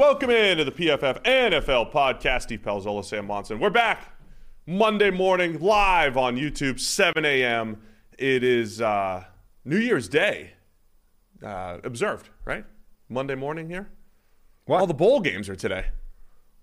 Welcome into the PFF NFL podcast. Steve Palazzolo, Sam Monson. We're back Monday morning live on YouTube, 7 a.m. It is uh, New Year's Day. Uh, observed, right? Monday morning here. What? All the bowl games are today.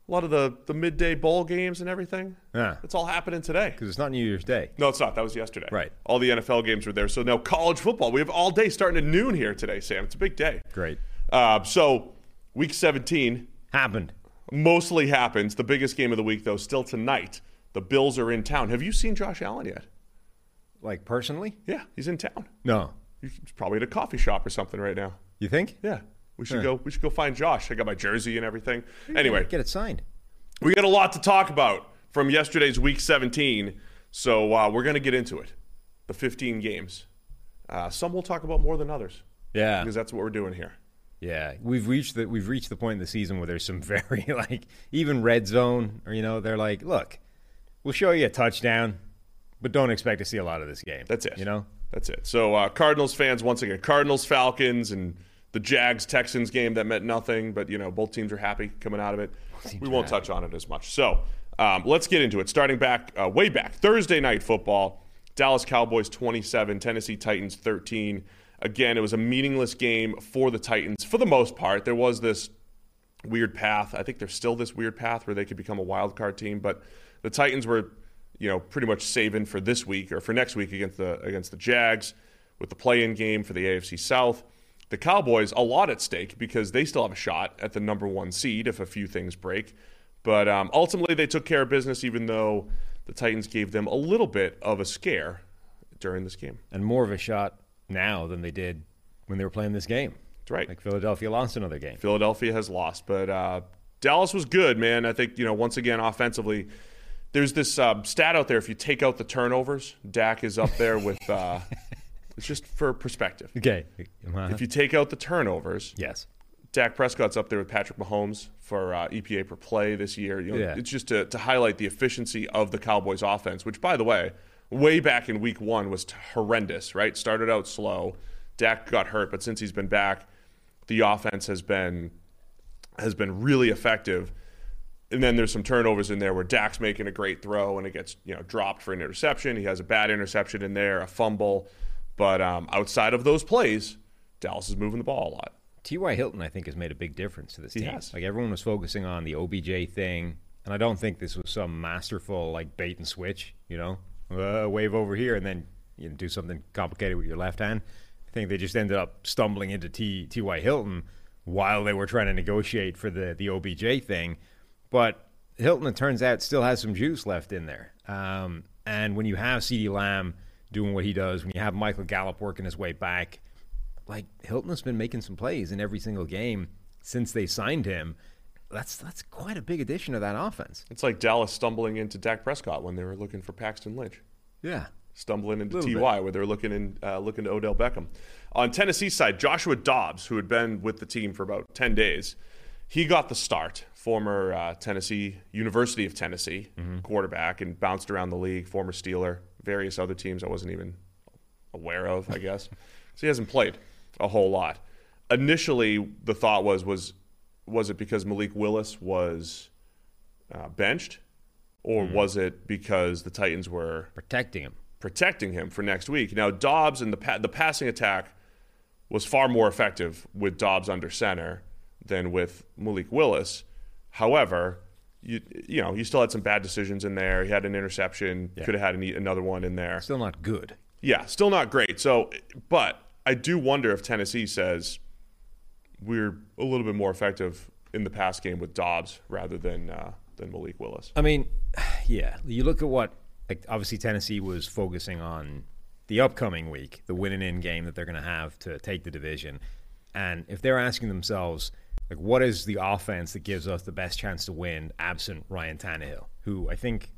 A lot of the, the midday bowl games and everything. Yeah. It's all happening today. Because it's not New Year's Day. No, it's not. That was yesterday. Right. All the NFL games were there. So now college football. We have all day starting at noon here today, Sam. It's a big day. Great. Uh, so, week 17 Happened. mostly happens. The biggest game of the week, though, still tonight. The Bills are in town. Have you seen Josh Allen yet? Like personally? Yeah, he's in town. No. He's probably at a coffee shop or something right now. You think? Yeah. We should Yeah. go. We should go find Josh. I got my jersey and everything. Anyway, Get it signed. we got a lot to talk about from yesterday's week 17. So uh, we're going to get into it. The 15 games. Uh, some we'll talk about more than others Yeah. because that's what we're doing here. Yeah. We've reached the we've reached the point in the season where there's some very like even red zone or you know, they're like, look, we'll show you a touchdown, but don't expect to see a lot of this game. That's it. You know? That's it. So uh, Cardinals fans once again, Cardinals Falcons and the Jags Texans game that meant nothing, but you know both teams are happy coming out of it. We won't touch on it as much. So um, let's get into it. Starting back uh, way back Thursday night football, Dallas Cowboys 27, Tennessee Titans 13. Again, it was a meaningless game for the Titans for the most part. There was this weird path. I think there's still this weird path where they could become a wild card team, but the Titans were, you know, pretty much saving for this week or for next week against the against the Jags with the play-in game for the AFC South. The Cowboys a lot at stake because they still have a shot at the number one seed if a few things break. But um, ultimately, they took care of business, even though the Titans gave them a little bit of a scare during this game. And more of a shot now than they did when they were playing this game. That's right. Like Philadelphia lost another game. Philadelphia has lost, but uh, Dallas was good, man. I think you know once again offensively. There's this uh, stat out there. If you take out the turnovers, Dak is up there with. Uh, it's just for perspective. Okay. Uh-huh. If you take out the turnovers, yes. Dak Prescott's up there with Patrick Mahomes for uh, EPA per play this year. You know, Yeah. It's just to, to highlight the efficiency of the Cowboys' offense, which, by the way, way back in week one was horrendous, right? Started out slow. Dak got hurt, but since he's been back, the offense has been has been really effective. And then there's some turnovers in there where Dak's making a great throw and it gets you know dropped for an interception. He has a bad interception in there, a fumble. But um, outside of those plays, Dallas is moving the ball a lot. T.Y. Hilton, I think, has made a big difference to this He team. has. Like everyone was focusing on the OBJ thing, and I don't think this was some masterful like bait and switch. You know, uh, wave over here and then you know, do something complicated with your left hand. I think they just ended up stumbling into T. T.Y. Hilton while they were trying to negotiate for the the OBJ thing. But Hilton, it turns out, still has some juice left in there. Um, and when you have CeeDee Lamb doing what he does, when you have Michael Gallup working his way back, like Hilton has been making some plays in every single game since they signed him. That's that's quite a big addition to that offense. It's like Dallas stumbling into Dak Prescott when they were looking for Paxton Lynch, Yeah. stumbling into Little Ty where they were looking in uh, looking to Odell Beckham. On Tennessee side, Joshua Dobbs, who had been with the team for about ten days, he got the start. Former uh, Tennessee University of Tennessee quarterback and bounced around the league. Former Steeler, various other teams I wasn't even aware of, I guess. so he hasn't played a whole lot. Initially, the thought was was was it because Malik Willis was uh, benched, or was it because the Titans were Protecting him. protecting him for next week? Now Dobbs and the pa- the passing attack was far more effective with Dobbs under center than with Malik Willis. However, you you know you still had some bad decisions in there. He had an interception. Could have had an, another one in there. Still not good. Yeah, still not great. So, but I do wonder if Tennessee says we're a little bit more effective in the pass game with Dobbs rather than uh, than Malik Willis. I mean, yeah. You look at what like obviously Tennessee was focusing on the upcoming week, the win and in game that they're going to have to take the division. And if they're asking themselves, like, what is the offense that gives us the best chance to win absent Ryan Tannehill, who I think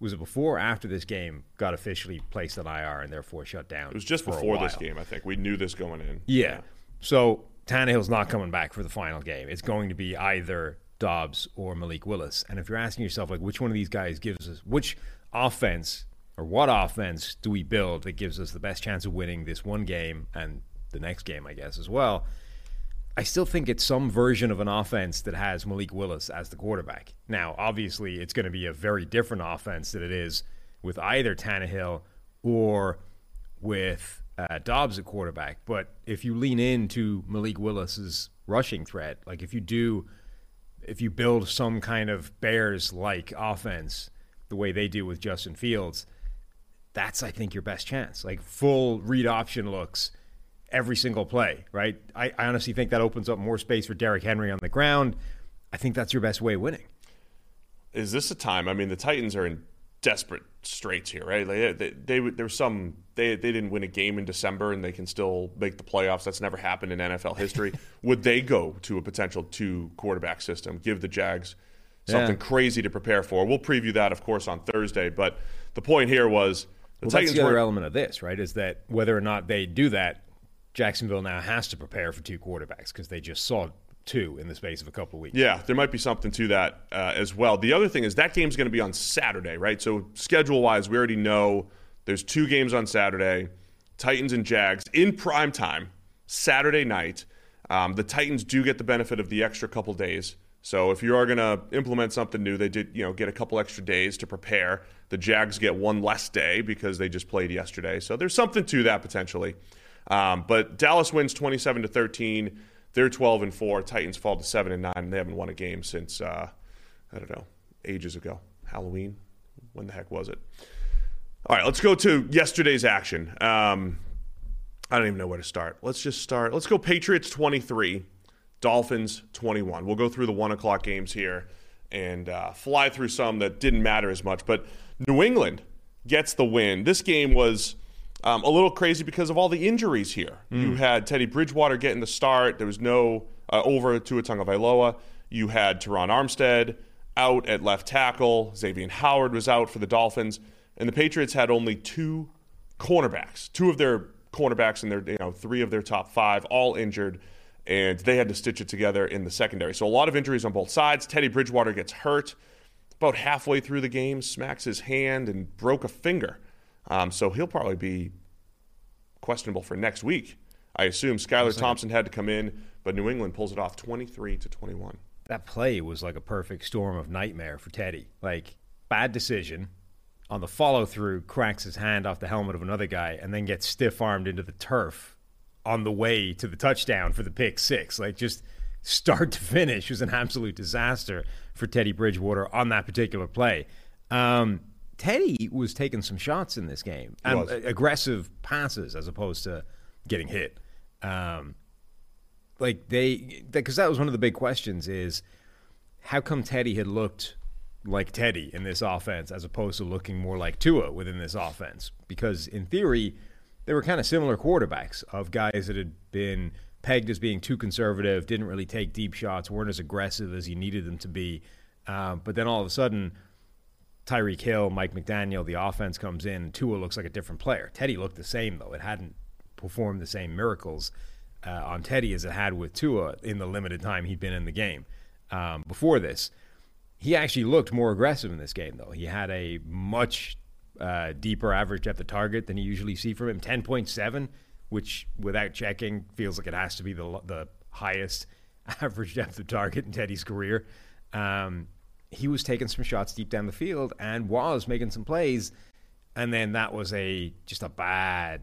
was it before or after this game got officially placed on IR and therefore shut down? It was just before this game, I think. We knew this going in. Yeah. So Tannehill's not coming back for the final game. It's going to be either Dobbs or Malik Willis. And if you're asking yourself, like, which one of these guys gives us, which offense or what offense do we build that gives us the best chance of winning this one game and the next game, I guess, as well? I still think it's some version of an offense that has Malik Willis as the quarterback. Now, obviously, it's going to be a very different offense than it is with either Tannehill or with uh, Dobbs at quarterback. But if you lean into Malik Willis's rushing threat, like if you do, if you build some kind of Bears like offense the way they do with Justin Fields, that's I think your best chance. Like full read option looks every single play, right? I, I honestly think that opens up more space for Derrick Henry on the ground. I think that's your best way of winning. Is this a time? I mean, the Titans are in desperate straits here, right? Like, they, they, they there was some they they didn't win a game in December and they can still make the playoffs. That's never happened in NFL history. Would they go to a potential two quarterback system? Give the Jags something Yeah. crazy to prepare for. We'll preview that, of course, on Thursday. But the point here was the Well, Titans that's the other were element of this, right? Is that whether or not they do that, Jacksonville now has to prepare for two quarterbacks because they just saw two in the space of a couple of weeks. Yeah, there might be something to that uh, as well. The other thing is that game's going to be on Saturday, right? So schedule wise, we already know there's two games on Saturday, Titans and Jags in prime time, Saturday night. Um, the Titans do get the benefit of the extra couple days. So if you are going to implement something new, they did, you know, get a couple extra days to prepare. The Jags get one less day because they just played yesterday. So there's something to that potentially. Um, but Dallas wins 27 to 13. They're 12 and 4. Titans fall to 7 and 9. And they haven't won a game since, uh, I don't know, ages ago. Halloween? When the heck was it? All right, let's go to yesterday's action. Um, I don't even know where to start. Let's just start. Let's go Patriots 23, Dolphins 21. We'll go through the 1 o'clock games here and uh, fly through some that didn't matter as much. But New England gets the win. This game was um, a little crazy because of all the injuries here. You had Teddy Bridgewater getting the start. There was no uh, over to Tagovailoa. You had Terron Armstead out at left tackle. Xavier Howard was out for the Dolphins, and the Patriots had only two cornerbacks, two of their cornerbacks and their you know three of their top five all injured, and they had to stitch it together in the secondary. So a lot of injuries on both sides. Teddy Bridgewater gets hurt about halfway through the game, smacks his hand and broke a finger. Um, so he'll probably be questionable for next week. I assume Skylar Thompson had to come in, but New England pulls it off 23 to 21. That play was like a perfect storm of nightmare for Teddy. Like, bad decision. On the follow through, cracks his hand off the helmet of another guy and then gets stiff armed into the turf on the way to the touchdown for the pick six. Like, just start to finish was an absolute disaster for Teddy Bridgewater on that particular play. Um, Teddy was taking some shots in this game, um, was. aggressive passes as opposed to getting hit. Um, like they, because that was one of the big questions: is how come Teddy had looked like Teddy in this offense as opposed to looking more like Tua within this offense? Because in theory, they were kind of similar quarterbacks of guys that had been pegged as being too conservative, didn't really take deep shots, weren't as aggressive as you needed them to be. Um, but then all of a sudden, Tyreek Hill, Mike McDaniel, the offense comes in, Tua looks like a different player. Teddy looked the same though; it hadn't performed the same miracles uh, on Teddy as it had with Tua in the limited time he'd been in the game um, before this. He actually looked more aggressive in this game, though. He had a much uh, deeper average depth of target than you usually see from him, ten point seven, which without checking feels like it has to be the the highest average depth of target in Teddy's career. Um, he was taking some shots deep down the field and was making some plays, and then that was a just a bad,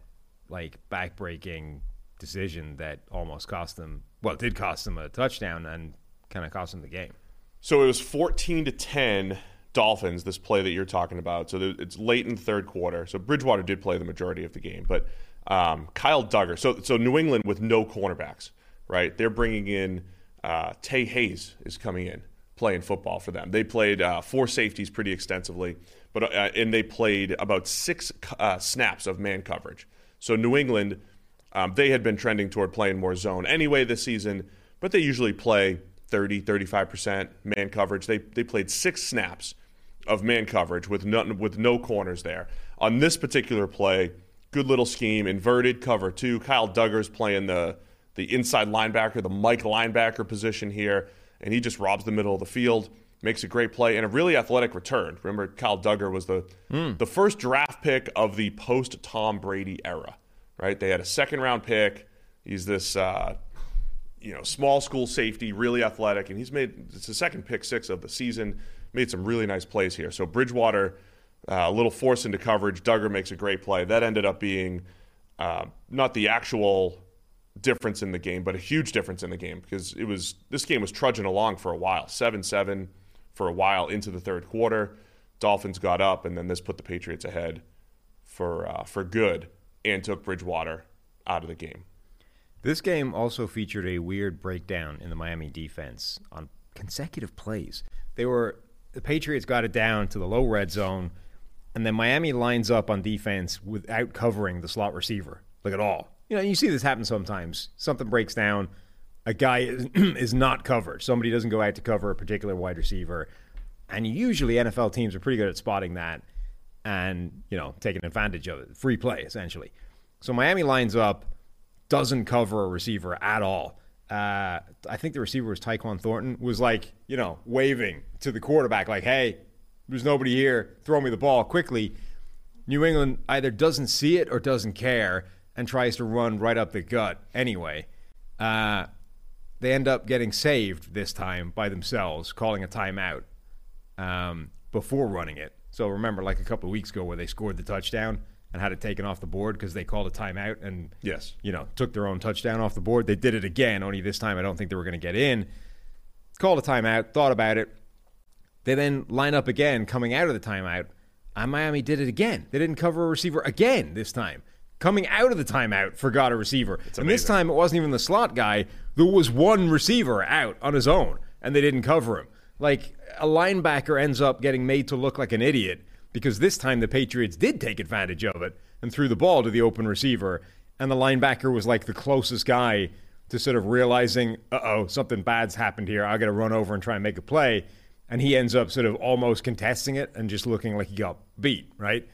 like backbreaking decision that almost cost them. Well, it did cost them a touchdown and kind of cost them the game. So it was 14 to 10 Dolphins, this play that you're talking about. So it's late in the third quarter. So Bridgewater did play the majority of the game. But um, Kyle Dugger, so, so New England with no cornerbacks, right? They're bringing in uh, Tae Hayes is coming in playing football for them. They played uh, four safeties pretty extensively, but uh, and they played about six uh, snaps of man coverage. So New England, um, they had been trending toward playing more zone anyway this season, but they usually play 30, 35% man coverage. They, they played six snaps of man coverage with no, with no corners there. On this particular play, good little scheme, inverted cover two. Kyle Dugger's playing the the inside linebacker, the Mike linebacker position here, and he just robs the middle of the field, makes a great play and a really athletic return. Remember, Kyle Dugger was the the first draft pick of the post Tom Brady era, right? They had a second round pick. He's this uh, you know small school safety, really athletic, and he's made it's the second pick six of the season. Made some really nice plays here. So Bridgewater, uh, a little force into coverage. Dugger makes a great play. That ended up being uh, not the actual difference in the game, but a huge difference in the game because it was this game was trudging along for a while, seven seven for a while into the third quarter. Dolphins got up, and then this put the Patriots ahead for uh, for good and took Bridgewater out of the game. This game also featured a weird breakdown in the Miami defense on consecutive plays. They were the Patriots got it down to the low red zone, and then Miami lines up on defense without covering the slot receiver, like at all. You know, you see this happen sometimes. Something breaks down, a guy is, is not covered. Somebody doesn't go out to cover a particular wide receiver, and usually NFL teams are pretty good at spotting that and you know taking advantage of it. Free play essentially. So Miami lines up, doesn't cover a receiver at all. Uh, I think the receiver was Tyquan Thornton was like you know waving to the quarterback like, "Hey, there's nobody here. Throw me the ball quickly." New England either doesn't see it or doesn't care and tries to run right up the gut anyway. Uh, they end up getting saved this time by themselves, calling a timeout um, before running it. So remember, like a couple of weeks ago, where they scored the touchdown and had it taken off the board because they called a timeout and Yes. you know took their own touchdown off the board. They did it again, only this time I don't think they were going to get in. Called a timeout, thought about it. They then line up again, coming out of the timeout, and Miami did it again. They didn't cover a receiver again this time. Coming out of the timeout, forgot a receiver. And this time it wasn't even the slot guy. There was one receiver out on his own, and they didn't cover him. Like a linebacker ends up getting made to look like an idiot because this time the Patriots did take advantage of it and threw the ball to the open receiver, and the linebacker was like the closest guy to sort of realizing, uh oh, something bad's happened here. I got to run over and try and make a play. And he ends up sort of almost contesting it and just looking like he got beat, right?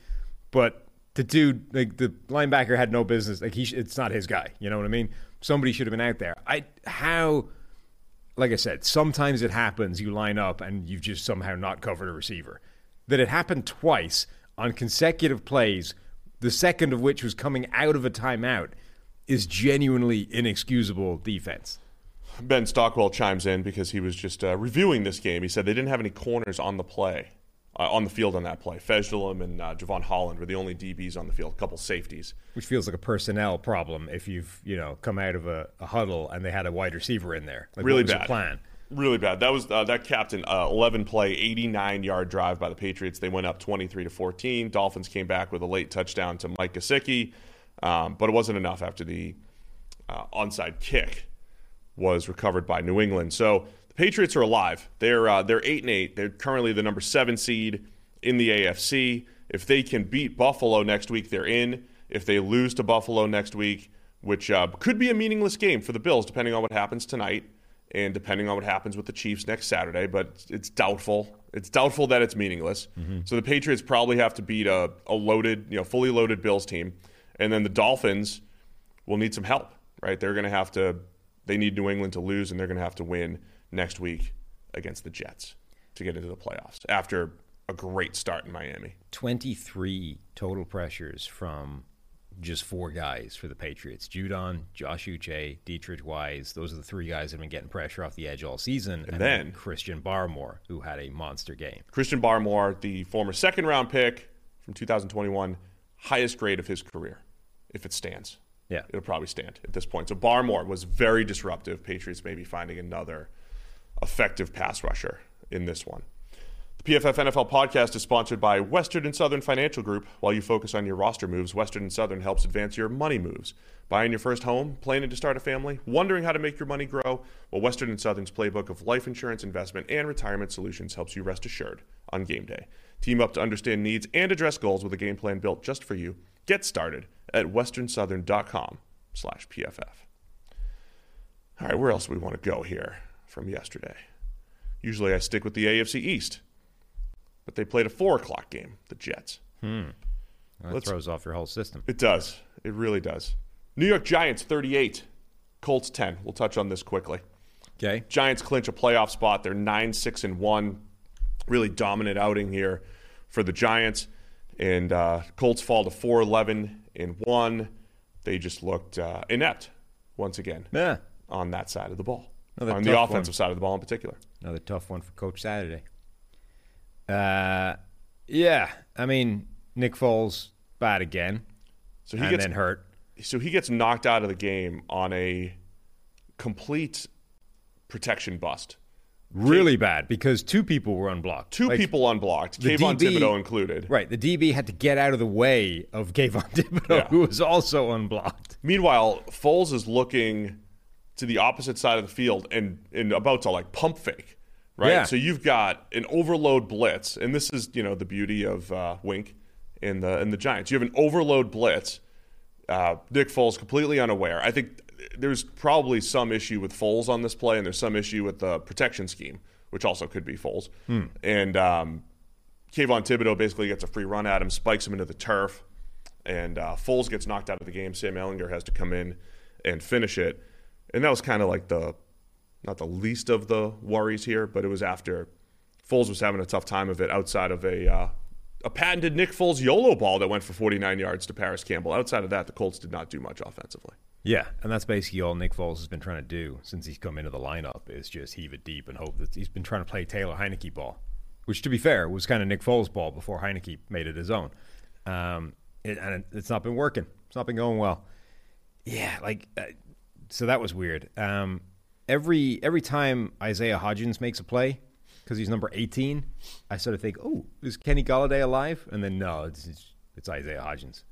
But the dude, like the linebacker, had no business. Like he, sh- it's not his guy. You know what I mean? Somebody should have been out there. I how, like I said, sometimes it happens. You line up and you've just somehow not covered a receiver. That it happened twice on consecutive plays, the second of which was coming out of a timeout, is genuinely inexcusable defense. Ben Stockwell chimes in because he was just uh, reviewing this game. He said they didn't have any corners on the play, uh, on the field on that play. Fejedelem and uh, Jevon Holland were the only DBs on the field, a couple safeties. which feels like a personnel problem if you've you know come out of a, a huddle and they had a wide receiver in there. Like, Really what was the bad. plan. Really bad. That was uh, that captain uh, 11 play 89 yard drive by the Patriots. They went up 23 to 14. Dolphins came back with a late touchdown to Mike Gesicki, um, but it wasn't enough after the uh, onside kick was recovered by New England. So Patriots are alive. They're uh, they're eight and eight. They're currently the number seven seed in the AFC. If they can beat Buffalo next week, they're in. If they lose to Buffalo next week, which uh, could be a meaningless game for the Bills, depending on what happens tonight and depending on what happens with the Chiefs next Saturday, but it's doubtful. It's doubtful that it's meaningless. So the Patriots probably have to beat a, a loaded, you know, fully loaded Bills team, and then the Dolphins will need some help, right? They're going to have to. They need New England to lose, and they're going to have to win next week against the Jets to get into the playoffs after a great start in Miami. 23 total pressures from just four guys for the Patriots. Judon, Josh Uche, Deatrich Wise. Those are the three guys that have been getting pressure off the edge all season. And, then- Christian Barmore, who had a monster game. Christian Barmore, the former second round pick from 2021, highest grade of his career, if it stands. Yeah. It'll probably stand at this point. So Barmore was very disruptive. Patriots may be finding another effective pass rusher in this one. The PFF NFL podcast is sponsored by Western and Southern Financial Group. While you focus on your roster moves, Western and Southern helps advance your money moves. Buying your first home, planning to start a family, wondering how to make your money grow? Well, Western and Southern's playbook of life insurance, investment, and retirement solutions helps you rest assured on game day. Team up to understand needs and address goals with a game plan built just for you. Get started at westernsouthern.com slash PFF. All right, where else do we want to go here from yesterday? Usually I stick with the AFC East, but they played a 4 o'clock game, the Jets. That Let's- throws off your whole system. It does. It really does. New York Giants 38, Colts 10. We'll touch on this quickly. Okay. Giants clinch a playoff spot. They're 9 6 and 1. Really dominant outing here for the Giants. And uh, Colts fall to 4 11 and 1. They just looked uh, inept once again Yeah. on that side of the ball, Another on the offensive one. side of the ball in particular. Another tough one for Coach Saturday. Uh, yeah. I mean, Nick Foles bad again, So he and gets then hurt. so he gets knocked out of the game on a complete protection bust. Really bad because two people were unblocked. Two Like, people unblocked, Kayvon DB Thibodeaux included. Right. The DB had to get out of the way of Kayvon Thibodeaux, Yeah. who was also unblocked. Meanwhile, Foles is looking to the opposite side of the field and, and about to like pump fake, right? Yeah. So you've got an overload blitz, and this is you know the beauty of uh, Wink in the in the Giants. You have an overload blitz. Uh, Nick Foles completely unaware. I think there's probably some issue with Foles on this play, and there's some issue with the protection scheme, which also could be Foles. And um, Kayvon Thibodeaux basically gets a free run at him, spikes him into the turf, and uh, Foles gets knocked out of the game. Sam Ehlinger has to come in and finish it, and that was kind of like the not the least of the worries here, but it was after Foles was having a tough time of it outside of a uh, a patented Nick Foles YOLO ball that went for 49 yards to Parris Campbell. Outside of that, the Colts did not do much offensively. Yeah, and that's basically all Nick Foles has been trying to do since he's come into the lineup is just heave it deep and hope that he's been trying to play Taylor Heinicke ball, which to be fair was kind of Nick Foles ball before Heinicke made it his own. Um, it, and it's not been working. It's not been going well. Yeah, like uh, so that was weird. Um, every every time Isaiah Hodgins makes a play because he's number 18, I sort of think, oh, is Kenny Golladay alive? And then no, it's it's, it's Isaiah Hodgins.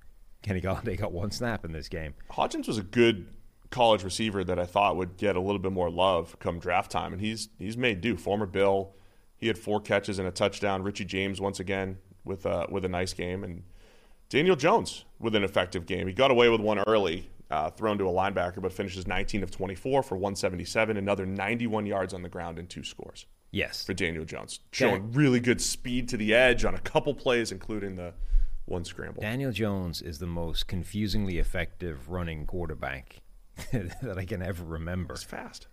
Kenny Golladay got one snap in this game. Hodgins was a good college receiver that I thought would get a little bit more love come draft time, and he's he's made do. Former Bill, he had four catches and a touchdown. Richie James once again with a with a nice game, and Daniel Jones with an effective game. He got away with one early, uh, thrown to a linebacker, but finishes 19 of 24 for 177, another 91 yards on the ground and two scores Yes. for Daniel Jones, showing really good speed to the edge on a couple plays, including the one scramble. Daniel Jones is the most confusingly effective running quarterback that I can ever remember. It's fast.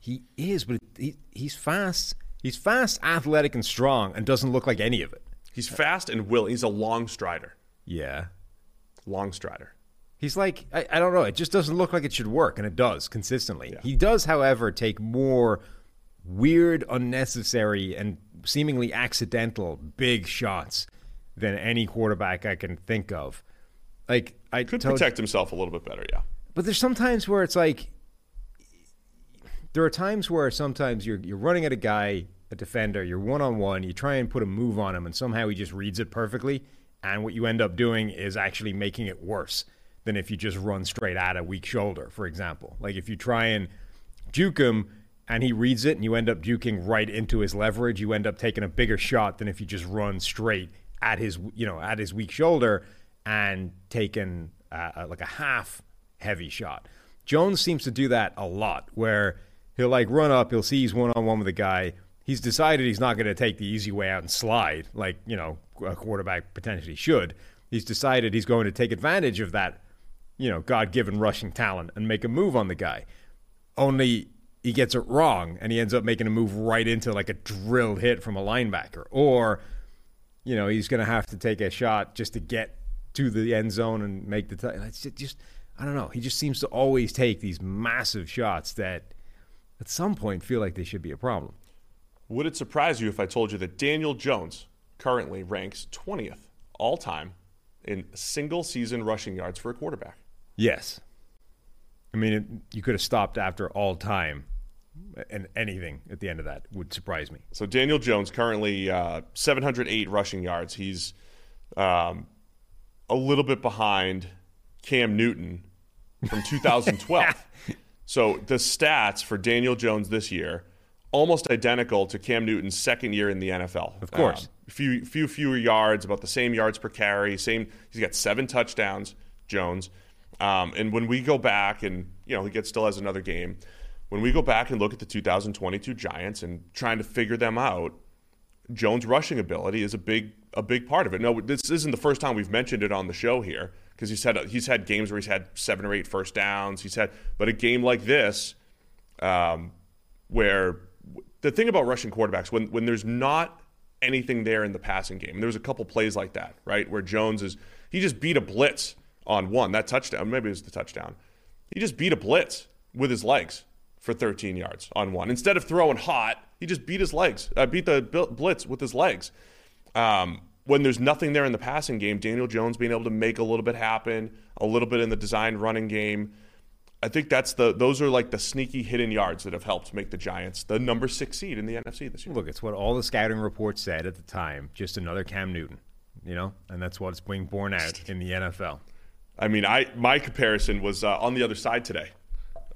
He is, but he, he's fast. He's fast, athletic, and strong, and doesn't look like any of it. He's fast and will. He's a long strider. Yeah. Long strider. He's like, I, I don't know, it just doesn't look like it should work, and it does consistently. He does, however, take more weird, unnecessary, and seemingly accidental big shots than any quarterback I can think of. Like, I Could protect himself a little bit better, yeah. But there's sometimes where it's like there are times where sometimes you're you're running at a guy, a defender, you're one on one, you try and put a move on him, and somehow he just reads it perfectly, and what you end up doing is actually making it worse than if you just run straight at a weak shoulder, for example. Like if you try and juke him and he reads it and you end up juking right into his leverage, you end up taking a bigger shot than if you just run straight at his you know at his weak shoulder and taken uh, like a half heavy shot. Jones seems to do that a lot, where he'll like run up, he'll see he's one on one with a guy. He's decided he's not going to take the easy way out and slide, like you know a quarterback potentially should. He's decided he's going to take advantage of that, you know, God given rushing talent and make a move on the guy. Only he gets it wrong and he ends up making a move right into like a drilled hit from a linebacker, or you know he's going to have to take a shot just to get to the end zone and make the. T- it's just, I don't know. He just seems to always take these massive shots that at some point feel like they should be a problem. Would it surprise you if I told you that Daniel Jones currently ranks 20th all time in single season rushing yards for a quarterback? Yes. I mean, it, you could have stopped after all time, and anything at the end of that would surprise me. So Daniel Jones currently uh, 708 rushing yards. He's um, a little bit behind Cam Newton from 2012. so the stats for Daniel Jones this year almost identical to Cam Newton's second year in the NFL. Of course. Um, few few fewer yards, about the same yards per carry. Same. He's got seven touchdowns. Jones. Um, and when we go back, and you know, he gets still has another game. When we go back and look at the 2022 Giants and trying to figure them out, Jones' rushing ability is a big a big part of it. No, this isn't the first time we've mentioned it on the show here because he's had he's had games where he's had seven or eight first downs. He's had, but a game like this, um, where the thing about rushing quarterbacks when when there's not anything there in the passing game, and there was a couple plays like that, right, where Jones is he just beat a blitz on one that touchdown, maybe it was the touchdown. He just beat a blitz with his legs for 13 yards on one instead of throwing hot. He just beat his legs, uh, beat the blitz with his legs. Um, when there's nothing there in the passing game, Daniel Jones being able to make a little bit happen, a little bit in the design running game. I think that's the those are like the sneaky hidden yards that have helped make the Giants the number six seed in the NFC this year. Look, it's what all the scouting reports said at the time. Just another Cam Newton, you know, and that's what's being borne out in the NFL. I mean, I my comparison was uh, on the other side today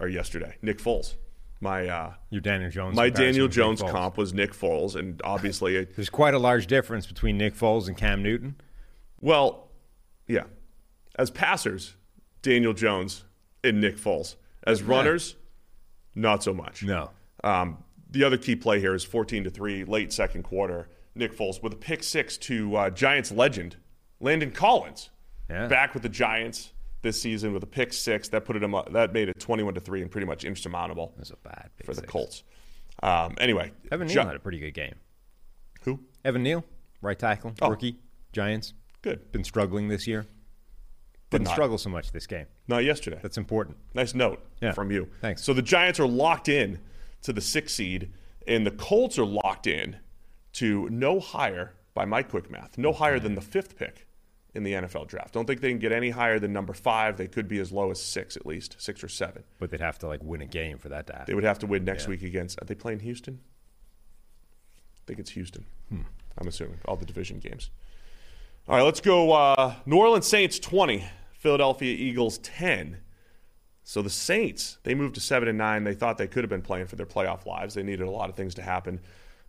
or yesterday. Nick Foles. My uh, your Daniel Jones. My Daniel Jones comp was Nick Foles, and obviously, There's quite a large difference between Nick Foles and Cam Newton. well, yeah. As passers, Daniel Jones and Nick Foles. As runners, not so much. No. Um, the other key play here is 14 to three, late second quarter. Nick Foles with a pick six to uh, Giants legend Landon Collins, Yeah. back with the Giants this season with a pick six that put it up, that made it 21 to three and pretty much insurmountable That's a bad pick for the six. Colts. Um, anyway, Evan Gi- Neal had a pretty good game. who Evan Neal, right tackle, Oh. rookie, Giants. good, Been struggling this year. Didn't not- struggle so much this game. not yesterday. That's important. Nice note Yeah. from you. Thanks. So the Giants are locked in to the sixth seed, and the Colts are locked in to no higher, by my quick math, no higher than the fifth pick in the NFL draft. Don't think they can get any higher than number five. They could be as low as six at least, six or seven. But they'd have to like win a game for that to happen. They would have to win next week against. Are they playing Houston? I think it's Houston. Hmm. I'm assuming all the division games. All right, let's go. Uh, New Orleans Saints 20, Philadelphia Eagles 10. So the Saints they moved to seven and nine. They thought they could have been playing for their playoff lives. They needed a lot of things to happen,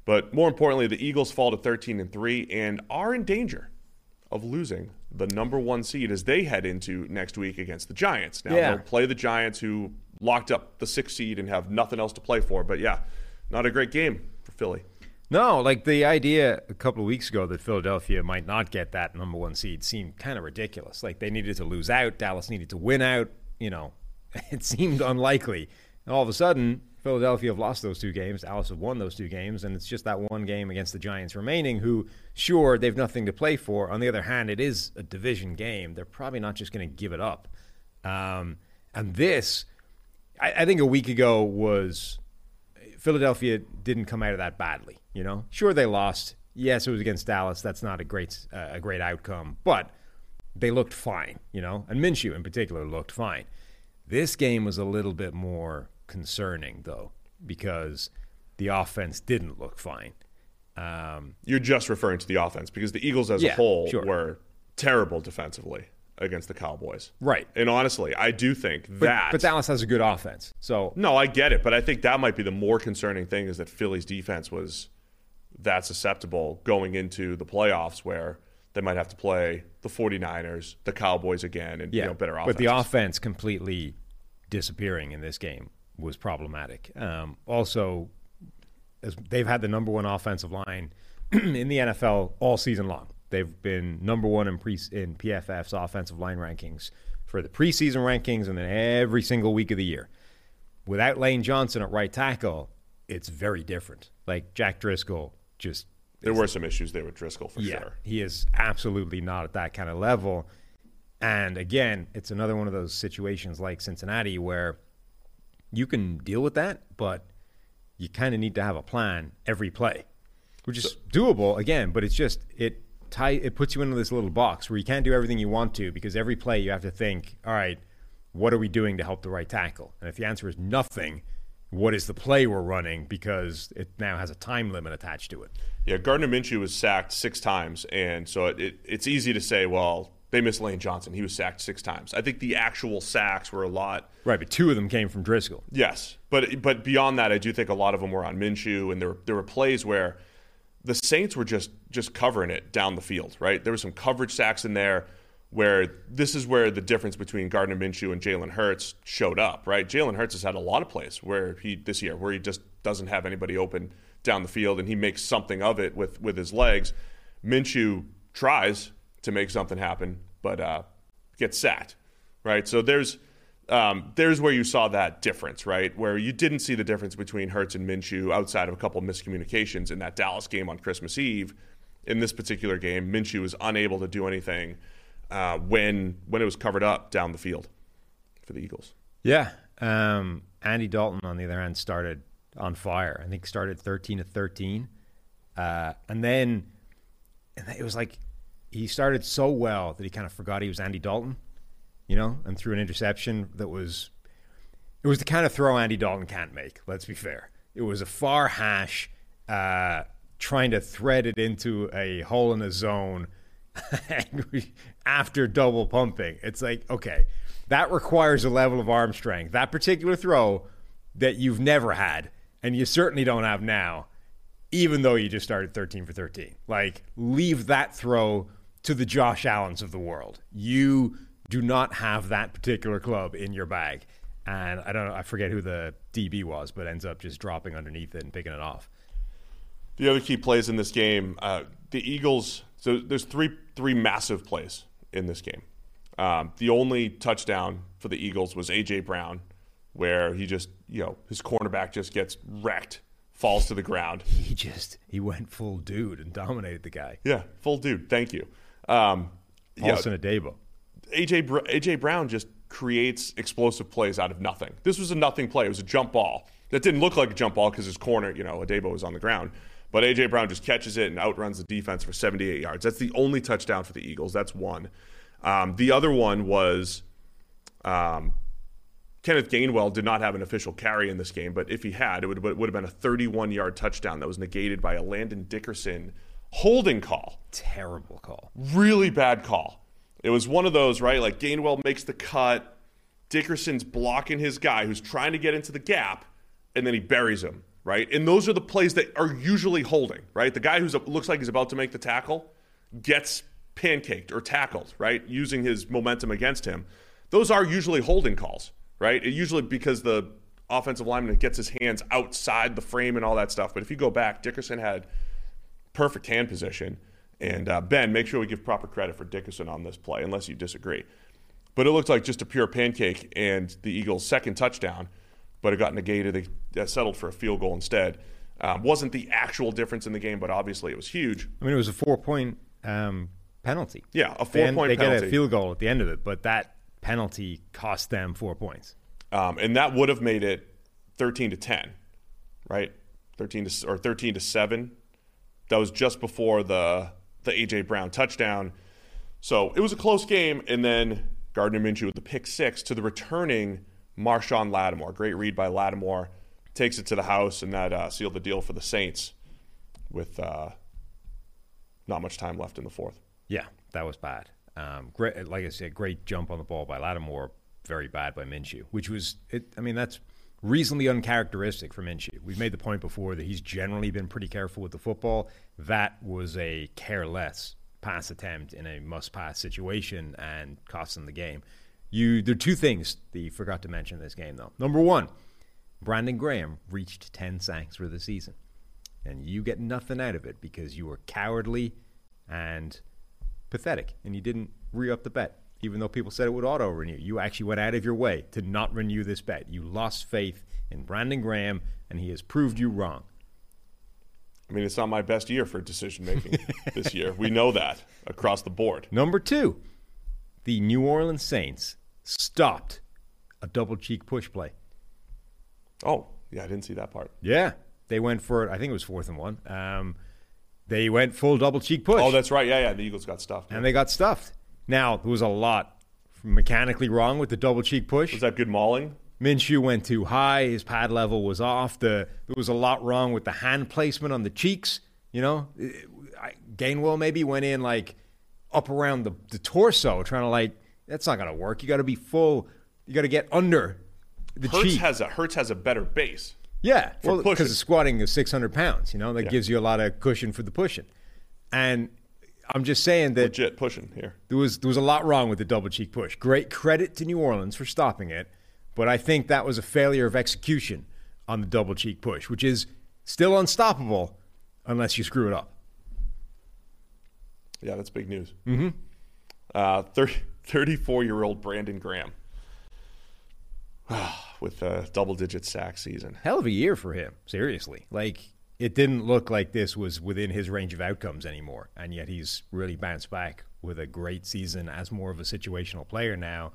but more importantly, the Eagles fall to 13 and three and are in danger of losing the number one seed as they head into next week against the Giants. Now Yeah. they'll play the Giants, who locked up the sixth seed and have nothing else to play for. But yeah, not a great game for Philly. No, like the idea a couple of weeks ago that Philadelphia might not get that number one seed seemed kind of ridiculous. Like they needed to lose out, Dallas needed to win out. You know, it seemed unlikely. And all of a sudden, Philadelphia have lost those two games. Dallas have won those two games, and it's just that one game against the Giants remaining. Who, sure, they've nothing to play for. On the other hand, it is a division game. They're probably not just going to give it up. Um, and this, I, I think, a week ago was Philadelphia didn't come out of that badly. You know, sure they lost. Yes, it was against Dallas. That's not a great uh, a great outcome, but they looked fine. You know, and Minshew in particular looked fine. This game was a little bit more concerning though because the offense didn't look fine. Um, You're just referring to the offense because the Eagles as a whole sure. were terrible defensively against the Cowboys. Right. And honestly, I do think but, that. but Dallas has a good offense, so No, I get it, but I think that might be the more concerning thing is that Philly's defense was that susceptible going into the playoffs where they might have to play the 49ers, the Cowboys again, and yeah, you know, better offense. but the offense completely disappearing in this game was problematic. Um, also, as they've had the number one offensive line in the NFL all season long. They've been number one in pre in PFF's offensive line rankings for the preseason rankings, and then every single week of the year. Without Lane Johnson at right tackle, it's very different. Like Jack Driscoll just There were some issues there with Driscoll for yeah, sure. he is absolutely not at that kind of level. And again, it's another one of those situations like Cincinnati where you can deal with that, but you kind of need to have a plan every play, which is doable again. But it's just it tie it puts you into this little box where you can't do everything you want to because every play you have to think, all right, what are we doing to help the right tackle? And if the answer is nothing, what is the play we're running because it now has a time limit attached to it. Yeah, Gardner Minshew was sacked six times, and so it, it, it's easy to say, well, They missed Lane Johnson. He was sacked six times. I think the actual sacks were a lot. Right, but two of them came from Driscoll. Yes, but but beyond that, I do think a lot of them were on Minshew, and there were, there were plays where the Saints were just just covering it down the field. Right, there were some coverage sacks in there where this is where the difference between Gardner Minshew and Jalen Hurts showed up. Right, Jalen Hurts has had a lot of plays where he this year where he just doesn't have anybody open down the field, and he makes something of it with with his legs. Minshew tries to make something happen, but uh, sacked. Right, so there's um, there's where you saw that difference, right? Where you didn't see the difference between Hurts and Minshew outside of a couple of miscommunications in that Dallas game on Christmas Eve. In this particular game, Minshew was unable to do anything uh, when when it was covered up down the field for the Eagles. Yeah. Um, Andy Dalton, on the other hand, started on fire. I think started 13 to 13. Uh, and then and it was like he started so well that he kind of forgot he was Andy Dalton, you know, and threw an interception that was it was the kind of throw Andy Dalton can't make. Let's be fair. It was a far hash, uh, trying to thread it into a hole in a zone after double pumping. It's like okay, that requires a level of arm strength. That particular throw that you've never had, and you certainly don't have now, even though you just started 13 for 13. Like leave that throw to the Josh Allens of the world. You do not have that particular club in your bag. And I don't know, I forget who the DB was, but ends up just dropping underneath it and picking it off. The other key plays in this game, uh, the Eagles. So there's three three massive plays in this game. Um, the only touchdown for the Eagles was AJ Brown, where he just you know his cornerback just gets wrecked, falls to the ground. He just he went full dude and dominated the guy. Yeah, full dude. Thank you. Um, Paulson Adebo. AJ Br- AJ Brown just creates explosive plays out of nothing. This was a nothing play. It was a jump ball that didn't look like a jump ball because his corner, you know, Adebo was on the ground. But AJ Brown just catches it and outruns the defense for 78 yards. That's the only touchdown for the Eagles. That's one. Um, the other one was um, Kenneth Gainwell did not have an official carry in this game, but if he had, it would, it would have been a 31 yard touchdown that was negated by a Landon Dickerson holding call. Terrible call. Really bad call. It was one of those, right? Like Gainwell makes the cut, Dickerson's blocking his guy who's trying to get into the gap, and then he buries him, right? And those are the plays that are usually holding, right? The guy who looks like he's about to make the tackle gets pancaked or tackled, right? Using his momentum against him. Those are usually holding calls, right? It usually because the offensive lineman gets his hands outside the frame and all that stuff. But if you go back, Dickerson had perfect hand position. And uh, Ben, make sure we give proper credit for Dickerson on this play, unless you disagree. But it looked like just a pure pancake, and the Eagles' second touchdown, but it got negated. They uh, settled for a field goal instead. Um, wasn't the actual difference in the game, but obviously it was huge. I mean, it was a four point um, penalty. Yeah, a four end- point they penalty. get a field goal at the end of it, but that penalty cost them four points. um, and that would have made it 13 to 10, right? 13 to or 13 to 7. That was just before the the AJ Brown touchdown. So it was a close game, and then Gardner Minshew with the pick six to the returning Marshon Lattimore. Great read by Lattimore, takes it to the house, and that uh, sealed the deal for the Saints with uh, not much time left in the fourth. Yeah, that was bad. Um, great, like I said, great jump on the ball by Lattimore. Very bad by Minshew, which was, it, I mean, that's reasonably uncharacteristic for Minshew. We've made the point before that he's generally been pretty careful with the football. That was a careless pass attempt in a must-pass situation and cost them the game. You, there are two things that you forgot to mention in this game, though. Number one, Brandon Graham reached 10 sacks for the season, and you get nothing out of it because you were cowardly and pathetic, and you didn't re up the bet, even though people said it would auto renew. You actually went out of your way to not renew this bet. You lost faith in Brandon Graham, and he has proved you wrong. I mean, it's not my best year for decision making this year. We know that across the board. Number two, the New Orleans Saints stopped a double cheek push play. Oh, yeah, I didn't see that part. Yeah, they went for it. I think it was fourth and one. Um, they went full double cheek push. Oh, that's right. Yeah, yeah. The Eagles got stuffed. and they got stuffed. Now there was a lot mechanically wrong with the double cheek push. Was that good mauling? Minshew went too high. His pad level was off. The there was a lot wrong with the hand placement on the cheeks. You know, Gainwell maybe went in like up around the, the torso, trying to like that's not gonna work. You got to be full. You got to get under the Hurts cheek. has a Hurts has a better base. Yeah, well, because the squatting is 600 pounds. You know that gives you a lot of cushion for the pushing. And I'm just saying that Legit pushing here. there was there was a lot wrong with the double cheek push. Great credit to New Orleans for stopping it, but I think that was a failure of execution on the double cheek push, which is still unstoppable unless you screw it up. Yeah, that's big news. Mm-hmm. Uh, 30, 34-year-old Brandon Graham with a double-digit sack season. Hell of a year for him, seriously. Like it didn't look like this was within his range of outcomes anymore, and yet he's really bounced back with a great season as more of a situational player now.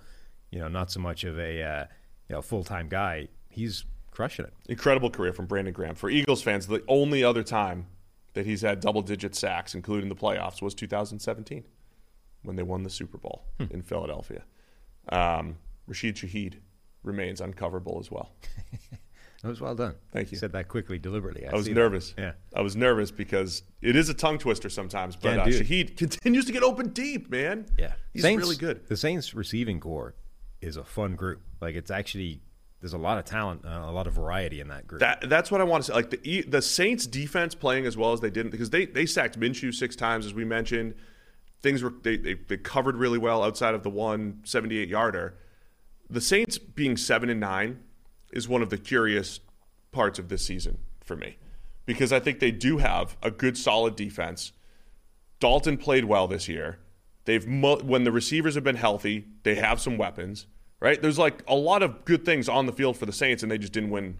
You know, not so much of a uh, you know full time guy. He's crushing it. Incredible career from Brandon Graham. For Eagles fans, the only other time that he's had double-digit sacks, including the playoffs, was 2017 when they won the Super Bowl in Philadelphia. Um, Rashid Shaheed remains uncoverable as well. That was well done. Thank you. said that quickly, deliberately. I was see that. nervous. Yeah. I was nervous because it is a tongue twister sometimes, but Can uh, do. Shaheed continues to get open deep, man. Yeah, He's Saints, really good. The Saints receiving corps is a fun group. Like it's actually there's a lot of talent, uh, a lot of variety in that group. That that's what I want to say. Like the E- the Saints defense playing as well as they didn't because they they sacked Minshew six times as we mentioned. Things were they, they, they covered really well outside of the one 78 yarder. The Saints being seven and nine is one of the curious parts of this season for me because I think they do have a good solid defense. Dalton played well this year. They've mo- when the receivers have been healthy, they have some weapons. Right? There's like a lot of good things on the field for the Saints, and they just didn't win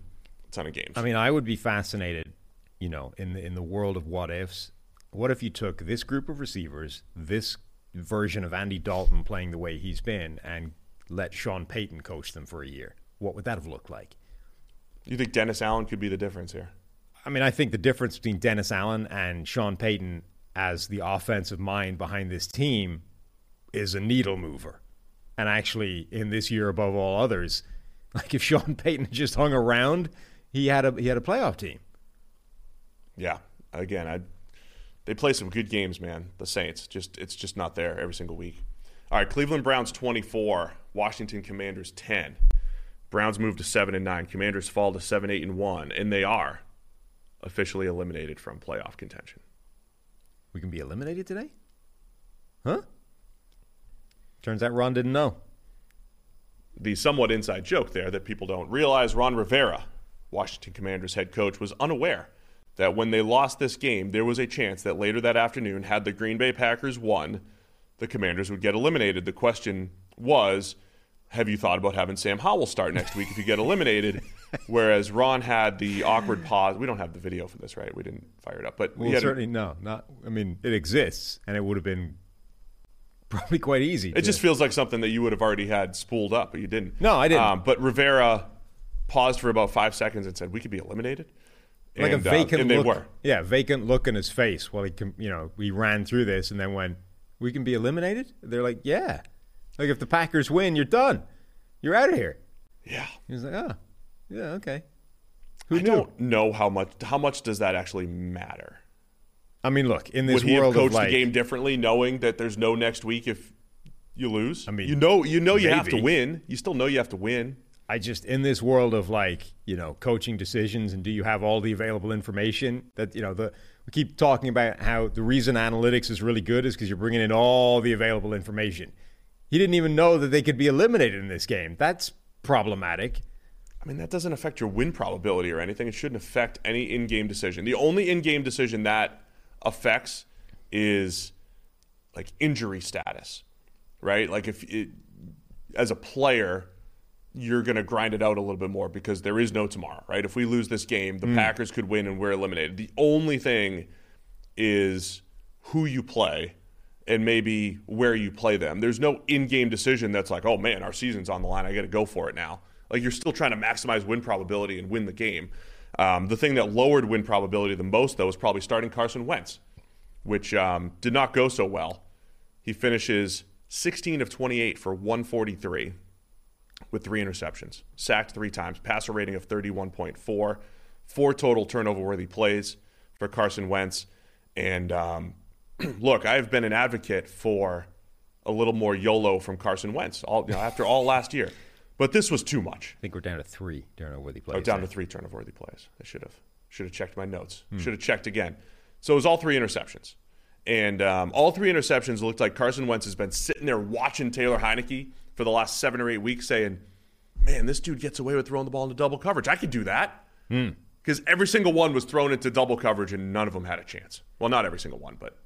a ton of games. I mean, I would be fascinated, you know, in the in the world of what ifs. What if you took this group of receivers, this version of Andy Dalton playing the way he's been, and let Sean Payton coach them for a year? What would that have looked like? You think Dennis Allen could be the difference here? I mean, I think the difference between Dennis Allen and Sean Payton as the offensive mind behind this team is a needle mover. And actually, in this year above all others, like if Sean Payton just hung around, he had a he had a playoff team. Yeah. Again, I they play some good games, man. The Saints just it's just not there every single week. All right, Cleveland Browns 24, Washington Commanders 10. Browns move to 7 and 9, Commanders fall to 7 8 and 1, and they are officially eliminated from playoff contention. We can be eliminated today? Huh? Turns out Ron didn't know. the somewhat inside joke there that people don't realize Ron Rivera, Washington Commanders head coach, was unaware that when they lost this game, there was a chance that later that afternoon, had the Green Bay Packers won, the Commanders would get eliminated. The question was, have you thought about having Sam Howell start next week if you get eliminated? Whereas Ron had the awkward pause. We don't have the video for this, right? We didn't fire it up, but Well, had certainly no, not. I mean, it exists, and it would have been probably quite easy. It to- just feels like something that you would have already had spooled up, but you didn't. No, I didn't. Um, but Rivera paused for about five seconds and said, "We could be eliminated." like and, a uh, vacant and they look. were. Yeah, vacant look in his face while he, you know, we ran through this, and then went, we can be eliminated, they're like, yeah, like if the Packers win, you're done, you're out of here. Yeah, He was like, oh, yeah, okay. Who I knew? don't know how much. How much does that actually matter? I mean, look, in this Would he have world coached like, the game differently, knowing that there's no next week if you lose? I mean, you know, you know, you have to win. You still know you have to win. I just in this world of like you know coaching decisions and do you have all the available information that you know the we keep talking about how the reason analytics is really good is because you're bringing in all the available information. He didn't even know that they could be eliminated in this game. That's problematic. I mean, that doesn't affect your win probability or anything. It shouldn't affect any in-game decision. The only in-game decision that affects is like injury status, right? Like if it, as a player, you're going to grind it out a little bit more because there is no tomorrow, right? If we lose this game, the hmm. Packers could win and we're eliminated. The only thing is who you play and maybe where you play them. There's no in-game decision that's like, "Oh man, our season's on the line. I got to go for it now." Like you're still trying to maximize win probability and win the game. Um, the thing that lowered win probability the most, though, was probably starting Carson Wentz, which um, did not go so well. He finishes 16 of 28 for 143 with three interceptions, sacked three times, passer rating of 31.4, four total turnover worthy plays for Carson Wentz. And um, look, I've been an advocate for a little more YOLO from Carson Wentz all, you know, after all last year. But this was too much. I think we're down to three turnover-worthy plays. Oh, down to three turnover-worthy plays. I should have should have checked my notes. Should have checked again. So it was all three interceptions, and um, all three interceptions looked like Carson Wentz has been sitting there watching Taylor Heinicke for the last seven or eight weeks, saying, "Man, this dude gets away with throwing the ball into double coverage. I could do that." Because every single one was thrown into double coverage, and none of them had a chance. Well, not every single one, but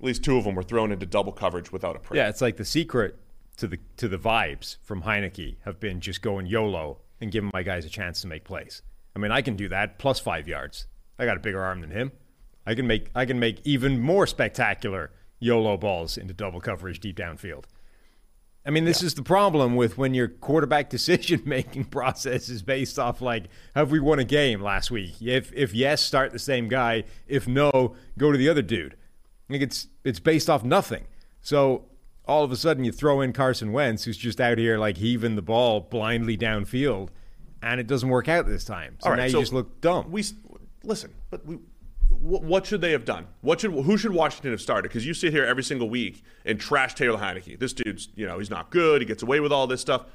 at least two of them were thrown into double coverage without a prayer. Yeah, it's like the secret to the to the vibes from Heinicke have been just going YOLO and giving my guys a chance to make plays. I mean, I can do that plus five yards. I got a bigger arm than him. I can make I can make even more spectacular YOLO balls into double coverage deep downfield. I mean, this is the problem with when your quarterback decision making process is based off like, have we won a game last week? If if yes, start the same guy. If no, go to the other dude. Like it's it's based off nothing. So all of a sudden you throw in Carson Wentz, who's just out here like heaving the ball blindly downfield, and it doesn't work out this time. So right, now you so just look dumb. We listen, but we. What, what should they have done? What should who should Washington have started? Because you sit here every single week and trash Taylor Heinicke. This dude's you know he's not good. He gets away with all this stuff.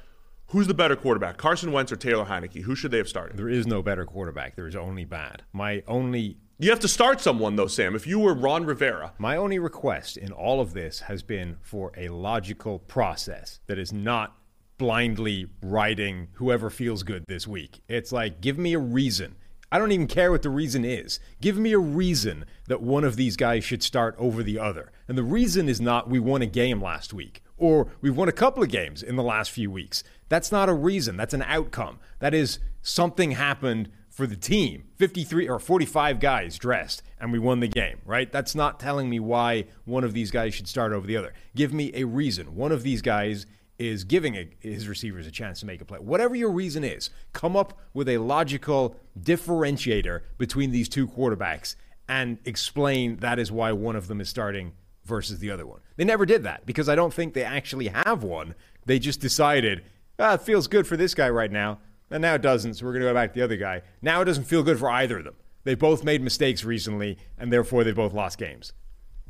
Who's the better quarterback, Carson Wentz or Taylor Heinicke? Who should they have started? there is no better quarterback. There is only bad. My only You have to start someone though, Sam. If you were Ron Rivera, My only request in all of this has been for a logical process that is not blindly writing whoever feels good this week. It's like, give me a reason. I don't even care what the reason is. Give me a reason that one of these guys should start over the other. And the reason is not we won a game last week or we've won a couple of games in the last few weeks. That's not a reason. That's an outcome. That is something happened for the team. 53 or 45 guys dressed and we won the game, right? That's not telling me why one of these guys should start over the other. Give me a reason. One of these guys is giving a, his receivers a chance to make a play. Whatever your reason is, come up with a logical differentiator between these two quarterbacks and explain that is why one of them is starting versus the other one. They never did that because I don't think they actually have one. They just decided, ah, it feels good for this guy right now, and now it doesn't, so we're going to go back to the other guy. Now it doesn't feel good for either of them. They both made mistakes recently, and therefore they both lost games.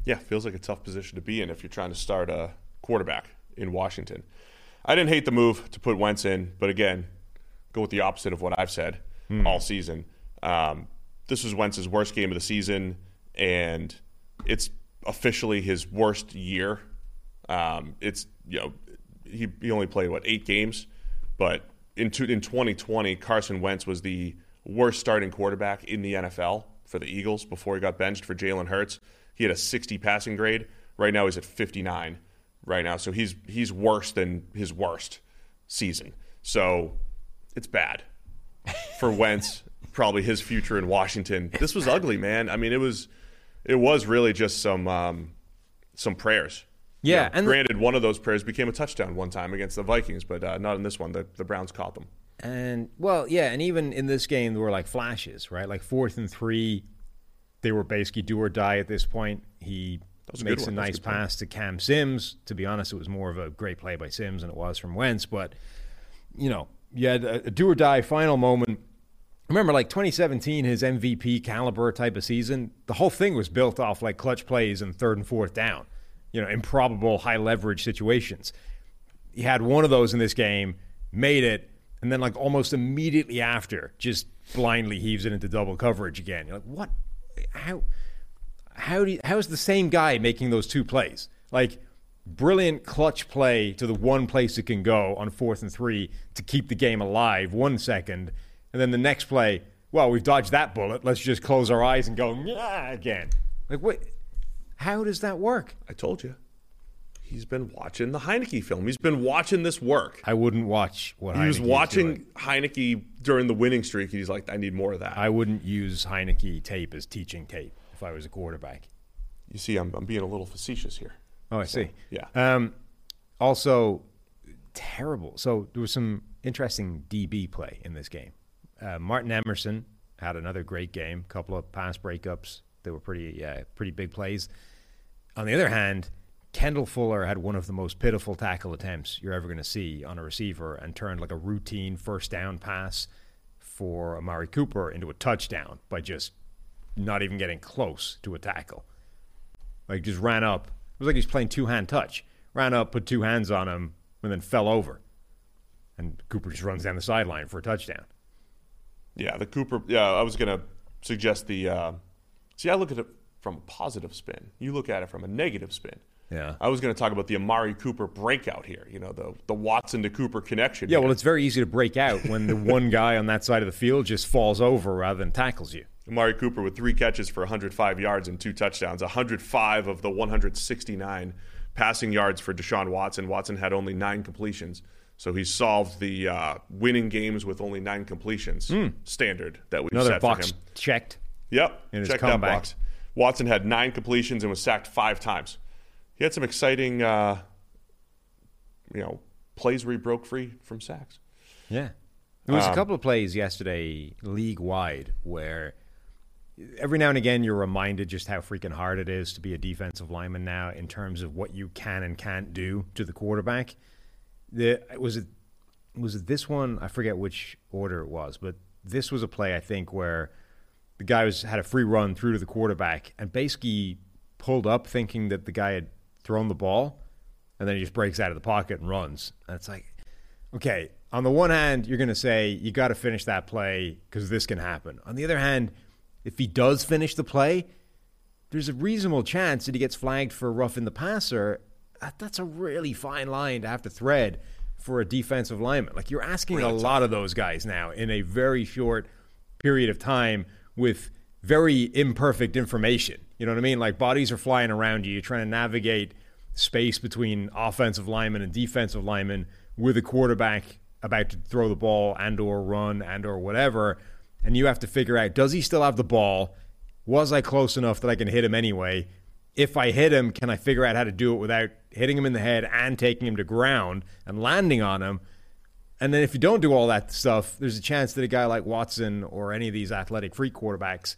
yeah, feels like a tough position to be in if you're trying to start a quarterback in Washington. I didn't hate the move to put Wentz in, but again, go with the opposite of what I've said all season. Um, this was Wentz's worst game of the season, and it's officially his worst year. Um, it's you know he, he only played what eight games, but in in 2020, Carson Wentz was the worst starting quarterback in the NFL for the Eagles before he got benched for Jalen Hurts. He had a 60 passing grade. Right now he's at 59 right now, so he's he's worse than his worst season. So it's bad for Wentz. Probably his future in Washington. This was ugly, man. I mean, it was it was really just some um, some prayers. Yeah, You know, and- granted, one of those prayers became a touchdown one time against the Vikings, but uh, not in this one. The, the Browns caught them. And well, yeah, and even in this game, there were like flashes, right? Like fourth and three, they were basically do or die at this point. He a makes a a nice play. pass to Cam Sims. To be honest, it was more of a great play by Sims than it was from Wentz. But you know, you had a, a do or die final moment. Remember, like 2017, his MVP caliber type of season, the whole thing was built off like clutch plays and third and fourth down, you know, improbable high leverage situations he had one of those in this game, made it, and then like almost immediately after, just blindly heaves it into double coverage again. You're like, what? How? How do? You, how is the same guy making those two plays? Like brilliant clutch play to the one place it can go on fourth and three to keep the game alive one second, and then the next play, well, we've dodged that bullet. Let's just close our eyes and go yeah again. Like what? How does that work? I told you. He's been watching the Heinicke film. He's been watching this work. I wouldn't watch what He was watching doing. Heinicke during the winning streak. He's like, I need more of that. I wouldn't use Heinicke tape as teaching tape if I was a quarterback. you see, I'm, I'm being a little facetious here. Oh, I see. yeah. Um, also, terrible. So there was some interesting DB play in this game. Uh, Martin Emerson had another great game. couple of pass breakups. They were pretty, uh, pretty big plays. On the other hand, Kendall Fuller had one of the most pitiful tackle attempts you're ever going to see on a receiver and turned like a routine first down pass for Amari Cooper into a touchdown by just not even getting close to a tackle. Like just ran up. It was like he's playing two hand touch. Ran up, put two hands on him, and then fell over. And Cooper just runs down the sideline for a touchdown. Yeah, the Cooper. Yeah, I was going to suggest the. Uh, see, I look at it from a positive spin. You look at it from a negative spin. Yeah. I was going to talk about the Amari Cooper breakout here. You know, the the Watson to Cooper connection. Yeah, here. well, it's very easy to break out when the one guy on that side of the field just falls over rather than tackles you. Amari Cooper with three catches for 105 yards and two touchdowns. 105 of the 169 passing yards for Deshaun Watson. Watson had only nine completions. So he solved the uh, winning games with only nine completions standard that. Another set box for him. checked. Yep. in his Check that box. Watson had nine completions and was sacked five times. He had some exciting, uh, you know, plays where he broke free from sacks. Yeah. There was Um, a couple of plays yesterday, league wide, where every now and again you're reminded just how freaking hard it is to be a defensive lineman now in terms of what you can and can't do to the quarterback. The was it was it this one? I forget which order it was, but this was a play I think where the guy was had a free run through to the quarterback and basically pulled up thinking that the guy had thrown the ball, and then he just breaks out of the pocket and runs. And it's like, okay, on the one hand, you're going to say you got to finish that play because this can happen. On the other hand, if he does finish the play, there's a reasonable chance that he gets flagged for roughing the passer. That's a really fine line to have to thread for a defensive lineman. Like you're asking a lot of those guys now in a very short period of time with very imperfect information. You know what I mean? Like bodies are flying around you. You're trying to navigate space between offensive linemen and defensive linemen with a quarterback about to throw the ball and or run and or whatever. And you have to figure out does he still have the ball? Was I close enough that I can hit him anyway? If I hit him, can I figure out how to do it without hitting him in the head and taking him to ground and landing on him? And then if you don't do all that stuff, there's a chance that a guy like Watson or any of these athletic free quarterbacks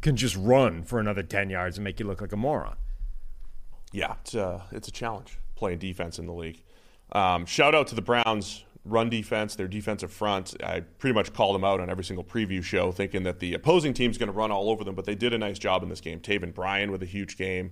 can just run for another 10 yards and make you look like a moron. Yeah, it's a, it's a challenge playing defense in the league. Um, shout out to the Browns' run defense, their defensive front. I pretty much called them out on every single preview show, thinking that the opposing team's going to run all over them, but they did a nice job in this game. Taven Bryan with a huge game,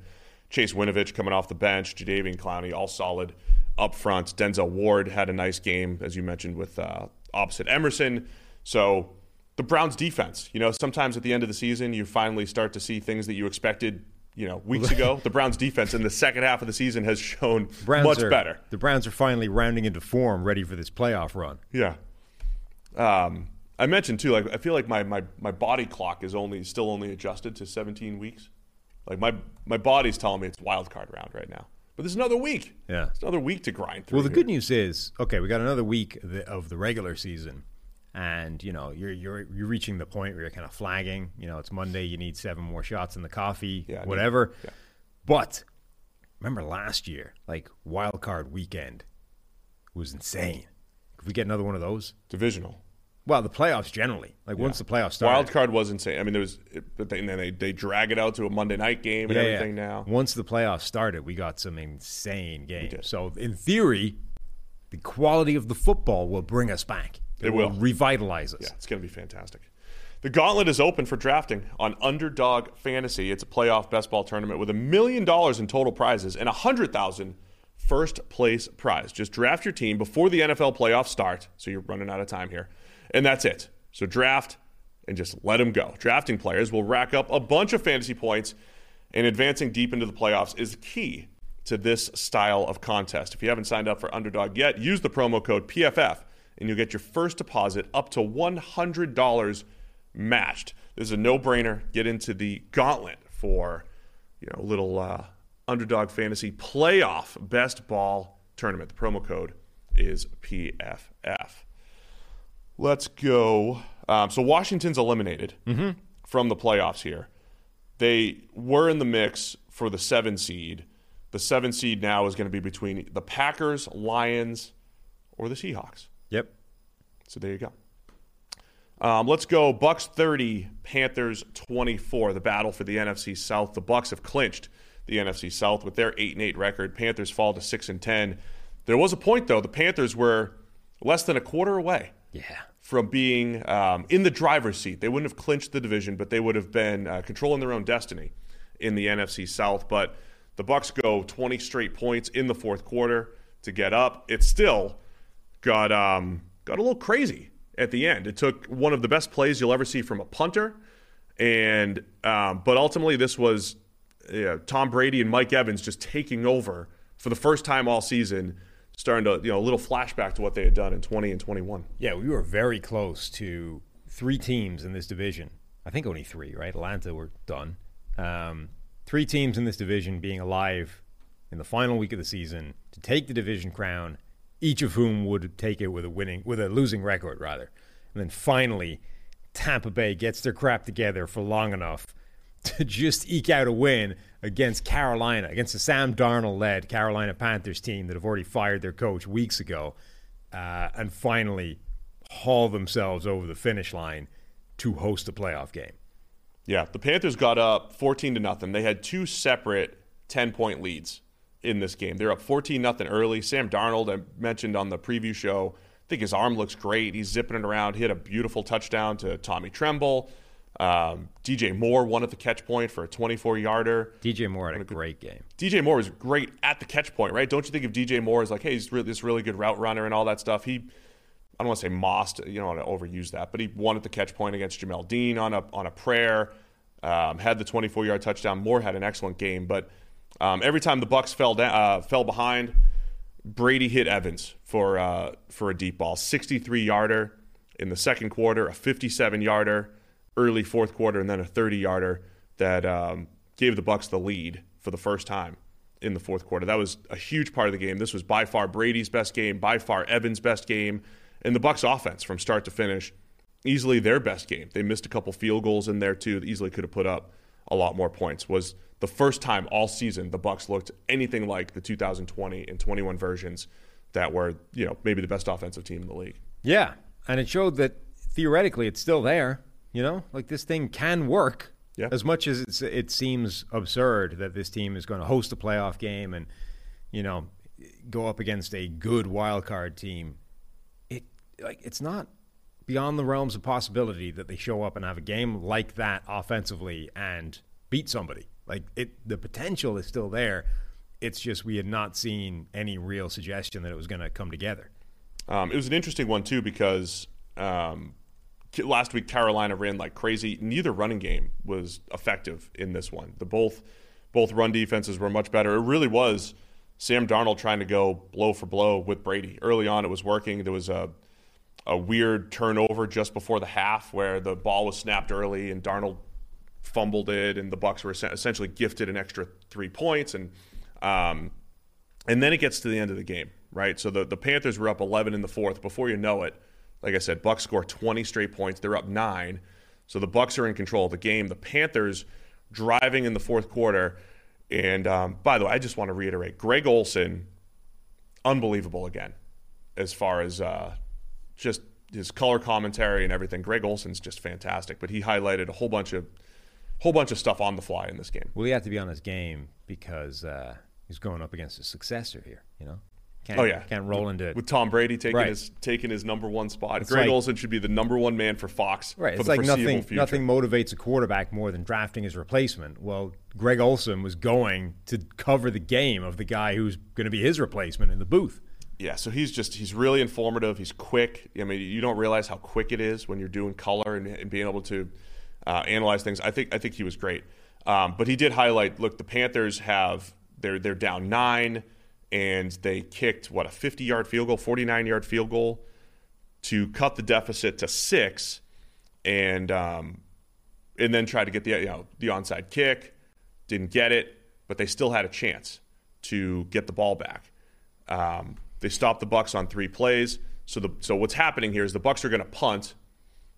Chase Winovich coming off the bench, Jadeveon Clowney all solid up front. Denzel Ward had a nice game, as you mentioned, with uh, opposite Emerson. So the Browns' defense, you know, sometimes at the end of the season, you finally start to see things that you expected. You know, weeks ago, the Browns' defense in the second half of the season has shown Browns much are, better. The Browns are finally rounding into form, ready for this playoff run. Yeah. Um, I mentioned too, like I feel like my, my, my body clock is only still only adjusted to 17 weeks. Like my my body's telling me it's wild card round right now. But there's another week. Yeah. It's another week to grind through. Well, the here. good news is, okay, we got another week of the, of the regular season, and you know you're you're you're reaching the point where you're kind of flagging. You know, it's Monday. You need seven more shots in the coffee, Yeah, whatever. yeah. But remember last year, like wild card weekend was insane. If we get another one of those, divisional. Well, the playoffs generally, like once the playoffs start, Wild card was insane. I mean, there was, but they, and then they, they drag it out to a Monday night game and Yeah, yeah. everything now. Once the playoffs started, we got some insane games. So in theory, the quality of the football will bring us back. It will. revitalize us. Yeah, it's going to be fantastic. The gauntlet is open for drafting on Underdog Fantasy. It's a playoff best ball tournament with a million dollars in total prizes and a hundred thousand first place prize. Just draft your team before the NFL playoffs start, so you're running out of time here, and that's it. So draft and just let them go. Drafting players will rack up a bunch of fantasy points, and advancing deep into the playoffs is key to this style of contest. If you haven't signed up for Underdog yet, use the promo code PFF and you'll get your first deposit up to $100 matched. This is a no-brainer. Get into the gauntlet for, you know, little uh, Underdog Fantasy playoff best ball tournament. The promo code is PFF. Let's go. Um, so Washington's eliminated from the playoffs here. They were in the mix for the seven seed. The seven seed now is going to be between the Packers, Lions, or the Seahawks. Yep. So there you go. Um, let's go. Bucks 30, Panthers 24. The battle for the NFC South. The Bucks have clinched the NFC South with their 8 and 8 record. Panthers fall to 6 and 10. There was a point though. The Panthers were less than a quarter away Yeah. from being um, in the driver's seat. They wouldn't have clinched the division, but they would have been uh, controlling their own destiny. in the NFC South. But the Bucks go 20 straight points in the fourth quarter to get up. It still got um, got a little crazy at the end. It took one of the best plays you'll ever see from a punter, and um, but ultimately this was yeah, Tom Brady and Mike Evans just taking over for the first time all season, starting to you know a little flashback to what they had done in 20 and 21. Yeah, we were very close to three teams in this division. I think only three, right? Atlanta were done. Um, three teams in this division being alive in the final week of the season to take the division crown, each of whom would take it with a winning, with a losing record rather. And then finally, Tampa Bay gets their crap together for long enough to just eke out a win against Carolina, against the Sam Darnold led Carolina Panthers team that have already fired their coach weeks ago, uh, and finally haul themselves over the finish line to host a playoff game. Yeah, the Panthers got up 14 to nothing. They had two separate 10 point leads in this game. They're up 14 nothing early. Sam Darnold, I mentioned on the preview show, I think his arm looks great. He's zipping it around. He had a beautiful touchdown to Tommy Tremble. Um, DJ Moore won at the catch point for a 24 yarder. DJ Moore had a great game. DJ Moore was great at the catch point, right? Don't you think of DJ Moore as like, hey, he's really, this really good route runner and all that stuff? He, I don't want to say mossed, you don't want to overuse that, but he won at the catch point against Jamel Dean on a on a prayer. Um, had the 24 yard touchdown. Moore had an excellent game, but um, every time the Bucks fell down, uh, fell behind, Brady hit Evans for uh, for a deep ball, 63 yarder in the second quarter, a 57 yarder early fourth quarter, and then a 30 yarder that um, gave the Bucks the lead for the first time in the fourth quarter. That was a huge part of the game. This was by far Brady's best game, by far Evans' best game, and the Bucks' offense from start to finish, easily their best game. They missed a couple field goals in there too. That easily could have put up a lot more points. Was the first time all season the Bucks looked anything like the 2020 and 21 versions that were, you know, maybe the best offensive team in the league. Yeah, and it showed that theoretically it's still there. You know, like this thing can work. Yeah. As much as it's, it seems absurd that this team is going to host a playoff game and, you know, go up against a good wild card team, it like it's not beyond the realms of possibility that they show up and have a game like that offensively and beat somebody. Like it, the potential is still there. It's just we had not seen any real suggestion that it was going to come together. Um, it was an interesting one too because um, last week Carolina ran like crazy. Neither running game was effective in this one. The both both run defenses were much better. It really was Sam Darnold trying to go blow for blow with Brady. Early on, it was working. There was a a weird turnover just before the half where the ball was snapped early and Darnold fumbled it, and the Bucks were essentially gifted an extra three points, and um, and then it gets to the end of the game, right? So the the Panthers were up 11 in the fourth. Before you know it, like I said, Bucks score 20 straight points. They're up nine, so the Bucks are in control of the game. The Panthers driving in the fourth quarter, and um, by the way, I just want to reiterate, Greg Olsen, unbelievable again, as far as uh, just his color commentary and everything. Greg Olsen's just fantastic, but he highlighted a whole bunch of whole bunch of stuff on the fly in this game. Well, he had to be on his game because uh, he's going up against his successor here. You know, can't, Oh yeah, can't roll into it with Tom Brady taking Right. his taking his number one spot. It's Greg like- Olsen should be the number one man for Fox Right, for it's like nothing. future. Nothing motivates a quarterback more than drafting his replacement. Well, Greg Olsen was going to cover the game of the guy who's going to be his replacement in the booth. Yeah, so he's just he's really informative. He's quick. I mean, you don't realize how quick it is when you're doing color and, and being able to uh, analyze things. I think I think he was great. Um, but he did highlight. Look, the Panthers have they're they're down nine, and they kicked what a 50 yard field goal, 49 yard field goal to cut the deficit to six, and um, and then tried to get the you know the onside kick, didn't get it, but they still had a chance to get the ball back. Um, they stopped the Bucks on three plays. So the so what's happening here is the Bucks are going to punt,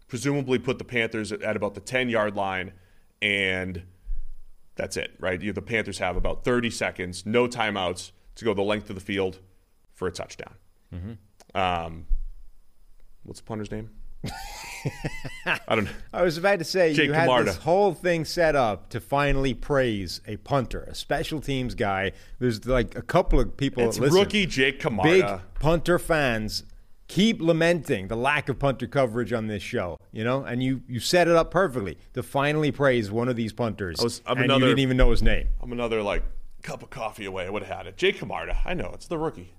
presumably put the Panthers at, about the 10 yard line, and that's it, right? You, the Panthers have about 30 seconds, no timeouts to go the length of the field for a touchdown. Um, what's the punter's name? I don't know. I was about to say Jake you had Camarda. this whole thing set up to finally praise a punter, a special teams guy. There's like a couple of people It's listen, rookie Jake Camarda. big punter fans. keep lamenting the lack of punter coverage on this show, you know, and you you set it up perfectly to finally praise one of these punters, I I'm and another- you didn't even know his name. I'm another like cup of coffee away. I would have had it. Jake Camarda. I know it's the rookie.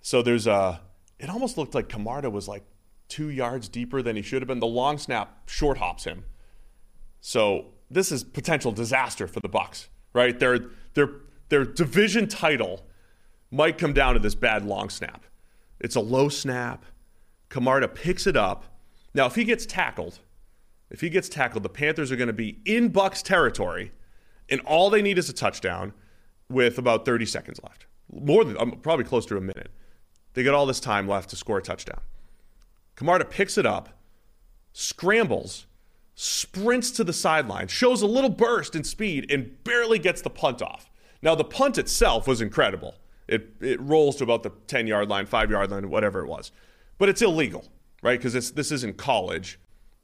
So there's a. It almost looked like Camarda was like two yards deeper than he should have been. The long snap short hops him. So this is potential disaster for the Bucks, right? Their their their division title might come down to this bad long snap. It's a low snap. Camarda picks it up. Now, if he gets tackled, if he gets tackled, the Panthers are going to be in Bucks territory, and all they need is a touchdown with about 30 seconds left. More than um, probably close to a minute. They got all this time left to score a touchdown. Camarda picks it up, scrambles, sprints to the sideline, shows a little burst in speed, and barely gets the punt off. Now, the punt itself was incredible. It, it rolls to about the 10 yard line, 5 yard line, whatever it was. But it's illegal, right? Because this isn't college.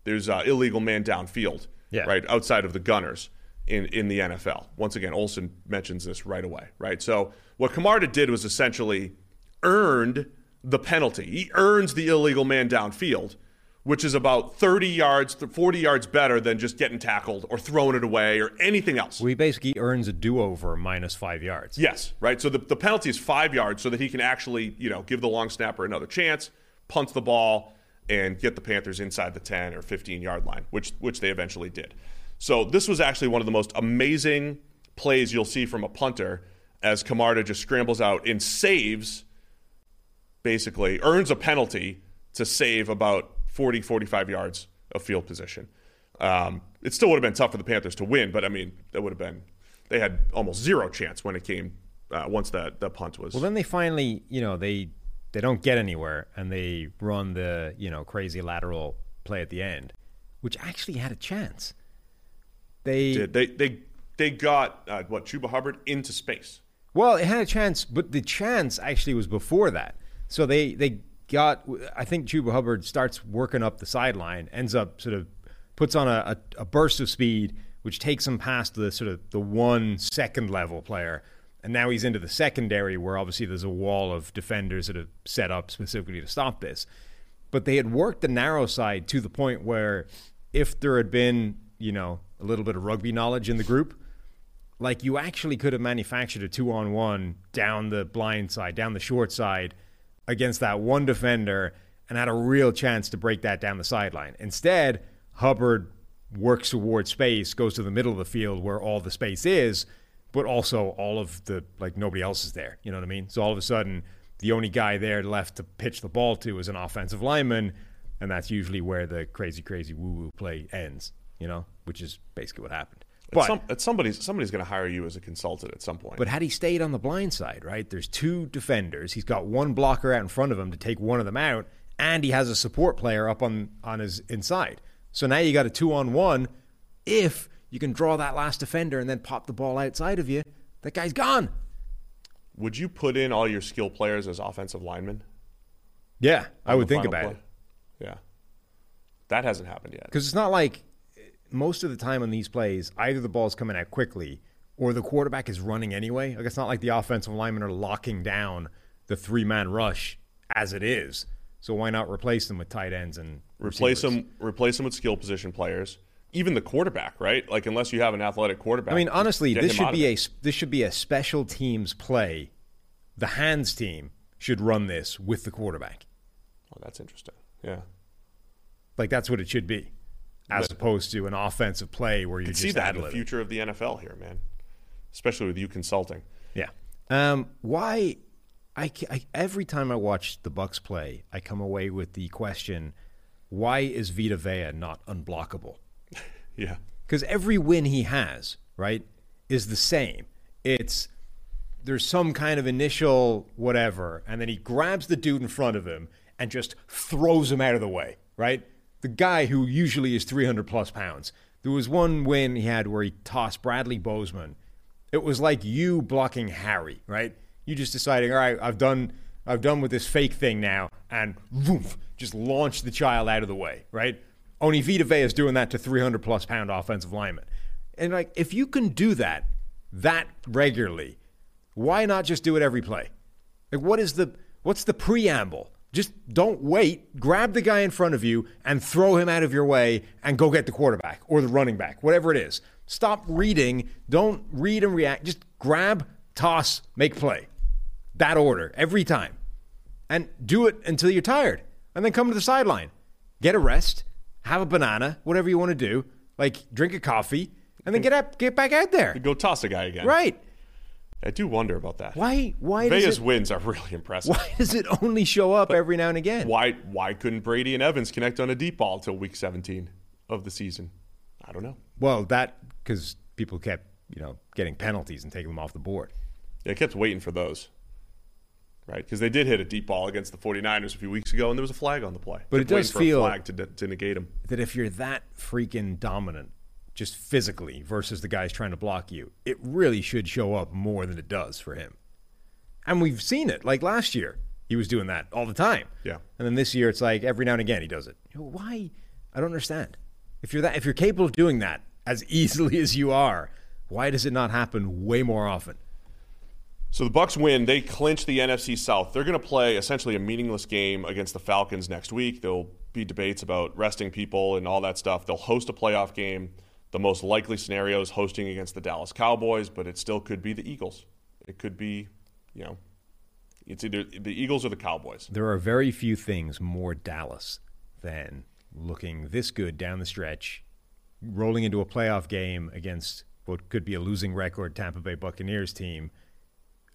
There's uh, illegal man downfield, Yeah. right? Outside of the Gunners in, in the NFL. Once again, Olsen mentions this right away, right? So what Camarda did was essentially earned the penalty. He earns the illegal man downfield, which is about 30 yards, 40 yards better than just getting tackled or throwing it away or anything else. Well, he basically earns a do-over minus five yards. Yes, right. So the, the penalty is five yards so that he can actually, you know, give the long snapper another chance, punt the ball, and get the Panthers inside the 10 or 15 yard line, which which they eventually did. So this was actually one of the most amazing plays you'll see from a punter as Camarda just scrambles out and saves, basically, earns a penalty to save about 40, 45 yards of field position. Um, it still would have been tough for the Panthers to win, but I mean, that would have been, they had almost zero chance when it came, uh, once that, the punt was. Well, then they finally, you know, they they don't get anywhere, and they run the you know crazy lateral play at the end, which actually had a chance. They did. They, they, they got, uh, what, Chuba Hubbard into space. Well, it had a chance, but the chance actually was before that. So they they got. I think Chuba Hubbard starts working up the sideline, ends up sort of puts on a, a, a burst of speed, which takes him past the sort of the one second level player, and now he's into the secondary, where obviously there's a wall of defenders that have set up specifically to stop this. But they had worked the narrow side to the point where, if there had been, you know, a little bit of rugby knowledge in the group, like you actually could have manufactured a two on one down the blind side, down the short side against that one defender and had a real chance to break that down the sideline. Instead, Hubbard works toward space, goes to the middle of the field where all the space is, but also all of the, like, nobody else is there. You know what I mean? So all of a sudden, the only guy there left to pitch the ball to is an offensive lineman, and that's usually where the crazy, crazy woo woo play ends, you know, which is basically what happened. But But, some, it's somebody's somebody's going to hire you as a consultant at some point. but had he stayed on the blind side, right? There's two defenders. He's got one blocker out in front of him to take one of them out, and he has a support player up on, on his inside. So now you got a two on one. If you can draw that last defender and then pop the ball outside of you, that guy's gone. would you put in all your skill players as offensive linemen? Yeah, I would think about it. Yeah, that hasn't happened yet. Because it's not like most of the time on these plays, either the ball's coming out quickly or the quarterback is running anyway. Like it's not like the offensive linemen are locking down the three man rush as it is. So why not replace them with tight ends and Replace receivers? them. Replace them with skill position players. Even the quarterback, right? Like unless you have an athletic quarterback. I mean, honestly, this should be a this should be a special teams play. The hands team should run this with the quarterback. Oh, that's interesting. Yeah, Like that's what it should be, as opposed to an offensive play where you're see that in the future of the NFL here, man. Especially with you consulting. Yeah. Um, why? I, I every time I watch the Bucks play, I come away with the question: Why is Vita Vea not unblockable? Yeah, Because every win he has, right, is the same. It's there's some kind of initial whatever, and then he grabs the dude in front of him and just throws him out of the way, right? The guy who usually is 300 plus pounds. There was one win he had where he tossed Bradley Bozeman. It was like you blocking Harry, right? You just deciding, all right, I've done, I've done with this fake thing now, and woof, just launch the child out of the way, right? Only Vita Vea is doing that to 300 plus pound offensive linemen. And like, if you can do that that regularly, why not just do it every play? Like, what is the what's the preamble? Just don't wait. Grab the guy in front of you and throw him out of your way and go get the quarterback or the running back, whatever it is. Stop reading. Don't read and react. Just grab, toss, make play. That order every time. And do it until you're tired. And then come to the sideline. Get a rest, have a banana, whatever you want to do. Like drink a coffee, and then get up, get back out there. Go toss a guy again. Right. I do wonder about that. Why why Vea's it, wins are really impressive. why does it only show up every now and again? Why why couldn't Brady and Evans connect on a deep ball until week 17 of the season? I don't know. Well, that because people kept, you know, getting penalties and taking them off the board. Yeah, I kept waiting for those. Right? Because they did hit a deep ball against the 49ers a few weeks ago, and there was a flag on the play. But it does feel- flag to, to negate him. That if you're that freaking dominant, just physically versus the guys trying to block you, it really should show up more than it does for him. And we've seen it. Like last year, he was doing that all the time. Yeah. And then this year, it's like every now and again he does it. You know, why? I don't understand. If you're that, if you're capable of doing that as easily as you are, why does it not happen way more often? So the Bucks win. They clinch the NFC South. They're going to play essentially a meaningless game against the Falcons next week. There'll be debates about resting people and all that stuff. They'll host a playoff game. The most likely scenario is hosting against the Dallas Cowboys, but it still could be the Eagles. It could be, you know, it's either the Eagles or the Cowboys. There are very few things more Dallas than looking this good down the stretch, rolling into a playoff game against what could be a losing record Tampa Bay Buccaneers team,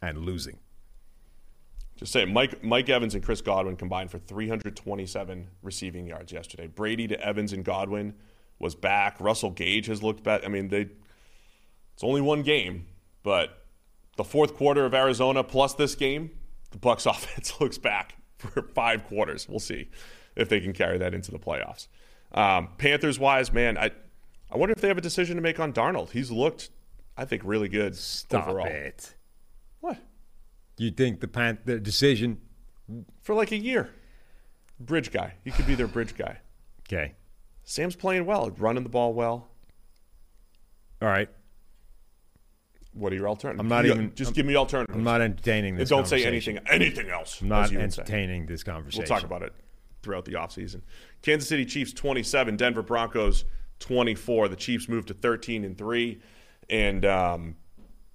and losing. Just saying, Mike Mike Evans and Chris Godwin combined for 327 receiving yards yesterday. Brady to Evans and Godwin was back. Russell Gage has looked back. I mean, they it's only one game, but the fourth quarter of Arizona plus this game, the Bucks offense looks back for five quarters. We'll see if they can carry that into the playoffs. Um, Panthers wise, man, I I wonder if they have a decision to make on Darnold. He's looked, I think, really good Stop overall. it. What? You think the pan- the decision? for like a year. Bridge guy. He could be their bridge guy. Okay. Sam's playing well, running the ball well. All right. What are your alternatives? I'm not You- even- Just I'm- give me alternatives. I'm not entertaining And this. don't say anything. Anything else. I'm not as you would say. entertaining this conversation. We'll talk about it throughout the offseason. Kansas City Chiefs 27, Denver Broncos 24. The Chiefs moved to 13 and 3, and um,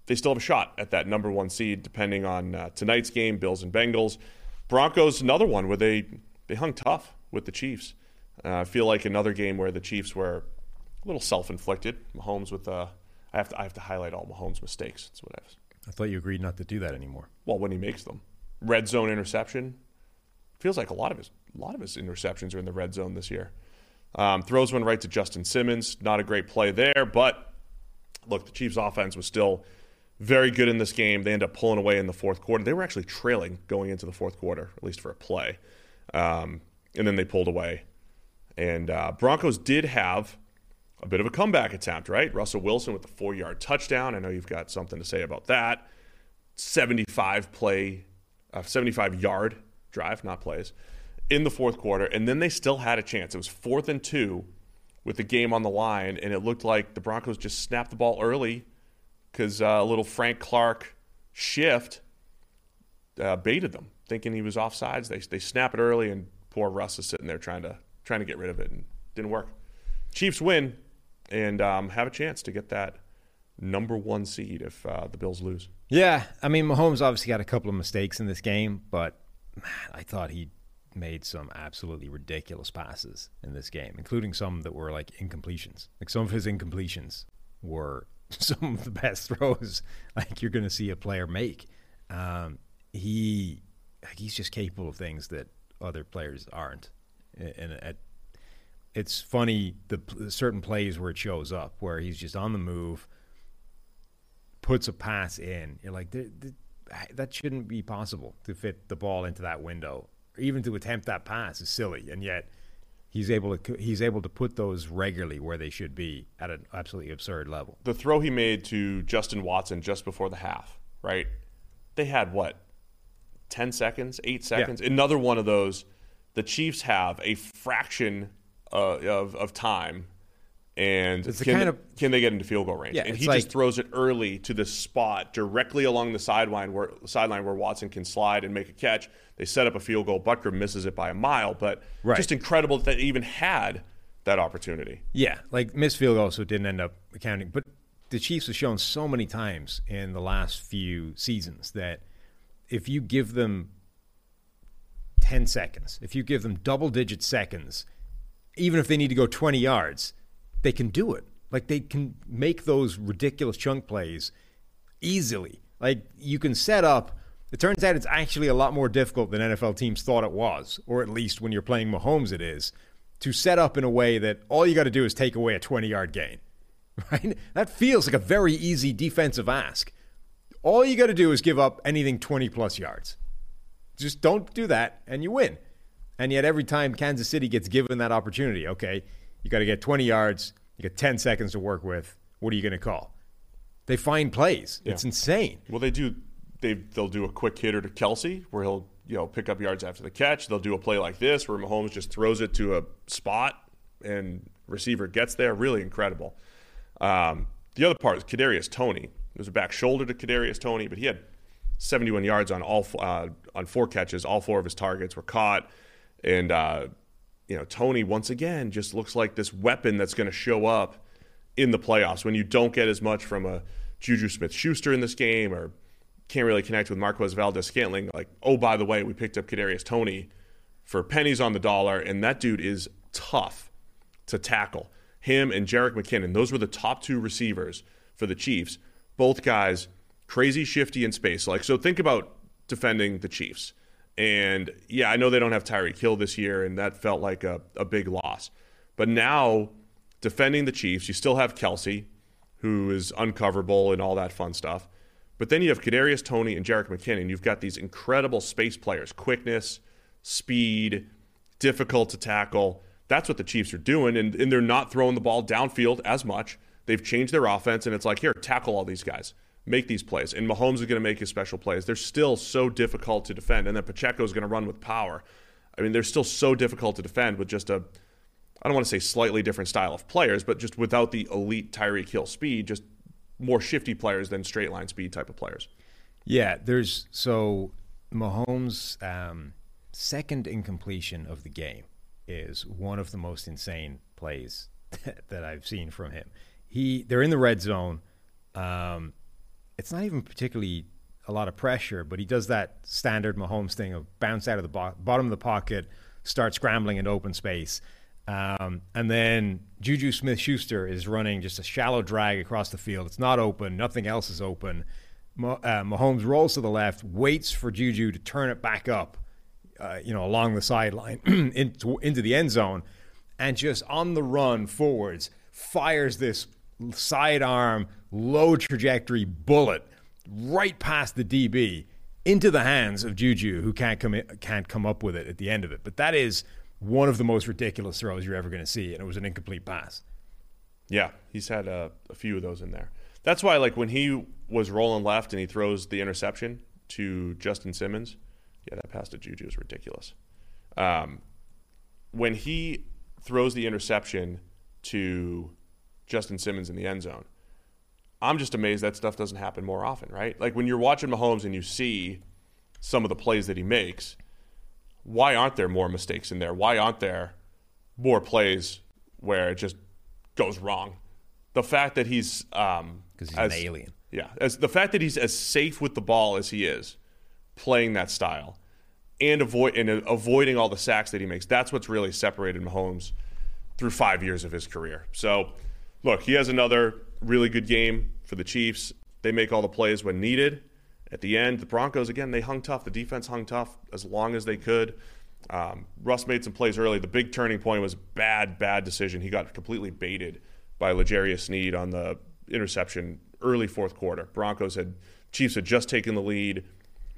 they still have a shot at that number one seed, depending on uh, tonight's game, Bills and Bengals. Broncos, another one where they, they hung tough with the Chiefs. Uh, I feel like another game where the Chiefs were a little self inflicted. Mahomes with, uh, I, have to, I have to highlight all Mahomes' mistakes. That's what I have. I thought you agreed not to do that anymore. Well, when he makes them. Red zone interception. Feels like a lot of his a lot of his interceptions are in the red zone this year. Um, throws one right to Justin Simmons. Not a great play there, but look, the Chiefs' offense was still very good in this game. They end up pulling away in the fourth quarter. They were actually trailing going into the fourth quarter, at least for a play, um, and then they pulled away. And uh, Broncos did have a bit of a comeback attempt, right? Russell Wilson with the four-yard touchdown. I know you've got something to say about that. 75 play, uh, 75 yard drive, not plays, in the fourth quarter, and then they still had a chance. It was fourth and two with the game on the line, and it looked like the Broncos just snapped the ball early because uh, a little Frank Clark shift uh, baited them, thinking he was offsides. They they snap it early, and poor Russ is sitting there trying to trying to get rid of it, and didn't work. Chiefs win and um, have a chance to get that number one seed if uh, the Bills lose. Yeah, I mean, Mahomes obviously got a couple of mistakes in this game, but man, I thought he made some absolutely ridiculous passes in this game, including some that were like incompletions. Like some of his incompletions were some of the best throws like you're going to see a player make. Um, he like, he's just capable of things that other players aren't, and, at it's funny the, the certain plays where it shows up where he's just on the move puts a pass in you're like "Th- th- that shouldn't be possible to fit the ball into that window or even to attempt that pass is silly and yet he's able to he's able to put those regularly where they should be at an absolutely absurd level the throw he made to Justin Watson just before the half, right? They had what, 10 seconds, eight seconds? Another one of those. The Chiefs have a fraction uh, of, of time, And It's the can, kind of- can they get into field goal range? Yeah, and he like- just throws it early to this spot directly along the sideline where sideline where Watson can slide and make a catch. They set up a field goal. Butker misses it by a mile, but Right. just incredible that they even had that opportunity. Yeah, like missed field goal, so it didn't end up accounting. But the Chiefs have shown so many times in the last few seasons that if you give them 10 seconds, if you give them double digit seconds, even if they need to go 20 yards, they can do it. Like they can make those ridiculous chunk plays easily. Like you can set up. It turns out it's actually a lot more difficult than NFL teams thought it was, or at least when you're playing Mahomes, it is, to set up in a way that all you got to do is take away a 20 yard gain. Right? That feels like a very easy defensive ask. All you got to do is give up anything 20 plus yards. Just don't do that, and you win. And yet, every time Kansas City gets given that opportunity, okay, you got to get 20 yards, you got 10 seconds to work with. What are you going to call? They find plays. It's insane. Well, they do. They they'll do a quick hitter to Kelce where he'll you know pick up yards after the catch. They'll do a play like this where Mahomes just throws it to a spot and receiver gets there. Really incredible. Um, the other part is Kadarius Toney. There's a back shoulder to Kadarius Toney, but he had 71 yards on all uh, on four catches. All four of his targets were caught, and uh, you know Toney once again just looks like this weapon that's going to show up in the playoffs when you don't get as much from a Juju Smith-Schuster in this game or can't really connect with Marquez Valdes-Scantling. Like, oh by the way, we picked up Kadarius Toney for pennies on the dollar, and that dude is tough to tackle. Him and Jerick McKinnon, those were the top two receivers for the Chiefs. Both guys crazy shifty in space. Like so think about defending the Chiefs. And yeah, I know they don't have Tyreek Hill this year, and that felt like a, a big loss. But now defending the Chiefs, you still have Kelce, who is uncoverable and all that fun stuff. But then you have Kadarius Toney and Jerick McKinnon. You've got these incredible space players, quickness, speed, difficult to tackle. That's what the Chiefs are doing, and, and they're not throwing the ball downfield as much. They've changed their offense, and it's like, here, tackle all these guys, make these plays. And Mahomes is going to make his special plays. They're still so difficult to defend, and then Pacheco is going to run with power. I mean, they're still so difficult to defend with just a, I don't want to say slightly different style of players, but just without the elite Tyreek Hill speed, just more shifty players than straight line speed type of players. Yeah, there's so Mahomes' um, second incompletion of the game is one of the most insane plays that I've seen from him. He they're in the red zone. Um, it's not even particularly a lot of pressure, but he does that standard Mahomes thing of bounce out of the bo- bottom of the pocket, start scrambling into open space. Um, and then Juju Smith Schuster is running just a shallow drag across the field. It's not open, nothing else is open. Mo- uh, Mahomes rolls to the left, waits for Juju to turn it back up, uh, you know, along the sideline into, into the end zone, and just on the run forwards, fires this sidearm, low trajectory bullet right past the DB into the hands of Juju, who can't come in, can't come up with it at the end of it. But that is one of the most ridiculous throws you're ever going to see, and it was an incomplete pass. Yeah, he's had a, a few of those in there. That's why, like when he was rolling left and he throws the interception to Justin Simmons, yeah, that pass to Juju is ridiculous. Um, when he throws the interception to Justin Simmons in the end zone, I'm just amazed that stuff doesn't happen more often, right? Like when you're watching Mahomes and you see some of the plays that he makes, why aren't there more mistakes in there? Why aren't there more plays where it just goes wrong? The fact that he's um, because he's as- an alien. yeah, as the fact that he's as safe with the ball as he is, playing that style, and avoid and avoiding all the sacks that he makes. That's what's really separated Mahomes through five years of his career. So, look, he has another really good game for the Chiefs. They make all the plays when needed. At the end, the Broncos again they hung tough. The defense hung tough as long as they could. Um, Russ made some plays early. The big turning point was bad, bad decision. He got completely baited by L'Jarius Sneed on the interception early fourth quarter. Broncos had Chiefs had just taken the lead.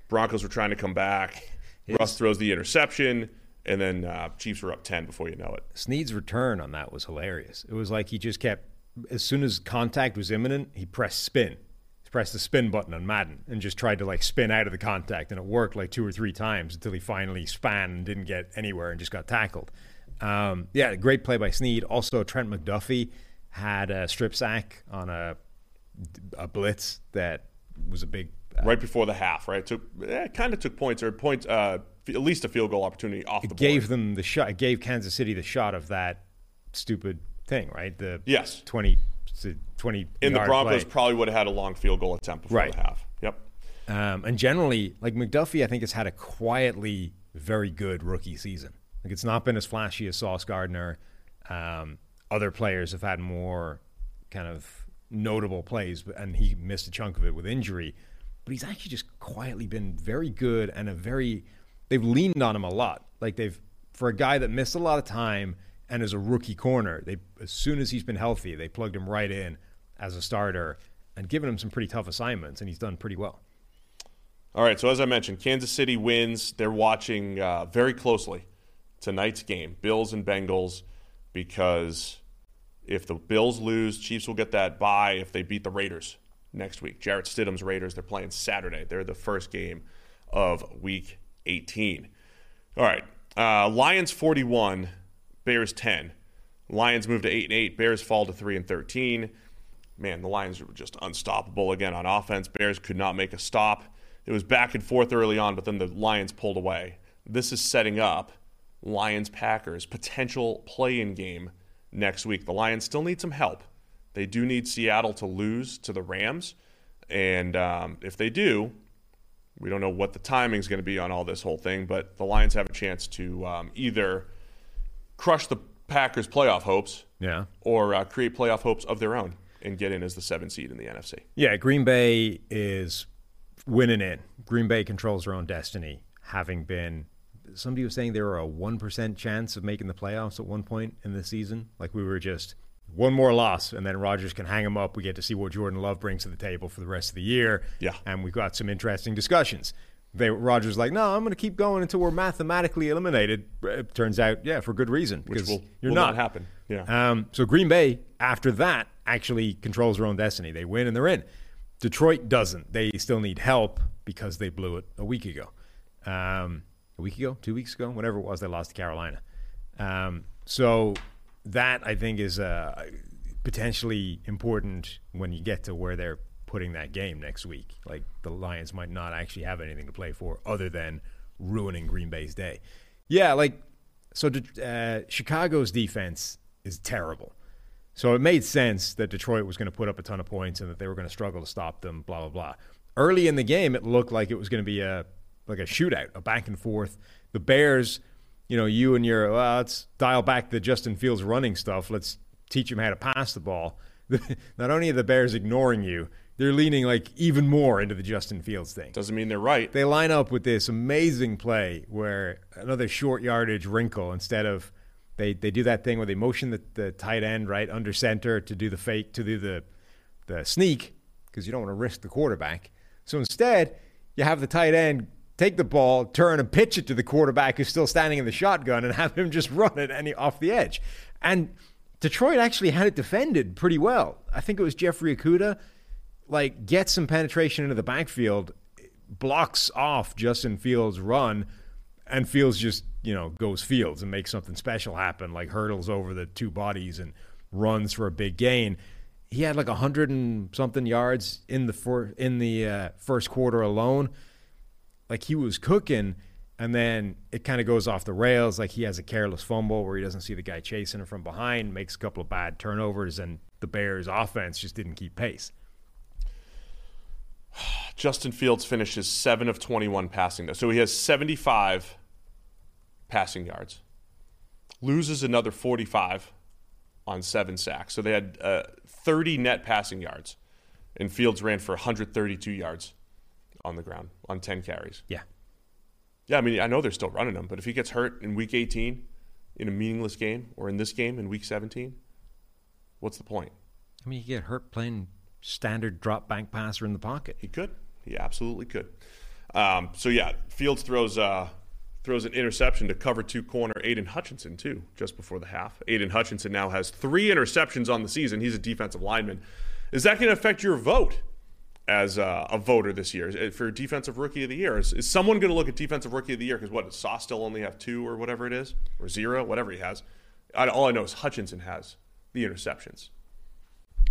Broncos were trying to come back. Russ throws the interception, and then uh, Chiefs were up ten before you know it. Sneed's return on that was hilarious. It was like he just kept, as soon as contact was imminent, he pressed spin. He pressed the spin button on Madden and just tried to like spin out of the contact, and it worked like two or three times until he finally span and didn't get anywhere and just got tackled. Um, yeah, great play by Sneed. Also, Trent McDuffie had a strip sack on a a blitz that was a big right before the half, right? Took eh, kind of took points or points, uh, f- at least a field goal opportunity off the board. gave them the shot. It gave Kansas City the shot of that stupid thing, right? The Yes. 20, 20 and the Broncos play. probably would have had a long field goal attempt before Right. the half. Yep. Um, and generally, like McDuffie, I think has had a quietly very good rookie season. Like it's not been as flashy as Sauce Gardner. Um, other players have had more kind of notable plays, but- and he missed a chunk of it with injury. But he's actually just quietly been very good and a very. They've leaned on him a lot. Like they've for a guy that missed a lot of time and as a rookie corner. They as soon as he's been healthy, they plugged him right in as a starter and given him some pretty tough assignments, and he's done pretty well. All right. So as I mentioned, Kansas City wins. They're watching uh, very closely tonight's game, Bills and Bengals, because if the Bills lose, Chiefs will get that bye if they beat the Raiders next week. Jarrett Stidham's Raiders. They're playing Saturday. They're the first game of Week 18. All right. Uh, Lions 41, Bears 10. Lions move to 8 and 8. Bears fall to 3 and 13. Man, the Lions were just unstoppable again on offense. Bears could not make a stop. It was back and forth early on, but then the Lions pulled away. This is setting up Lions Packers potential play-in game next week. The Lions still need some help. They do need Seattle to lose to the Rams, and um, if they do, we don't know what the timing is going to be on all this whole thing. But the Lions have a chance to um, either crush the Packers' playoff hopes, Yeah. or uh, create playoff hopes of their own and get in as the seven seed in the NFC. Yeah, Green Bay is winning in. Green Bay controls their own destiny, having been. Somebody was saying there were a 1% chance of making the playoffs at one point in the season. Like we were just one more loss, and then Rodgers can hang them up. We get to see what Jordan Love brings to the table for the rest of the year. Yeah. And we've got some interesting discussions. They Rodgers like, no, I'm going to keep going until we're mathematically eliminated. It turns out, yeah, for good reason. Which because will- you're will not. not happen. Yeah. Um, so Green Bay, after that, actually controls their own destiny. They win and they're in. Detroit doesn't. They still need help because they blew it a week ago. Um, a week ago, two weeks ago, whatever it was, they lost to Carolina. Um, so that I think is uh, potentially important when you get to where they're putting that game next week. Like the Lions might not actually have anything to play for other than ruining Green Bay's day. Yeah, like so. Uh, Chicago's defense is terrible. So it made sense that Detroit was going to put up a ton of points and that they were going to struggle to stop them. Blah blah blah. Early in the game, it looked like it was going to be a like a shootout, a back and forth. The Bears, you know, you and your well, let's dial back the Justin Fields running stuff. Let's teach him how to pass the ball. Not only are the Bears ignoring you, they're leaning like even more into the Justin Fields thing Doesn't mean they're right. they line up with this amazing play where another short yardage wrinkle instead of they, they do that thing where they motion the, the tight end right under center to do the fake to do the the sneak because you don't want to risk the quarterback. So instead, you have the tight end take the ball, turn and pitch it to the quarterback who's still standing in the shotgun and have him just run it any off the edge. And Detroit actually had it defended pretty well. I think it was Jeffrey Okudah like gets some penetration into the backfield, blocks off Justin Fields' run, and Fields just you know goes Fields and makes something special happen, like hurdles over the two bodies and runs for a big gain. He had like a hundred and something yards in the fir- in the uh, first quarter alone. Like he was cooking, and then it kind of goes off the rails. Like he has a careless fumble where he doesn't see the guy chasing him from behind, makes a couple of bad turnovers, and the Bears' offense just didn't keep pace. Justin Fields finishes 7 of 21 passing, though. So he has 75 passing yards, loses another 45 on seven sacks. So they had uh, 30 net passing yards, and Fields ran for 132 yards on the ground on 10 carries. Yeah. Yeah, I mean, I know they're still running him, but if he gets hurt in week 18 in a meaningless game or in this game in week 17, what's the point? I mean, you get hurt playing standard drop bank passer in the pocket. He could. He absolutely could. Um, so yeah, Fields throws uh, throws an interception to cover two corner Aidan Hutchinson too, just before the half. Aidan Hutchinson now has three interceptions on the season. He's a defensive lineman. Is that going to affect your vote as uh, a voter this year for defensive rookie of the year? Is, is someone going to look at defensive rookie of the year because what does Sauce still only have two or whatever it is or zero, whatever he has? I, all I know is Hutchinson has the interceptions.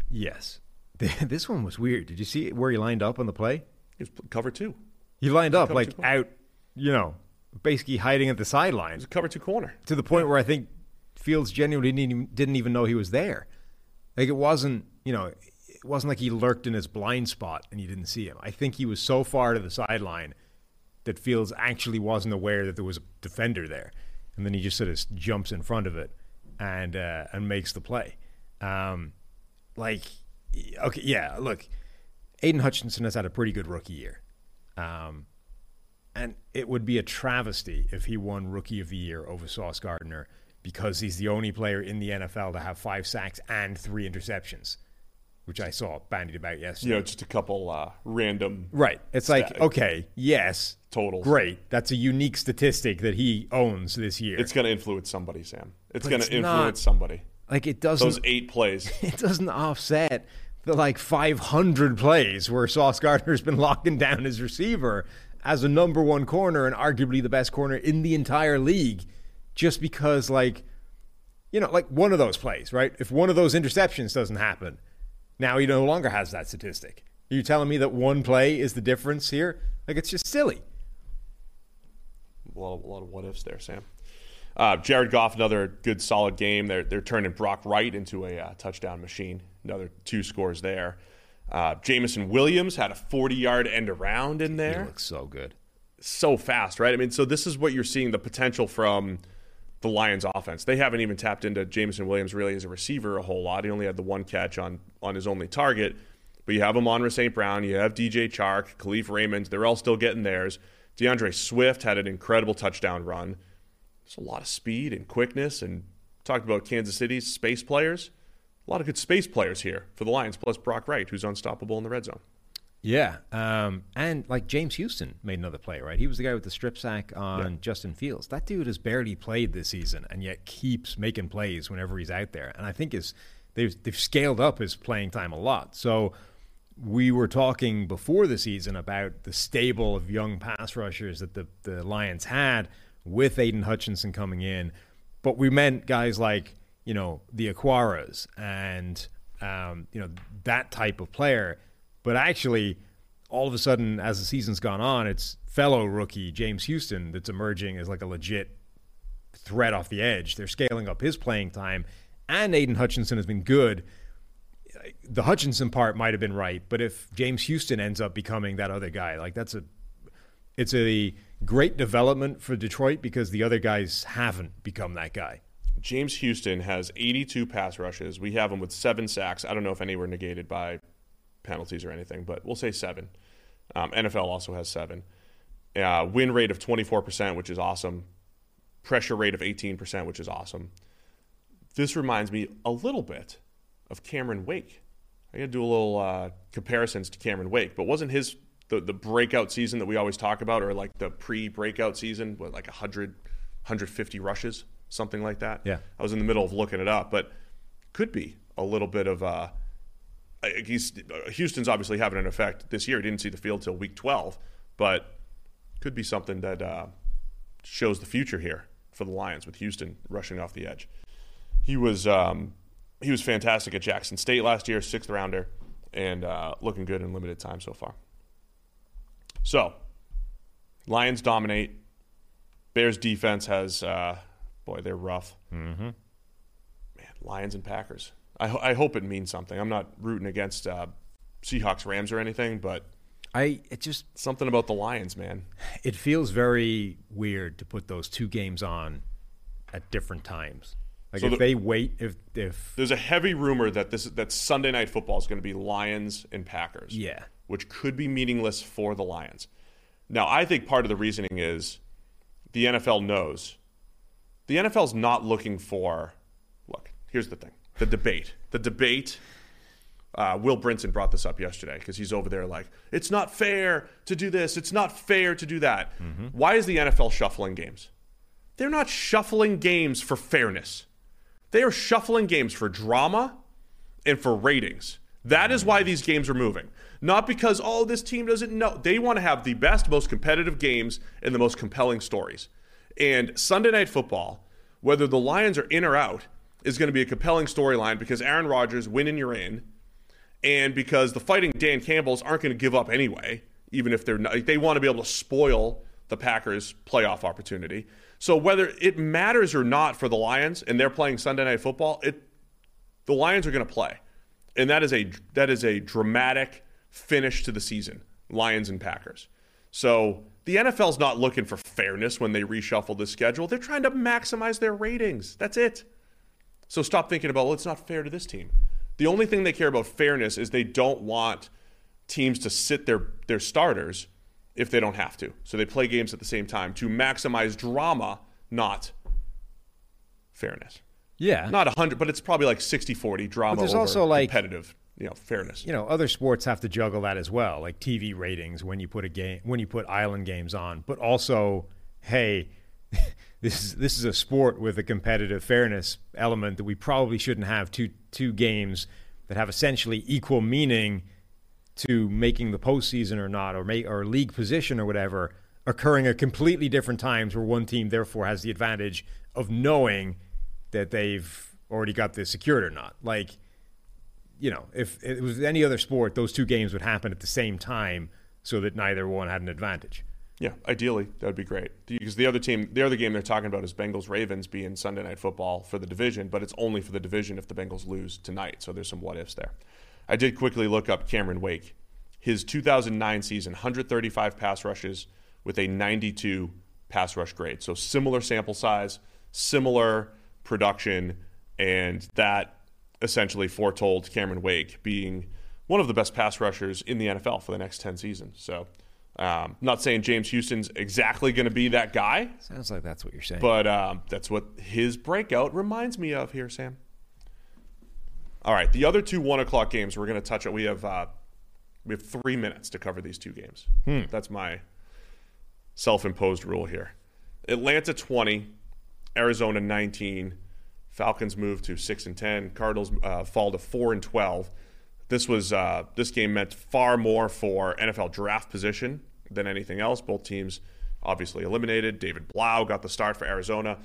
Yes. This one was weird. Did you see where he lined up on the play? He was cover two. He lined up like two out, you know, basically hiding at the sideline He was cover two corner. to the point where I think Fields genuinely didn't even, didn't even know he was there. Like it wasn't, you know, it wasn't like he lurked in his blind spot and you didn't see him. I think he was so far to the sideline that Fields actually wasn't aware that there was a defender there, and then he just sort of jumps in front of it and uh, and makes the play. Um, like, okay, yeah, look, Aidan Hutchinson has had a pretty good rookie year. Um, and it would be a travesty if he won Rookie of the Year over Sauce Gardner because he's the only player in the NFL to have five sacks and three interceptions, which I saw bandied about yesterday. You know, just a couple uh, random. Right. It's like, okay, yes. Total. Great. That's a unique statistic that he owns this year. It's going to influence somebody, Sam. It's going to not- influence somebody. like it doesn't Those eight plays. it doesn't offset the like 500 plays where Sauce Gardner's been locking down his receiver as a number one corner and arguably the best corner in the entire league just because like you know like one of those plays right if one of those interceptions doesn't happen now he no longer has that statistic are you telling me that one play is the difference here like it's just silly a lot, of, a lot of what ifs there, Sam. Uh, Jared Goff, another good solid game. They're they're turning Brock Wright into a uh, touchdown machine. Another two scores there. Uh, Jameson Williams had a 40 yard end around in there. he looks so good So fast, right? I mean, so this is what you're seeing the potential from the Lions offense. They haven't even tapped into Jameson Williams really as a receiver a whole lot. He only had the one catch on on his only target. But you have Amon St. Brown, you have DJ Chark, Kalif Raymond. They're all still getting theirs. D'Andre Swift had an incredible touchdown run. There's a lot of speed and quickness, and talked about Kansas City's space players. A lot of good space players here for the Lions, plus Brock Wright, who's unstoppable in the red zone. Yeah, um, and like James Houston made another play, right? He was the guy with the strip sack on Yeah. Justin Fields. That dude has barely played this season, and yet keeps making plays whenever he's out there. And I think is they've they've scaled up his playing time a lot. So we were talking before the season about the stable of young pass rushers that the the Lions had with Aidan Hutchinson coming in, but we meant guys like you know the Okwaras and um, you know that type of player. But actually, all of a sudden, as the season's gone on, it's fellow rookie James Houston that's emerging as like a legit threat off the edge. They're scaling up his playing time, and Aidan Hutchinson has been good. The Hutchinson part might have been right, but if James Houston ends up becoming that other guy, like that's a it's a great development for Detroit because the other guys haven't become that guy. James Houston has 82 pass rushes. We have him with seven sacks. I don't know if any were negated by penalties or anything, but we'll say seven. Um, NFL also has seven. Uh, win rate of 24%, which is awesome. Pressure rate of 18%, which is awesome. This reminds me a little bit of Cameron Wake. I got to do a little uh, comparisons to Cameron Wake, but wasn't his the, the breakout season that we always talk about, or like the pre-breakout season, with like 100, 150 rushes, something like that? Yeah. I was in the middle of looking it up, but could be a little bit of uh, he's uh, Houston's obviously having an effect this year. He didn't see the field till week 12, but could be something that uh, shows the future here for the Lions with Houston rushing off the edge. He was um, he was fantastic at Jackson State last year, sixth rounder, and uh, looking good in limited time so far. So, Lions dominate. Bears defense has uh, boy, they're rough. Mm-hmm. Man, Lions and Packers. I, ho- I hope it means something. I'm not rooting against uh, Seahawks Rams or anything, but I it just something about the Lions, man. it feels very weird to put those two games on at different times. Like So if the- they wait, if if There's a heavy rumor that this that Sunday night football is going to be Lions and Packers. Yeah. which could be meaningless for the Lions. Now, I think part of the reasoning is the NFL knows the NFL's not looking for. Look, here's the thing: the debate. The debate. Uh, Will Brinson brought this up yesterday because he's over there like, it's not fair to do this. It's not fair to do that. Why is the NFL shuffling games? They're not shuffling games for fairness. They are shuffling games for drama and for ratings. That is why these games are moving. Not because, oh, this team doesn't know. They want to have the best, most competitive games and the most compelling stories. And Sunday Night Football, whether the Lions are in or out, is going to be a compelling storyline because Aaron Rodgers, win and you're in. and because the fighting Dan Campbells aren't going to give up anyway, even if they're not, they want to be able to spoil the Packers' playoff opportunity. So whether it matters or not for the Lions, and they're playing Sunday Night Football, it the Lions are going to play, and that is a that is a dramatic finish to the season. Lions and Packers. So the NFL's not looking for fairness when they reshuffle the schedule. They're trying to maximize their ratings. That's it. So stop thinking about, well, it's not fair to this team. The only thing they care about fairness is they don't want teams to sit their, their starters if they don't have to. So they play games at the same time to maximize drama, not fairness. Yeah. Not 100, but it's probably like 60 40 drama But there's over also, like- competitive, you know, fairness. you know, other sports have to juggle that as well, like TV ratings when you put a game when you put island games on, but also, hey, this is this is a sport with a competitive fairness element that we probably shouldn't have two two games that have essentially equal meaning to making the postseason or not, or make or league position or whatever, occurring at completely different times where one team therefore has the advantage of knowing that they've already got this secured or not. Like you know, if it was any other sport, those two games would happen at the same time so that neither one had an advantage. Yeah, ideally that would be great because the other team, the other game they're talking about is Bengals Ravens being Sunday Night Football for the division, but it's only for the division if the Bengals lose tonight. So there's some what ifs there. I did quickly look up Cameron Wake, his 2009 season, 135 pass rushes with a 92 pass rush grade. So similar sample size, similar production, and that essentially foretold Cameron Wake being one of the best pass rushers in the NFL for the next 10 seasons. So, um, not saying James Houston's exactly going to be that guy, Sounds like that's what you're saying. but um, that's what his breakout reminds me of here, Sam. All right, the other two one o'clock games we're going to touch on. We have uh, we have three minutes to cover these two games. That's my self-imposed rule here. Atlanta twenty, Arizona nineteen. Falcons move to six and ten. Cardinals uh, fall to four and twelve. This was uh, this game meant far more for NFL draft position than anything else. Both teams obviously eliminated. David Blough got the start for Arizona.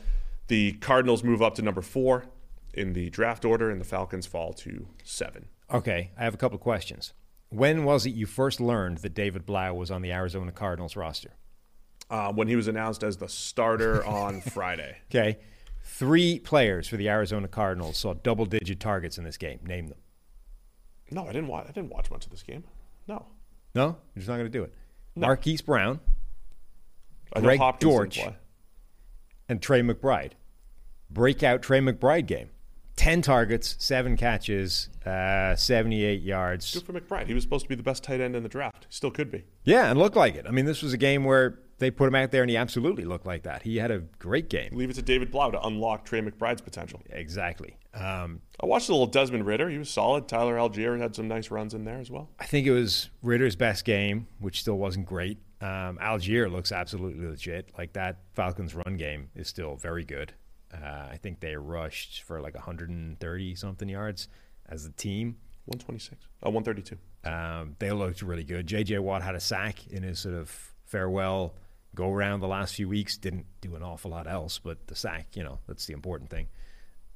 The Cardinals move up to number four in the draft order, and the Falcons fall to seven. okay, I have a couple of questions. When was it you first learned that David Blough was on the Arizona Cardinals roster? Uh, when he was announced as the starter on Friday, Okay. Three players for the Arizona Cardinals saw double digit targets in this game. Name them. no, I didn't watch. I didn't watch much of this game. No, No? You're just not going to do it. Marquise Brown Greg Dortch. and Trey McBride. Breakout Trey McBride game. 10 targets, 7 catches, uh, 78 yards. Good for McBride. He was supposed to be the best tight end in the draft. Still could be. Yeah, and looked like it. I mean, this was a game where they put him out there and he absolutely looked like that. He had a great game. Leave it to David Blough to unlock Trey McBride's potential. Exactly. Um, I watched a little Desmond Ridder. He was solid. Tyler Allgeier had some nice runs in there as well. I think it was Ridder's best game, which still wasn't great. Um, Algier looks absolutely legit. Like that Falcons run game is still very good. Uh, I think they rushed for like 130 something yards as a team. 126. Oh, 132. Um, they looked really good. J.J. Watt had a sack in his sort of farewell go around the last few weeks. Didn't do an awful lot else, but the sack, you know, that's the important thing.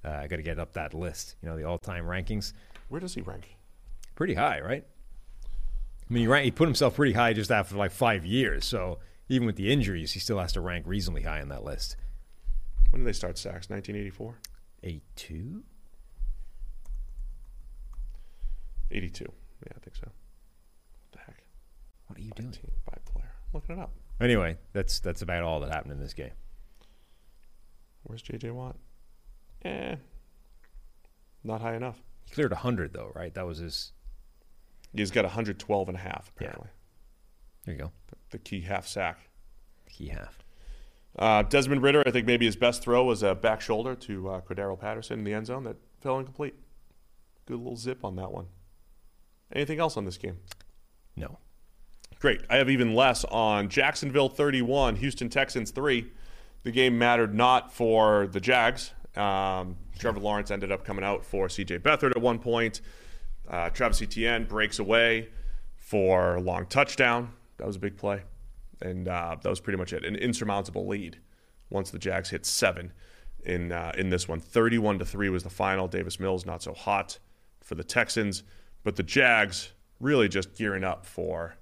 Uh, I got to get up that list, you know, the all-time rankings. Where does he rank? Pretty high, right? I mean, he, rank, he put himself pretty high just after like five years. So even with the injuries, he still has to rank reasonably high on that list. When did they start sacks? 1984? A two? 82. Yeah, I think so. What the heck? What are you doing? Team by player. Looking it up. Anyway, that's that's about all that happened in this game. Where's J.J. Watt? Eh. Not high enough. He cleared 100, though, right? That was his. He's got 112 and a half, apparently. There you go. The key half sack. Key half. Uh, Desmond Ridder, I think maybe his best throw was a back shoulder to uh, Cordarrelle Patterson in the end zone that fell incomplete. Good little zip on that one. Anything else on this game? No. Great. I have even less on Jacksonville 31, Houston Texans 3. The game mattered not for the Jags. Um, Trevor Lawrence ended up coming out for CJ Beathard at one point. Uh, Travis Etienne breaks away for a long touchdown. That was a big play. And uh, that was pretty much it. An insurmountable lead once the Jags hit seven in, uh, in this one. 31 to 3 was the final. Davis Mills not so hot for the Texans. but the Jags really just gearing up for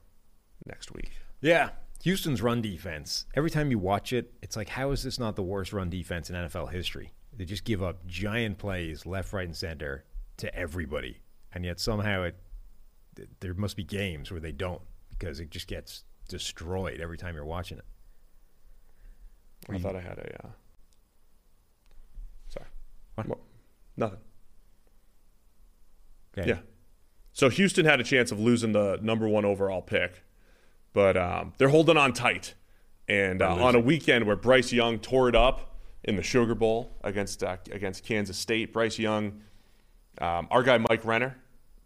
next week. Yeah. Houston's run defense. Every time you watch it, it's like, how is this not the worst run defense in NFL history? They just give up giant plays left, right, and center to everybody, and yet somehow it there must be games where they don't because it just gets destroyed every time you're watching it. I thought I had a. Uh... Sorry. What? Well, nothing. Okay. Yeah. So Houston had a chance of losing the number one overall pick, but um, they're holding on tight. And uh, on a weekend where Bryce Young tore it up in the Sugar Bowl against uh, against Kansas State, Bryce Young, um, our guy Mike Renner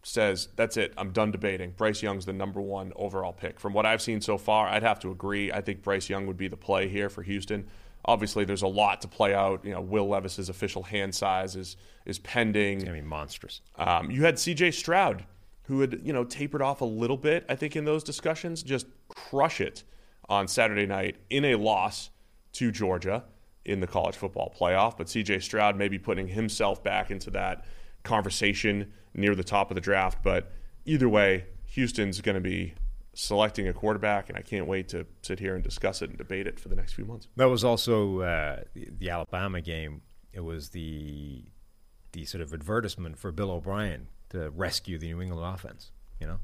says that's it. I'm done debating. Bryce Young's the number one overall pick. From what I've seen so far, I'd have to agree. I think Bryce Young would be the play here for Houston. Obviously, there's a lot to play out. You know, Will Levis's official hand size is is pending. It's to be monstrous. Um, you had C.J. Stroud, who had you know tapered off a little bit, I think, in those discussions, just crush it on Saturday night in a loss to Georgia in the college football playoff. But C.J. Stroud may be putting himself back into that conversation near the top of the draft. But either way, Houston's going to be selecting a quarterback, and I can't wait to sit here and discuss it and debate it for the next few months. That was also uh, the, the Alabama game. It was the the sort of advertisement for Bill O'Brien to rescue the New England offense. You know,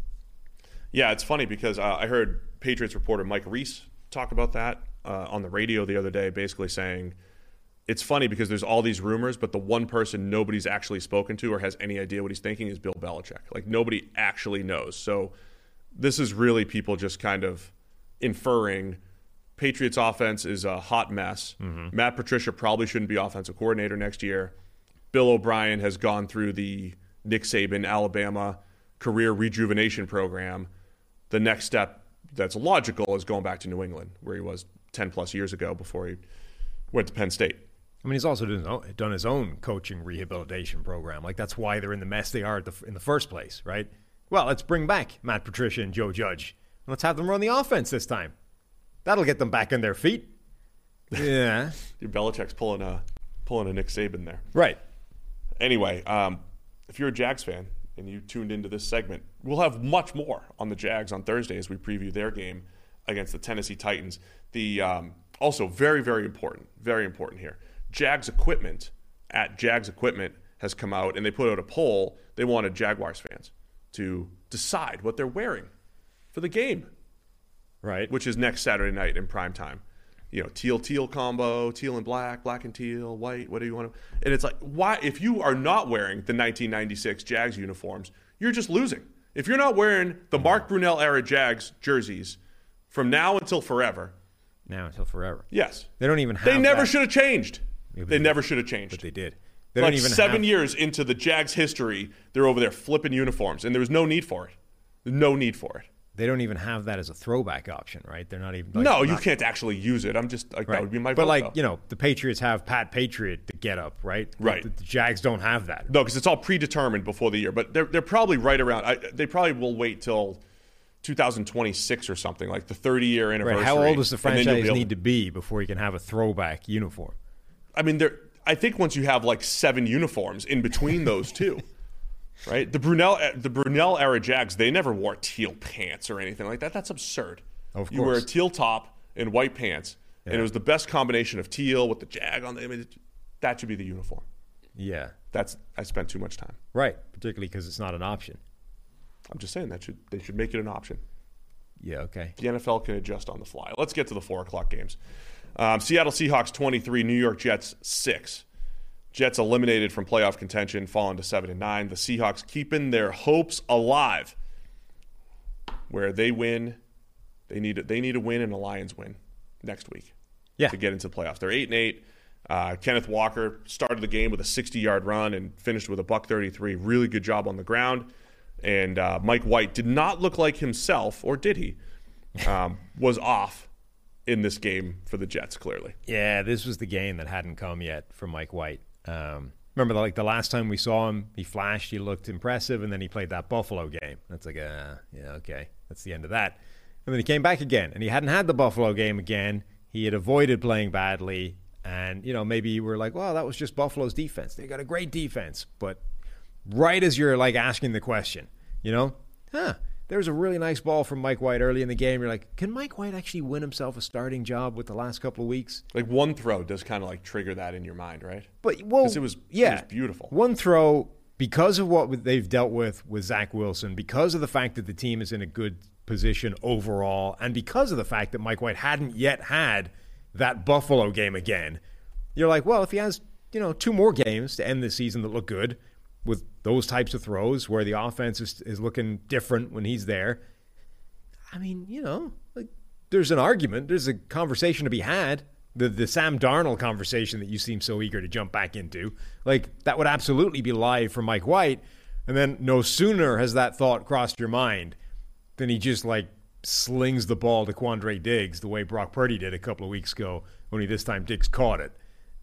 Yeah, it's funny because uh, I heard Patriots reporter Mike Reiss talk about that uh, on the radio the other day, basically saying it's funny because there's all these rumors, but the one person nobody's actually spoken to or has any idea what he's thinking is Bill Belichick. Like nobody actually knows. So this is really people just kind of inferring Patriots offense is a hot mess. Matt Patricia probably shouldn't be offensive coordinator next year. Bill O'Brien has gone through the Nick Saban Alabama career rejuvenation program. The next step that's logical is going back to New England, where he was 10 plus years ago before he went to Penn State. I mean, he's also done his own, done his own coaching rehabilitation program. Like that's why they're in the mess they are at the, in the first place, right? Well, let's bring back Matt Patricia and Joe Judge. And Let's have them run the offense this time. That'll get them back on their feet. Yeah, Your Belichick's pulling a pulling a Nick Saban there. right. Anyway, um, if you're a Jags fan and you tuned into this segment, we'll have much more on the Jags on Thursday as we preview their game against the Tennessee Titans. The um, also very very important, very important here. Jags equipment at Jags equipment has come out and they put out a poll. They wanted Jaguars fans to decide what they're wearing for the game Right. which is next Saturday night in prime time. You know, teal teal combo, teal and black, black and teal, white, whatever you want to. And it's like, why? If you are not wearing the 1996 Jags uniforms, you're just losing. If you're not wearing the mm-hmm. Mark Brunell era Jags jerseys from now until forever, now until forever. yes, They don't even have. they never that. should have changed. they they- never should have changed. But they did. They like don't even seven have, years into the Jags history, they're over there flipping uniforms, and there was no need for it. No need for it. They don't even have that as a throwback option, right? They're not even. Like, no, you can't actually use it. I'm just like Right. that would be my but vote, like though. you know, the Patriots have Pat Patriot to get up, right? Right. The, the Jags don't have that. No, because it's all predetermined before the year. But they're they're probably right around. I, they probably will wait till 2026 or something, like the 30 year anniversary. Right. How old does the franchise able- need to be before you can have a throwback uniform? I mean, there. I think once you have like seven uniforms in between those two, right? The Brunell the Brunell era Jags, they never wore teal pants or anything like that. That's absurd. Of course. you wear a teal top and white pants, and it was the best combination of teal with the Jag on the. I mean, that should be the uniform. Yeah. That's I spent too much time. Right. Particularly because it's not an option. I'm just saying that should they should make it an option. Yeah. Okay. the NFL can adjust on the fly. Let's get to the four o'clock games. Um, Seattle Seahawks 23, New York Jets 6. Jets eliminated from playoff contention, falling to 7 and 9. The Seahawks keeping their hopes alive. Where they win, they need they need a win and a Lions win next week Yeah. to get into the playoffs. They're 8 and 8. Uh, Kenneth Walker started the game with a 60 yard run and finished with a buck 33. Really good job on the ground. And uh, Mike White did not look like himself, or did he? Um, was off in this game for the Jets, clearly. Yeah. This was the game that hadn't come yet for Mike White. Um, remember, like the last time we saw him, he flashed, he looked impressive, and then he played that Buffalo game. That's like, uh, yeah, okay, that's the end of that. And then he came back again, and he hadn't had the Buffalo game again. He had avoided playing badly, and you know maybe you were like, well, that was just Buffalo's defense. They got a great defense, but right as you're like asking the question, You know, huh? There was a really nice ball from Mike White early in the game. You're like, can Mike White actually win himself a starting job with the last couple of weeks? Like one throw does kind of like trigger that in your mind, right? But well, it was- it yeah, was beautiful. One throw because of what they've dealt with with Zach Wilson, because of the fact that the team is in a good position overall, and because of the fact that Mike White hadn't yet had that Buffalo game again. You're like, well, if he has you know two more games to end the season that look good with those types of throws where the offense is, is looking different when he's there. I mean, you know, like there's an argument, there's a conversation to be had. The the Sam Darnold conversation that you seem so eager to jump back into, like that would absolutely be live for Mike White. And then no sooner has that thought crossed your mind than he just like slings the ball to Quandre Diggs the way Brock Purdy did a couple of weeks ago, only this time Diggs caught it.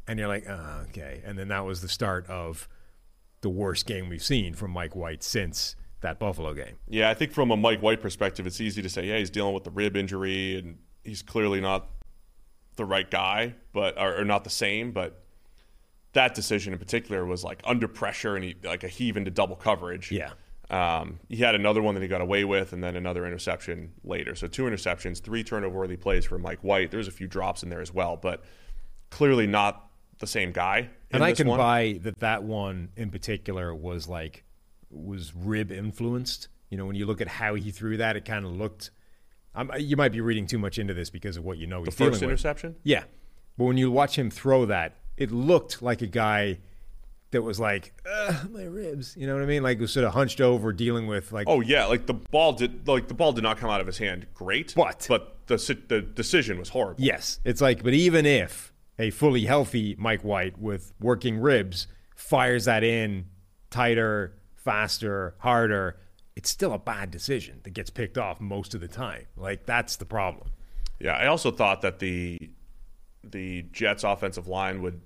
And you're like, oh, okay. And then that was the start of the worst game we've seen from Mike White since that Buffalo game. Yeah, I think from a Mike White perspective, it's easy to say, yeah, he's dealing with the rib injury and he's clearly not the right guy, but or, or not the same. But that decision in particular was like under pressure and he like a heave into double coverage. Yeah. Um, he had another one that he got away with, and then another interception later. So two interceptions, three turnover-worthy plays for Mike White. There's a few drops in there as well, but clearly not the same guy. And I can one. buy that that one in particular was like was rib influenced. You know, when you look at how he threw that, it kind of looked. I'm, you might be reading too much into this because of what you know the first with. interception. Yeah, but when you watch him throw that, it looked like a guy that was like "Ugh, my ribs. You know what I mean? Like was sort of hunched over, dealing with like. Oh yeah, like the ball did like the ball did not come out of his hand great, But- but the the decision was horrible. Yes, it's like, but even if a fully healthy Mike White with working ribs fires that in tighter, faster, harder, it's still a bad decision that gets picked off most of the time. Like that's the problem. Yeah, I also thought that the the Jets offensive line would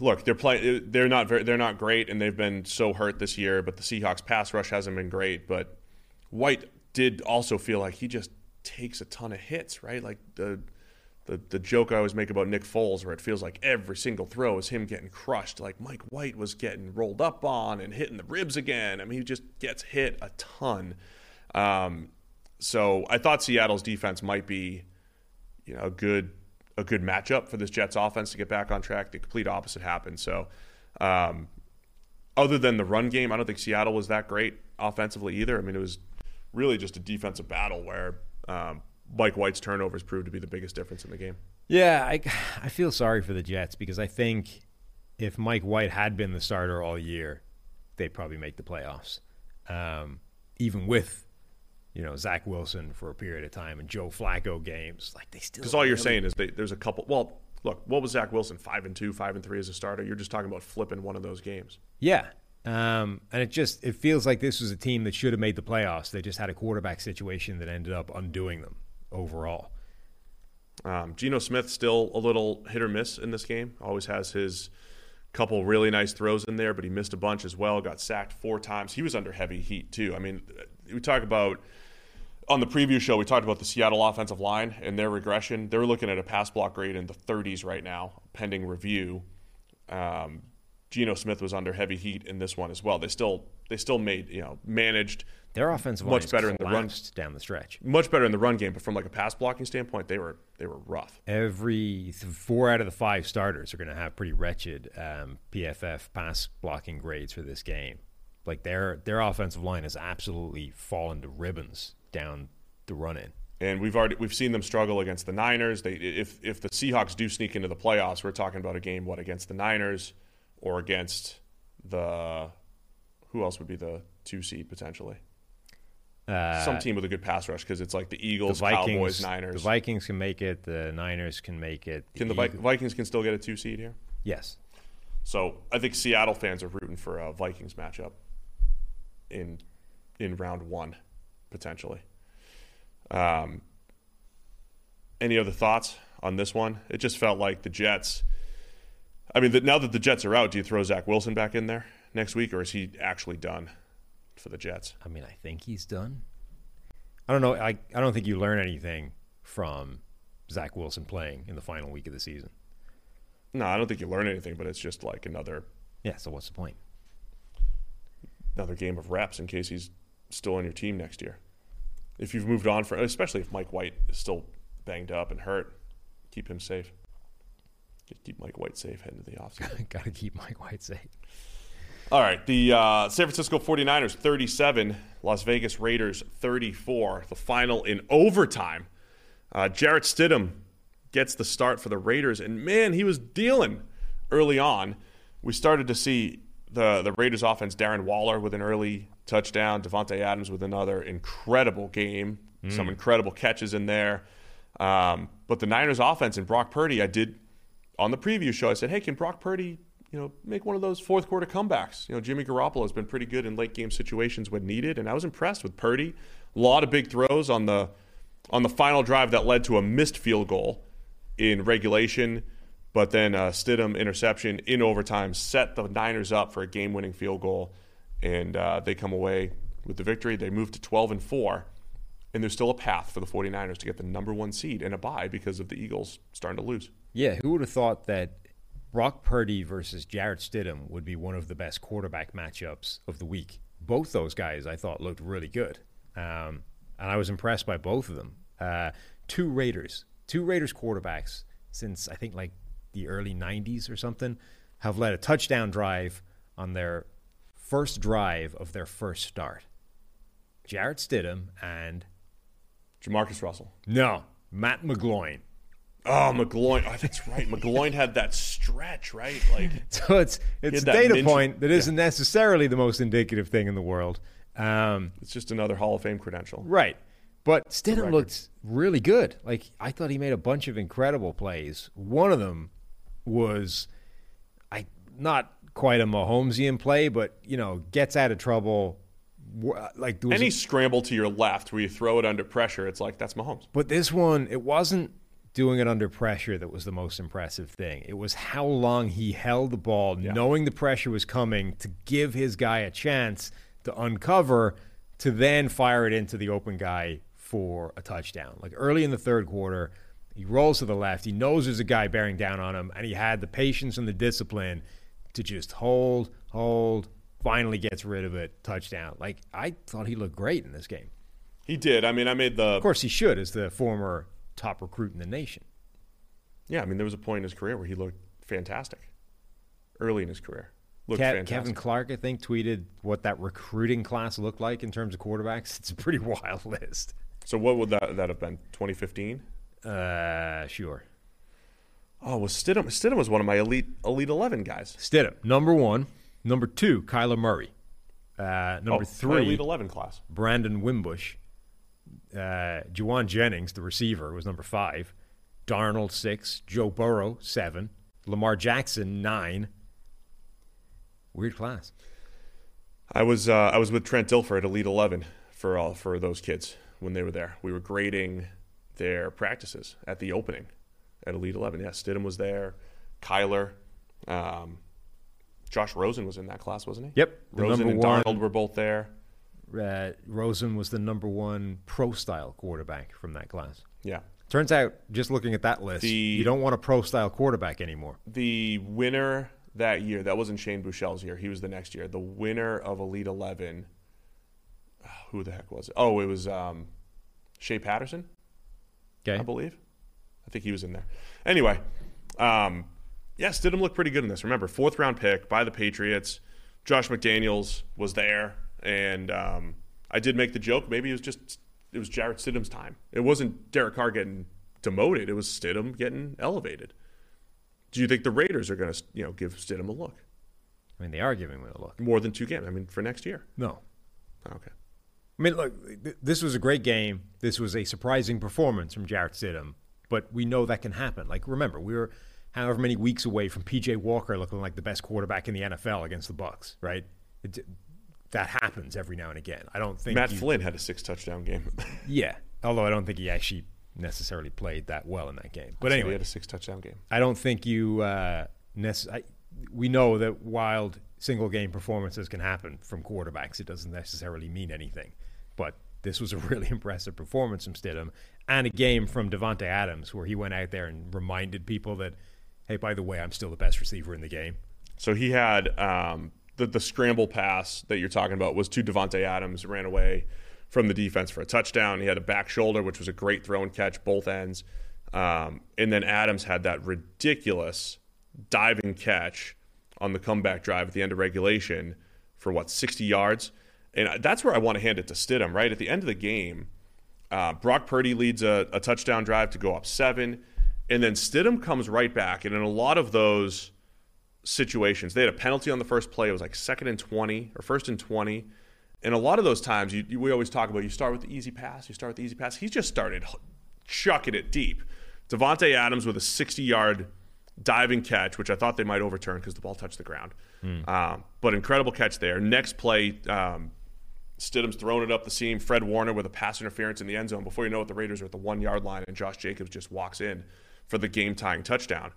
look. They're playing. They're not very. They're not great, and they've been so hurt this year. But the Seahawks pass rush hasn't been great. But White did also feel like he just takes a ton of hits. Right, like the. The, the joke I always make about Nick Foles, where it feels like every single throw is him getting crushed. Like Mike White was getting rolled up on and hitting the ribs again. I mean, he just gets hit a ton. Um, so I thought Seattle's defense might be, you know, a good a good matchup for this Jets offense to get back on track. The complete opposite happened. So, um, other than the run game, I don't think Seattle was that great offensively either. I mean, it was really just a defensive battle where um, Mike White's turnovers proved to be the biggest difference in the game. Yeah, I I feel sorry for the Jets because I think if Mike White had been the starter all year, they'd probably make the playoffs. Um, even with you know Zach Wilson for a period of time and Joe Flacco games, like they still Because all you're really- saying is they, there's a couple. Well, look, what was Zach Wilson? Five and two, five and three as a starter. You're just talking about flipping one of those games. Yeah. Um, and it just it feels like this was a team that should have made the playoffs. They just had a quarterback situation that ended up undoing them overall. Um, Geno Smith still a little hit or miss in this game. Always has his couple really nice throws in there, but he missed a bunch as well. Got sacked four times. He was under heavy heat too. I mean, we talk about on the preview show. We talked about the Seattle offensive line and their regression. They're looking at a pass block grade in the 30s right now, pending review. Um, Geno Smith was under heavy heat in this one as well. They still they still made you know managed Their offensive Much better in the run. down the stretch. much better in the run game, but from like a pass blocking standpoint, they were they were rough. Every th- four out of the five starters are going to have pretty wretched um, PFF pass blocking grades for this game. Like their their offensive line has absolutely fallen to ribbons down the run in. And we've already we've seen them struggle against the Niners. They if if the Seahawks do sneak into the playoffs, we're talking about a game what against the Niners or against the who else would be the two seed potentially? Uh, Some team with a good pass rush because it's like the the Eagles, Vikings, Cowboys, Niners. The Vikings can make it. The Niners can make it. can the Eagles- Vikings can still get a two seed here? Yes. So I think Seattle fans are rooting for a Vikings matchup in in round one, potentially. Um, any other thoughts on this one? It just felt like the Jets. I mean, the, now that the Jets are out, do you throw Zach Wilson back in there next week, or is he actually done for the Jets? I mean, I think he's done. I don't know. I, I don't think you learn anything from Zach Wilson playing in the final week of the season. No, I don't think you learn anything, but it's just like another. Yeah, so what's the point? another game of reps in case he's still on your team next year. If you've moved on for, especially if Mike White is still banged up and hurt, keep him safe. Keep Mike White safe heading to the offseason. Got to keep Mike White safe. All right, the uh, San Francisco 49ers 37, Las Vegas Raiders 34. The final in overtime. Uh, Jarrett Stidham gets the start for the Raiders, and man, he was dealing early on. We started to see the the Raiders offense. Darren Waller with an early touchdown, Davante Adams with another incredible game, some incredible catches in there. Um, but the Niners offense and Brock Purdy, I did on the preview show. I said, "Hey, can Brock Purdy, you know, make one of those fourth quarter comebacks?" You know, Jimmy Garoppolo has been pretty good in late game situations when needed, and I was impressed with Purdy. A lot of big throws on the on the final drive that led to a missed field goal in regulation, but then a Stidham interception in overtime set the Niners up for a game-winning field goal, and uh, they come away with the victory. They move to 12 and four, and there's still a path for the 49ers to get the number one seed and a bye because of the Eagles starting to lose. Yeah, who would have thought that Brock Purdy versus Jarrett Stidham would be one of the best quarterback matchups of the week? Both those guys I thought looked really good, um, and I was impressed by both of them. Uh, two Raiders, two Raiders quarterbacks since I think like the early '90s or something have led a touchdown drive on their first drive of their first start. Jarrett Stidham and Jamarcus Russell. no Matt McGloin. Oh, McGloin. Oh, that's right. McGloin had that stretch, right? Like, So it's it's a data ninja- point that yeah. isn't necessarily the most indicative thing in the world. Um, it's just another Hall of Fame credential. right. But Stidham looked really good. Like I thought he made a bunch of incredible plays. One of them was I not quite a Mahomesian play, but you know, gets out of trouble. Like was a- Any scramble to your left where you throw it under pressure, it's like that's Mahomes. But this one, it wasn't doing it under pressure that was the most impressive thing. It was how long he held the ball, knowing the pressure was coming, to give his guy a chance to uncover, to then fire it into the open guy for a touchdown. Like early in the third quarter, he rolls to the left. He knows there's a guy bearing down on him, and he had the patience and the discipline to just hold, hold, finally gets rid of it, touchdown. Like I thought he looked great in this game. He did. I mean, I made the. Of course, he should as the former top recruit in the nation. Yeah, I mean, there was a point in his career where he looked fantastic. Early in his career, looked Ke- fantastic. Kevin Clark, I think, tweeted what that recruiting class looked like in terms of quarterbacks. It's a pretty wild list. So what would that that have been? 2015. Uh, sure. Oh, was Stidham? Stidham was one of my elite elite 11 guys. Stidham, number one. Number two, Kyler Murray. Uh, number oh, three, elite 11 class. Brandon Wimbush. Uh, Jauan Jennings, the receiver, was number five. Darnold, six. Joe Burrow, seven. Lamar Jackson, nine. Weird class. I was uh, I was with Trent Dilfer at Elite 11 for all for those kids when they were there. We were grading their practices at the opening at Elite 11. Yeah, Stidham was there, Kyler, um, Josh Rosen was in that class, wasn't he? Yep, Rosen and one- Darnold were both there. Uh, Rosen was the number one pro style quarterback from that class. Yeah. Turns out, just looking at that list, The- you don't want a pro style quarterback anymore. The winner that year, that wasn't Shane Buechele's year. He was the next year. The winner of Elite 11, ah, who the heck was it? Oh, it was um, Shea Patterson. Okay. I believe. I think he was in there. Anyway, um, yeah, Stidham looked pretty good in this. Remember, fourth round pick by the Patriots. Josh McDaniels was there, and um, I did make the joke. Maybe it was just it was Jarrett Stidham's time. It wasn't Derek Carr getting demoted. It was Stidham getting elevated. Do you think the Raiders are going to you know give Stidham a look I mean, they are giving him a look. more than two games? I mean, for next year. No. Okay. I mean, look, th- this was a great game. This was a surprising performance from Jarrett Stidham, but we know that can happen. Like, remember, we were however many weeks away from PJ Walker looking like the best quarterback in the NFL against the Bucs, right? It, that happens every now and again. I don't think Matt you- Flynn had a six touchdown game. Yeah, although I don't think he actually necessarily played that well in that game. But he anyway, he had a six touchdown game. I don't think you. Uh, I, we know that wild single game performances can happen from quarterbacks. It doesn't necessarily mean anything, but this was a really impressive performance from Stidham and a game from Davante Adams where he went out there and reminded people that, hey, by the way, I'm still the best receiver in the game. So he had um, the, the scramble pass that you're talking about was to Davante Adams, ran away from the defense for a touchdown. He had a back shoulder, which was a great throw and catch, both ends. Um, and then Adams had that ridiculous diving catch on the comeback drive at the end of regulation for what 60 yards, and that's where I want to hand it to Stidham. Right at the end of the game, uh, Brock Purdy leads a, a touchdown drive to go up seven, and then Stidham comes right back, and in a lot of those situations, they had a penalty on the first play. It was like second and 20 or first and 20. And a lot of those times, you, you, we always talk about you start with the easy pass, you start with the easy pass. He just started chucking it deep. Davante Adams with a 60 yard diving catch, which I thought they might overturn because the ball touched the ground. Mm. Um, but incredible catch there. Next play, um, Stidham's throwing it up the seam. Fred Warner with a pass interference in the end zone. Before you know it, the Raiders are at the one yard line, and Josh Jacobs just walks in for the game tying touchdown.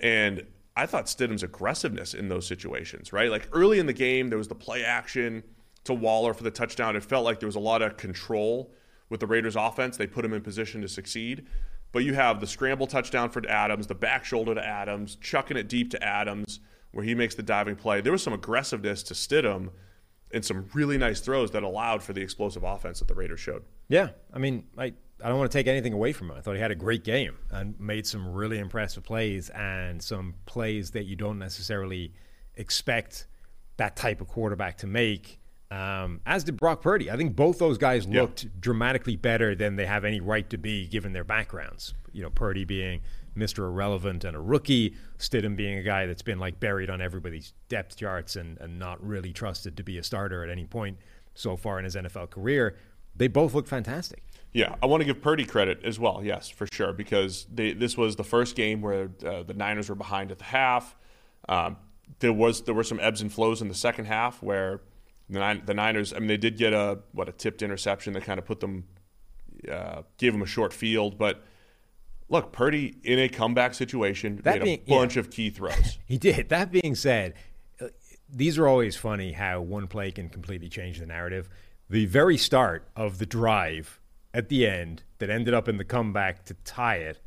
And I thought Stidham's aggressiveness in those situations, right? Like early in the game, there was the play action to Waller for the touchdown. It felt like there was a lot of control with the Raiders offense. They put him in position to succeed. But you have the scramble touchdown for Adams, the back shoulder to Adams, chucking it deep to Adams, where he makes the diving play. There was some aggressiveness to Stidham and some really nice throws that allowed for the explosive offense that the Raiders showed. Yeah, I mean, I I don't want to take anything away from him. I thought he had a great game and made some really impressive plays and some plays that you don't necessarily expect that type of quarterback to make. Um, as did Brock Purdy. I think both those guys looked yeah. dramatically better than they have any right to be given their backgrounds. You know, Purdy being Mr. Irrelevant and a rookie, Stidham being a guy that's been like buried on everybody's depth charts and, and not really trusted to be a starter at any point so far in his NFL career. They both look fantastic. Yeah, I want to give Purdy credit as well. Yes, for sure, because they, this was the first game where uh, the Niners were behind at the half. Um, there was there were some ebbs and flows in the second half where the, the Niners. I mean, they did get a what a tipped interception that kind of put them, uh, gave them a short field. But look, Purdy in a comeback situation that made being, a bunch yeah. of key throws. he did. That being said, these are always funny how one play can completely change the narrative. The very start of the drive at the end that ended up in the comeback to tie it,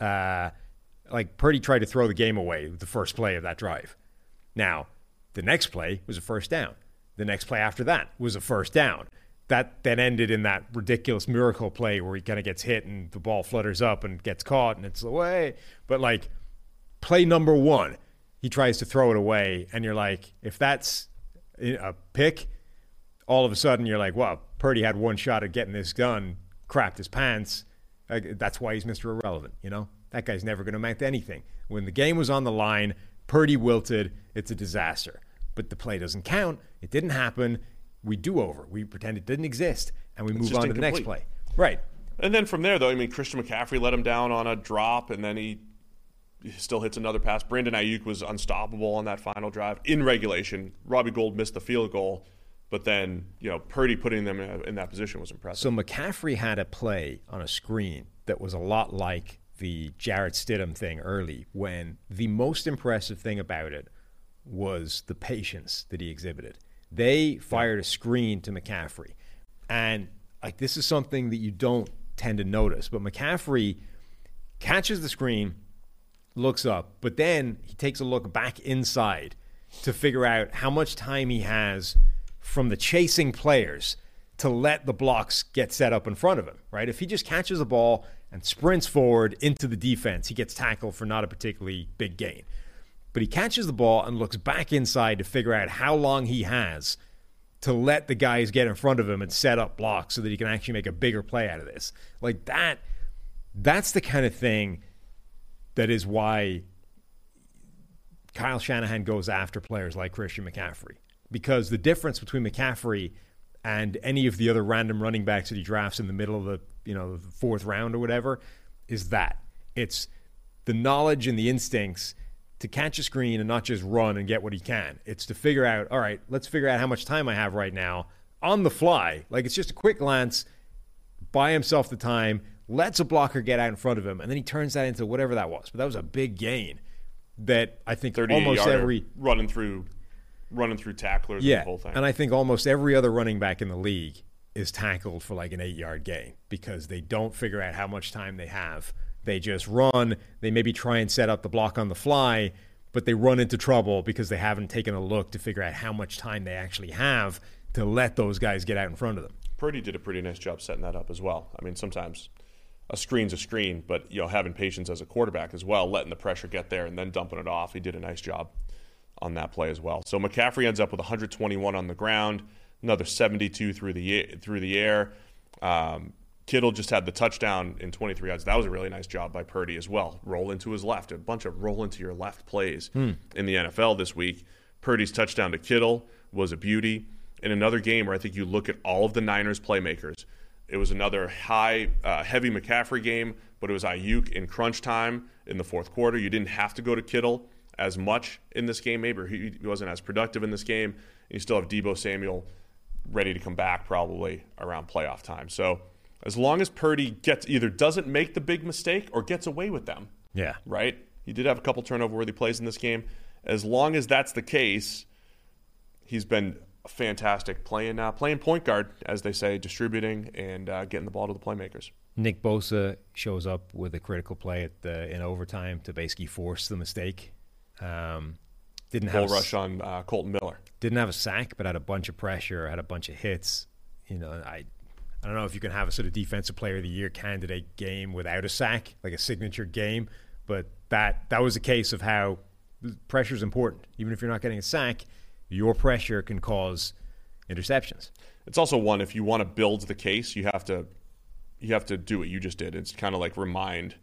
uh, like Purdy tried to throw the game away with the first play of that drive. Now, the next play was a first down. The next play after that was a first down. That then ended in that ridiculous miracle play where he kind of gets hit and the ball flutters up and gets caught and it's away. But like play number one, he tries to throw it away, and you're like, if that's a pick, all of a sudden you're like, well, Purdy had one shot at getting this done, crapped his pants. That's why he's Mr. Irrelevant, you know? That guy's never going to amount to anything. When the game was on the line, Purdy wilted. It's a disaster but the play doesn't count. It didn't happen. We do over. We pretend it didn't exist, and we it's move on to the next play. Right. And then from there, though, I mean, Christian McCaffrey let him down on a drop, and then he still hits another pass. Brandon Aiyuk was unstoppable on that final drive in regulation. Robbie Gould missed the field goal, but then you know Purdy putting them in that position was impressive. So McCaffrey had a play on a screen that was a lot like the Jarrett Stidham thing early, when the most impressive thing about it was the patience that he exhibited. They fired a screen to McCaffrey. And like this is something that you don't tend to notice, but McCaffrey catches the screen, looks up, but then he takes a look back inside to figure out how much time he has from the chasing players to let the blocks get set up in front of him, right? If he just catches the ball and sprints forward into the defense, he gets tackled for not a particularly big gain but he catches the ball and looks back inside to figure out how long he has to let the guys get in front of him and set up blocks so that he can actually make a bigger play out of this. Like that, that's the kind of thing that is why Kyle Shanahan goes after players like Christian McCaffrey. Because the difference between McCaffrey and any of the other random running backs that he drafts in the middle of the you know the fourth round or whatever is that it's the knowledge and the instincts to catch a screen and not just run and get what he can. It's to figure out, all right, let's figure out how much time I have right now on the fly. Like it's just a quick glance, buy himself the time, lets a blocker get out in front of him, and then he turns that into whatever that was. But that was a big gain that I think almost every running through running through tacklers the whole thing. and, and I think almost every other running back in the league is tackled for like an eight yard gain because they don't figure out how much time they have they just run. They maybe try and set up the block on the fly, but they run into trouble because they haven't taken a look to figure out how much time they actually have to let those guys get out in front of them. Purdy did a pretty nice job setting that up as well. I mean, sometimes a screen's a screen, but you know, having patience as a quarterback as well, letting the pressure get there and then dumping it off. He did a nice job on that play as well. So McCaffrey ends up with 121 on the ground, another 72 through the through the air. Um, Kittle just had the touchdown in 23 yards. That was a really nice job by Purdy as well. Roll into his left, a bunch of roll into your left plays in the NFL this week. Purdy's touchdown to Kittle was a beauty. In another game where I think you look at all of the Niners playmakers, it was another high, uh, heavy McCaffrey game, but it was Aiyuk in crunch time in the fourth quarter. You didn't have to go to Kittle as much in this game, maybe he he wasn't as productive in this game. You still have Deebo Samuel ready to come back probably around playoff time. So as long as Purdy gets either doesn't make the big mistake or gets away with them, Yeah. right? He did have a couple turnover worthy plays in this game. As long as that's the case, he's been fantastic playing uh, playing point guard, as they say, distributing and uh, getting the ball to the playmakers. Nick Bosa shows up with a critical play at the in overtime to basically force the mistake. Um, didn't Bull have a- rush on uh, Kolton Miller. didn't have a sack, but had a bunch of pressure, had a bunch of hits. You know, I I don't know if you can have a sort of defensive player of the year candidate game without a sack, like a signature game, but that that was a case of how pressure is important. Even if you're not getting a sack, your pressure can cause interceptions. It's also one if you want to build the case, you have to you have to do what you just did. It's kind of like remind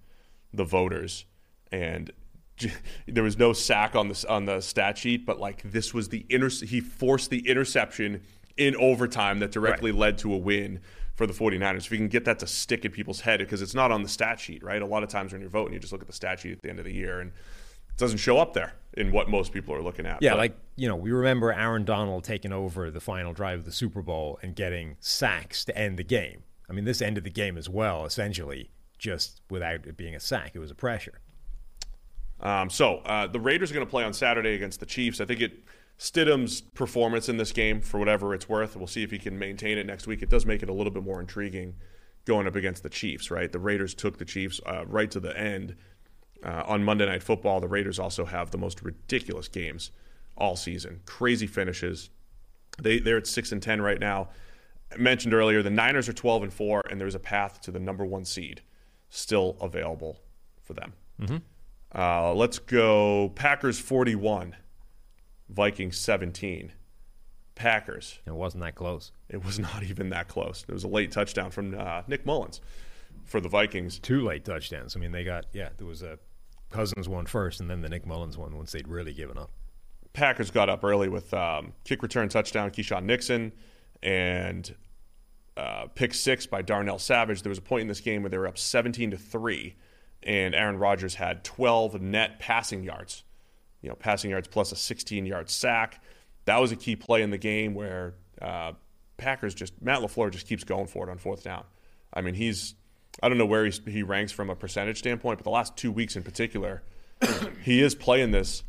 the voters and there was no sack on the on the stat sheet, but like this was the inter- he forced the interception in overtime that directly led to a win for the 49ers. If you can get that to stick in people's head because it's not on the stat sheet, right? A lot of times when you're voting, you just look at the stat sheet at the end of the year and it doesn't show up there in what most people are looking at. Yeah, But- like you know, we remember Aaron Donald taking over the final drive of the Super Bowl and getting sacks to end the game. I mean, this ended the game as well, essentially, just without it being a sack. It was a pressure. Um, so uh, the Raiders are going to play on Saturday against the Chiefs. I think it Stidham's performance in this game, for whatever it's worth, we'll see if he can maintain it next week. It does make it a little bit more intriguing going up against the Chiefs, right? The Raiders took the Chiefs uh, right to the end uh, on Monday Night Football. The Raiders also have the most ridiculous games all season, crazy finishes. They they're at six and ten right now. I mentioned earlier the Niners are twelve and four, and there's a path to the number one seed still available for them. Uh, let's go Packers 41, Vikings 17. Packers. It wasn't that close. It was not even that close. It was a late touchdown from uh, Nick Mullens for the Vikings. Two late touchdowns. I mean, they got yeah. There was a Cousins one first, and then the Nick Mullens one once they'd really given up. Packers got up early with um, kick return touchdown, Keisean Nixon, and uh, pick six by Darnell Savage. There was a point in this game where they were up 17 to three, and Aaron Rodgers had 12 net passing yards. You know, passing yards plus a 16 yard sack. That was a key play in the game where uh, Packers just Matt Lafleur just keeps going for it on fourth down. I mean, he's I don't know where he's, he ranks from a percentage standpoint, but the last two weeks in particular, he is playing this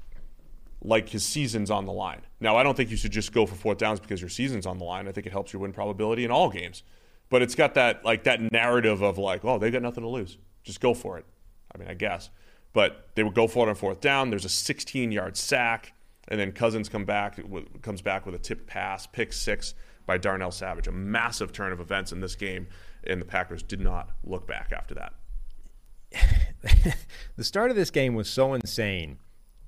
like his season's on the line. Now, I don't think you should just go for fourth downs because your season's on the line. I think it helps your win probability in all games. But it's got that like that narrative of like, oh, they've got nothing to lose. Just go for it. I mean, I guess. But they would go for it on fourth down. There's a 16-yard sack, and then Cousins come back comes back with a tip pass, pick six by Darnell Savage. A massive turn of events in this game, and the Packers did not look back after that. the start of this game was so insane,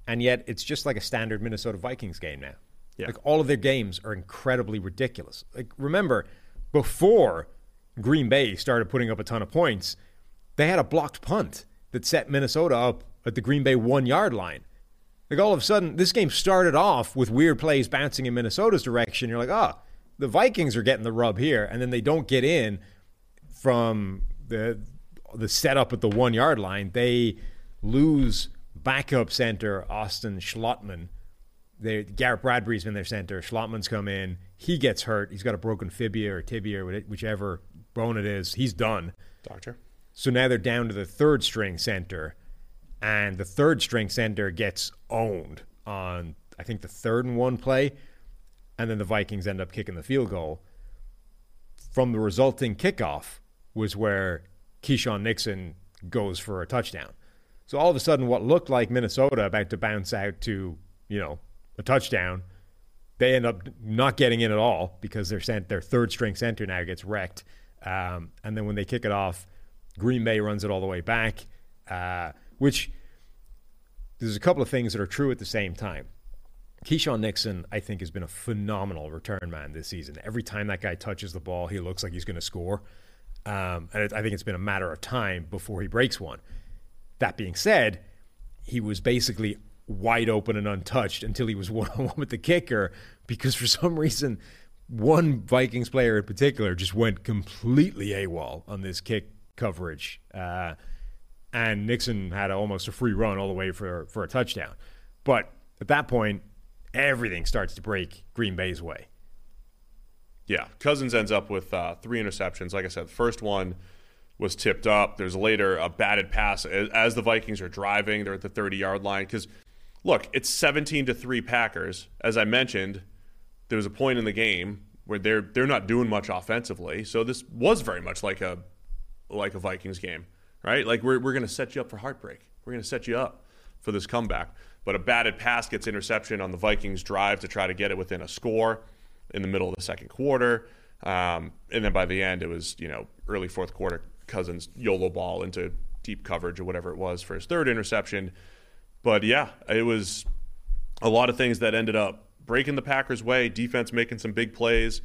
and yet it's just like a standard Minnesota Vikings game now. Yeah. Like all of their games are incredibly ridiculous. Like remember, before Green Bay started putting up a ton of points, they had a blocked punt that set Minnesota up at the Green Bay one yard line. Like all of a sudden, this game started off with weird plays bouncing in Minnesota's direction. You're like, oh, the Vikings are getting the rub here, and then they don't get in from the the setup at the one yard line. They lose backup center Austin Schlottman. They, Garrett Bradbury's been their center. Schlottman's come in. He gets hurt. He's got a broken fibia or tibia or whichever bone it is. He's done. Doctor? So now they're down to the third string center, and the third string center gets owned on I think the third and one play, and then the Vikings end up kicking the field goal. From the resulting kickoff was where Keisean Nixon goes for a touchdown. So all of a sudden, what looked like Minnesota about to bounce out to, you know, a touchdown, they end up not getting in at all because their cent- their third string center now gets wrecked. Um, and then when they kick it off, Green Bay runs it all the way back, uh, which there's a couple of things that are true at the same time. Keisean Nixon, I think, has been a phenomenal return man this season. Every time that guy touches the ball, he looks like he's going to score. Um, and it, I think it's been a matter of time before he breaks one. That being said, he was basically wide open and untouched until he was one on one with the kicker because for some reason, one Vikings player in particular just went completely AWOL on this kick coverage. Uh, and Nixon had a, almost a free run all the way for, for a touchdown. But at that point, everything starts to break Green Bay's way. Yeah, Cousins ends up with uh, three interceptions. Like I said, the first one was tipped up. There's later a batted pass as the Vikings are driving. They're at the 30 yard line because, look, it's 17 to three Packers. As I mentioned, there was a point in the game where they're they're not doing much offensively. So this was very much like a like a Vikings game, right? Like we're we're going to set you up for heartbreak. We're going to set you up for this comeback. But a batted pass gets interception on the Vikings drive to try to get it within a score in the middle of the second quarter. Um, and then by the end, it was, you know, early fourth quarter, Cousins YOLO ball into deep coverage or whatever it was for his third interception. But yeah, it was a lot of things that ended up breaking the Packers' way, defense making some big plays.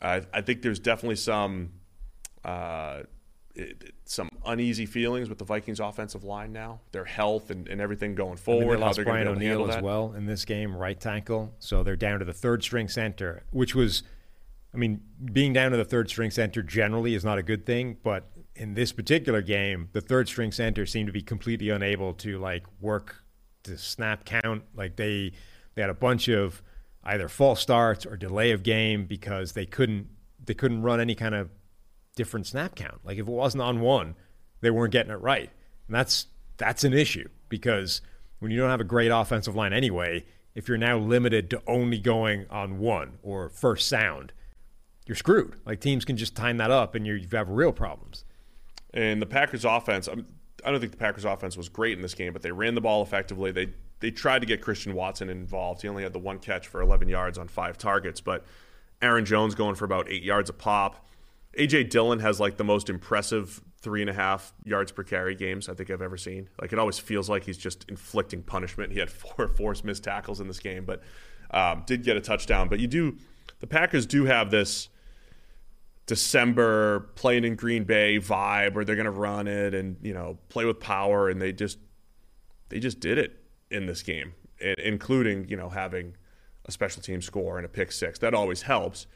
I, I think there's definitely some. Uh, it, some uneasy feelings with the Vikings offensive line now, their health and, and everything going forward. I mean, they lost Brian O'Neill as well in this game, right tackle. So they're down to the third string center, which was, I mean, being down to the third string center generally is not a good thing, but in this particular game, the third string center seemed to be completely unable to like work the snap count. Like they they had a bunch of either false starts or delay of game because they couldn't they couldn't run any kind of different snap count. Like if it wasn't on one, they weren't getting it right. And that's that's an issue because when you don't have a great offensive line anyway, if you're now limited to only going on one or first sound, you're screwed. Like teams can just time that up and you have real problems. And the Packers offense, I'm- I don't think the Packers offense was great in this game, but they ran the ball effectively. They they tried to get Christian Watson involved. He only had the one catch for 11 yards on five targets, but Aaron Jones going for about eight yards a pop. AJ Dillon has like the most impressive three and a half yards per carry games I think I've ever seen. Like it always feels like he's just inflicting punishment. He had four forced missed tackles in this game, but um, did get a touchdown. But you do, the Packers do have this December playing in Green Bay vibe where they're going to run it and you know play with power, and they just they just did it in this game, including you know having a special team score and a pick six. That always helps,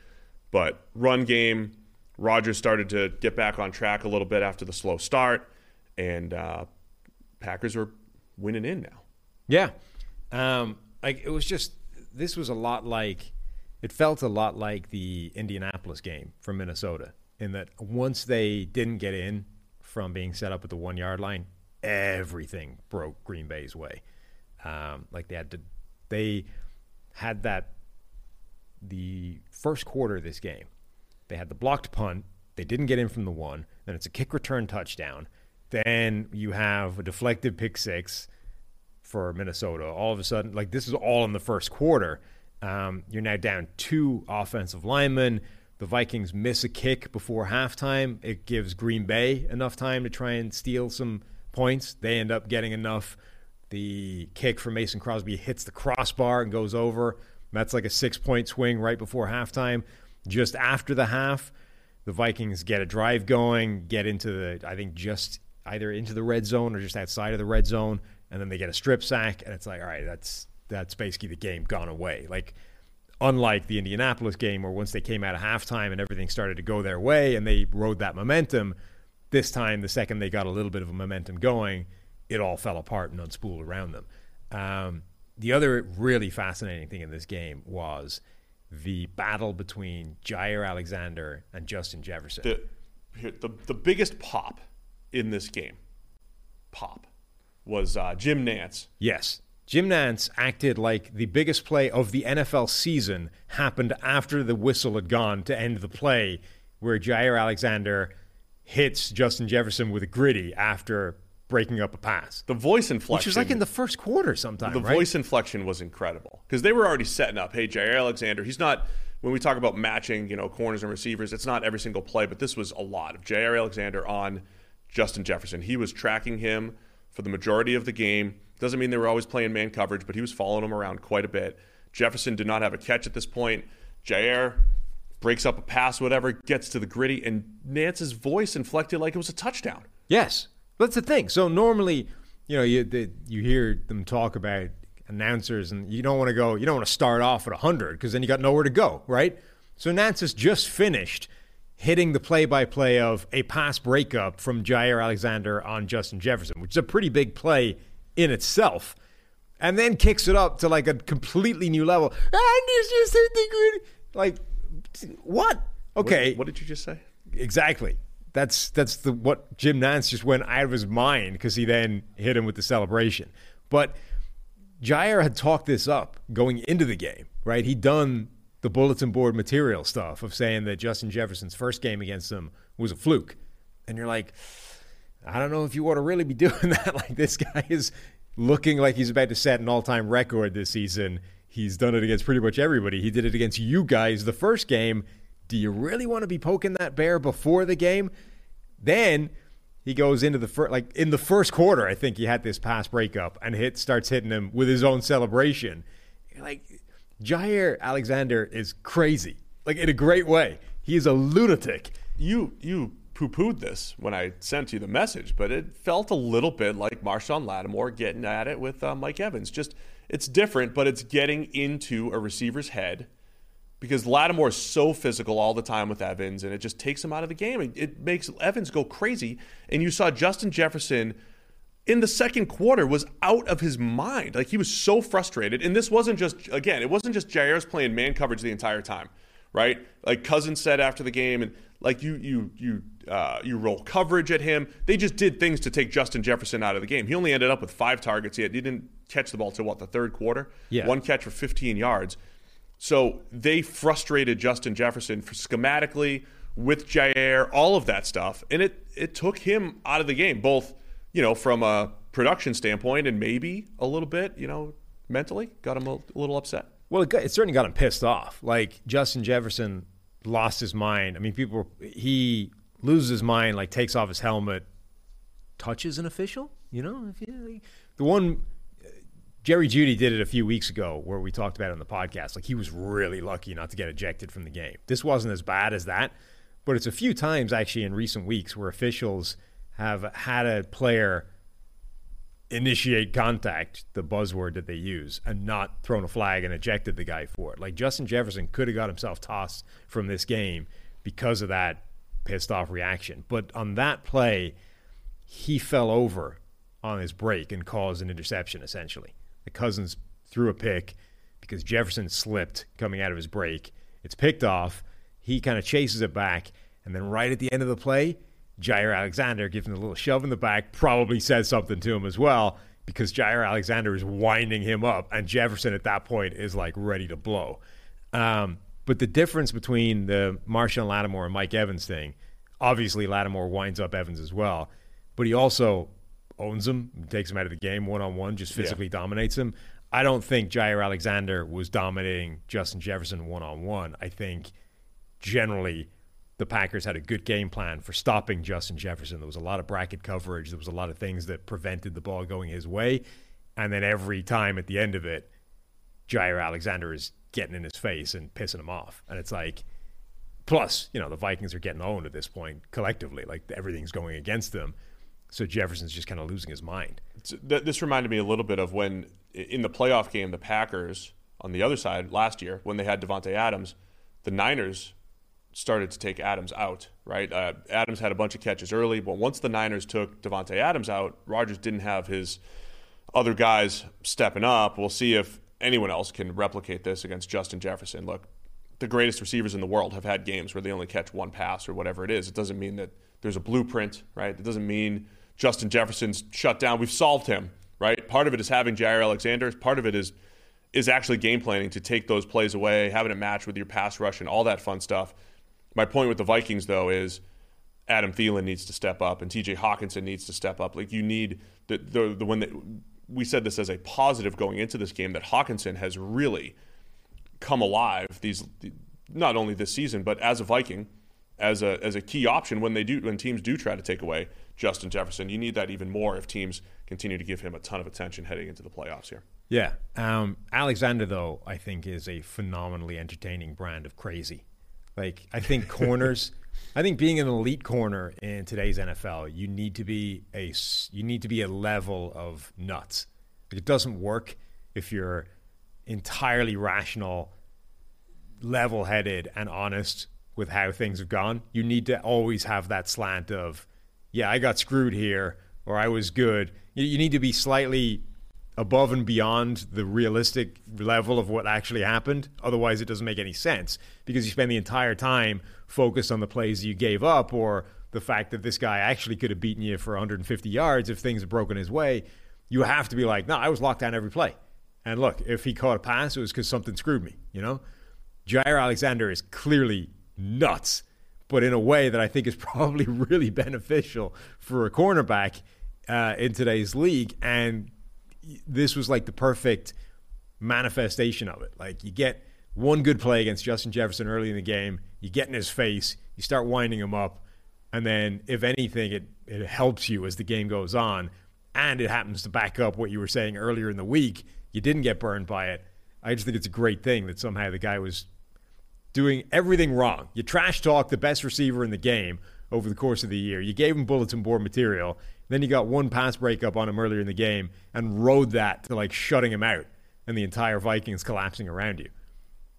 but run game. Rodgers started to get back on track a little bit after the slow start, and uh, Packers are winning in now. Yeah. Um, like it was just this was a lot like it felt a lot like the Indianapolis game from Minnesota in that once they didn't get in from being set up at the one yard line, everything broke Green Bay's way. Um, like they had to, they had that the first quarter of this game. They had the blocked punt. They didn't get in from the one. Then it's a kick return touchdown. Then you have a deflected pick six for Minnesota. All of a sudden, like this is all in the first quarter. Um, you're now down two offensive linemen. The Vikings miss a kick before halftime. It gives Green Bay enough time to try and steal some points. They end up getting enough. The kick from Mason Crosby hits the crossbar and goes over. That's like a six point swing right before halftime. Just after the half, the Vikings get a drive going, get into the, I think, just either into the red zone or just outside of the red zone, and then they get a strip sack, and it's like, all right, that's that's basically the game gone away. Like, unlike the Indianapolis game, where once they came out of halftime and everything started to go their way and they rode that momentum, this time, the second they got a little bit of a momentum going, it all fell apart and unspooled around them. Um, the other really fascinating thing in this game was the battle between Jaire Alexander and Justin Jefferson. the here- the the biggest pop in this game, pop, was uh, Jim Nantz. Yes. Jim Nantz acted like the biggest play of the NFL season happened after the whistle had gone to end the play, where Jaire Alexander hits Justin Jefferson with a Griddy after breaking up a pass, The voice inflection, which was like in the first quarter sometime. the right? voice inflection was incredible because they were already setting up. Hey, Jaire Alexander, he's not. When we talk about matching, you know, corners and receivers, it's not every single play, but this was a lot of Jaire Alexander on Justin Jefferson. He was tracking him for the majority of the game. Doesn't mean they were always playing man coverage, but he was following him around quite a bit. Jefferson did not have a catch at this point. Jaire breaks up a pass, whatever, gets to the Griddy, and Nantz's voice inflected like it was a touchdown. Yes, that's the thing. So normally, you know, you the, you hear them talk about announcers, and you don't want to go, you don't want to start off at hundred because then you got nowhere to go, right? So Nantz has just finished hitting the play-by-play of a pass breakup from Jaire Alexander on Justin Jefferson, which is a pretty big play in itself, and then kicks it up to like a completely new level. Ah, and he's just hit the Griddy. Like, what? Okay, What, what did you just say? Exactly. That's that's the what Jim Nantz just went out of his mind because he then hit him with the celebration. But Jaire had talked this up going into the game, right? He'd done the bulletin board material stuff of saying that Justin Jefferson's first game against him was a fluke. And you're like, I don't know if you want to really be doing that. Like this guy is looking like he's about to set an all-time record this season. He's done it against pretty much everybody. He did it against you guys the first game. Do you really want to be poking that bear before the game? Then he goes into the first, like in the first quarter, I think he had this pass breakup and hit starts hitting him with his own celebration. Like Jaire Alexander is crazy, like in a great way. He is a lunatic. you you poo pooed this when I sent you the message, but it felt a little bit like Marshon Lattimore getting at it with uh, Mike Evans. Just it's different, but it's getting into a receiver's head because Lattimore is so physical all the time with Evans, and it just takes him out of the game. It, it makes Evans go crazy. And you saw Justin Jefferson in the second quarter was out of his mind. Like he was so frustrated. And this wasn't just again, it wasn't just Jaire's playing man coverage the entire time, right? Like Cousins said after the game, and like you you you uh, you roll coverage at him. They just did things to take Justin Jefferson out of the game. He only ended up with five targets. He, had, he didn't catch the ball till what the third quarter. Yeah. one catch for 15 yards. So they frustrated Justin Jefferson schematically with Jaire, all of that stuff, and it it took him out of the game, both you know from a production standpoint and maybe a little bit, you know, mentally got him a, a little upset. Well, it, got, it certainly got him pissed off. Like Justin Jefferson lost his mind. I mean, people he loses his mind, like takes off his helmet, touches an official. You know, the one Jerry Jeudy did it a few weeks ago where we talked about it on the podcast. Like he was really lucky not to get ejected from the game. This wasn't as bad as that, but it's a few times actually in recent weeks where officials have had a player initiate contact, the buzzword that they use, and not thrown a flag and ejected the guy for it. Like Justin Jefferson could have got himself tossed from this game because of that pissed off reaction. But on that play, he fell over on his break and caused an interception essentially. The Cousins threw a pick because Jefferson slipped coming out of his break. It's picked off. He kind of chases it back, and then right at the end of the play, Jaire Alexander gives him a little shove in the back, probably says something to him as well, because Jaire Alexander is winding him up, and Jefferson at that point is like ready to blow. Um, but the difference between the Marshon Lattimore and Mike Evans thing, obviously Lattimore winds up Evans as well, but he also owns him, takes him out of the game one on one, just physically dominates him. I don't think Jaire Alexander was dominating Justin Jefferson one on one. I think generally the Packers had a good game plan for stopping Justin Jefferson. There was a lot of bracket coverage. There was a lot of things that prevented the ball going his way. And then every time at the end of it, Jaire Alexander is getting in his face and pissing him off. And it's like, plus, you know, the Vikings are getting owned at this point collectively. Like everything's going against them. So Jefferson's just kind of losing his mind. Th- This reminded me a little bit of when in the playoff game, the Packers on the other side last year, when they had Davante Adams, the Niners started to take Adams out. Right, uh, Adams had a bunch of catches early, but once the Niners took Davante Adams out, Rodgers didn't have his other guys stepping up. We'll see if anyone else can replicate this against Justin Jefferson. Look, the greatest receivers in the world have had games where they only catch one pass or whatever it is. It doesn't mean that there's a blueprint, right? It doesn't mean Justin Jefferson's shut down. We've solved him, right? Part of it is having Jaire Alexander. Part of it is is actually game planning to take those plays away, having it match with your pass rush and all that fun stuff. My point with the Vikings though is Adam Thielen needs to step up and TJ Hockenson needs to step up. Like you need the the, the one that we said this as a positive going into this game that Hockenson has really come alive these not only this season but as a Viking as a as a key option when they do when teams do try to take away Justin Jefferson. You need that even more if teams continue to give him a ton of attention heading into the playoffs here. Yeah. Um, Alexander, though, I think is a phenomenally entertaining brand of crazy. Like, I think corners, I think being an elite corner in today's NFL, you need to be a you need to be a level of nuts. Like, it doesn't work if you're entirely rational, level-headed, and honest with how things have gone. You need to always have that slant of, yeah, I got screwed here, or I was good. You, you need to be slightly above and beyond the realistic level of what actually happened. Otherwise, it doesn't make any sense because you spend the entire time focused on the plays you gave up or the fact that this guy actually could have beaten you for 150 yards if things had broken his way. You have to be like, no, I was locked down every play. And look, if he caught a pass, it was because something screwed me, you know? Jaire Alexander is clearly nuts, but in a way that I think is probably really beneficial for a cornerback uh, in today's league. And this was like the perfect manifestation of it. Like you get one good play against Justin Jefferson early in the game, you get in his face, you start winding him up, and then if anything, it, it helps you as the game goes on. And it happens to back up what you were saying earlier in the week. You didn't get burned by it. I just think it's a great thing that somehow the guy was doing everything wrong. You trash talk the best receiver in the game over the course of the year. You gave him bulletin board material. Then you got one pass breakup on him earlier in the game and rode that to like shutting him out and the entire Vikings collapsing around you.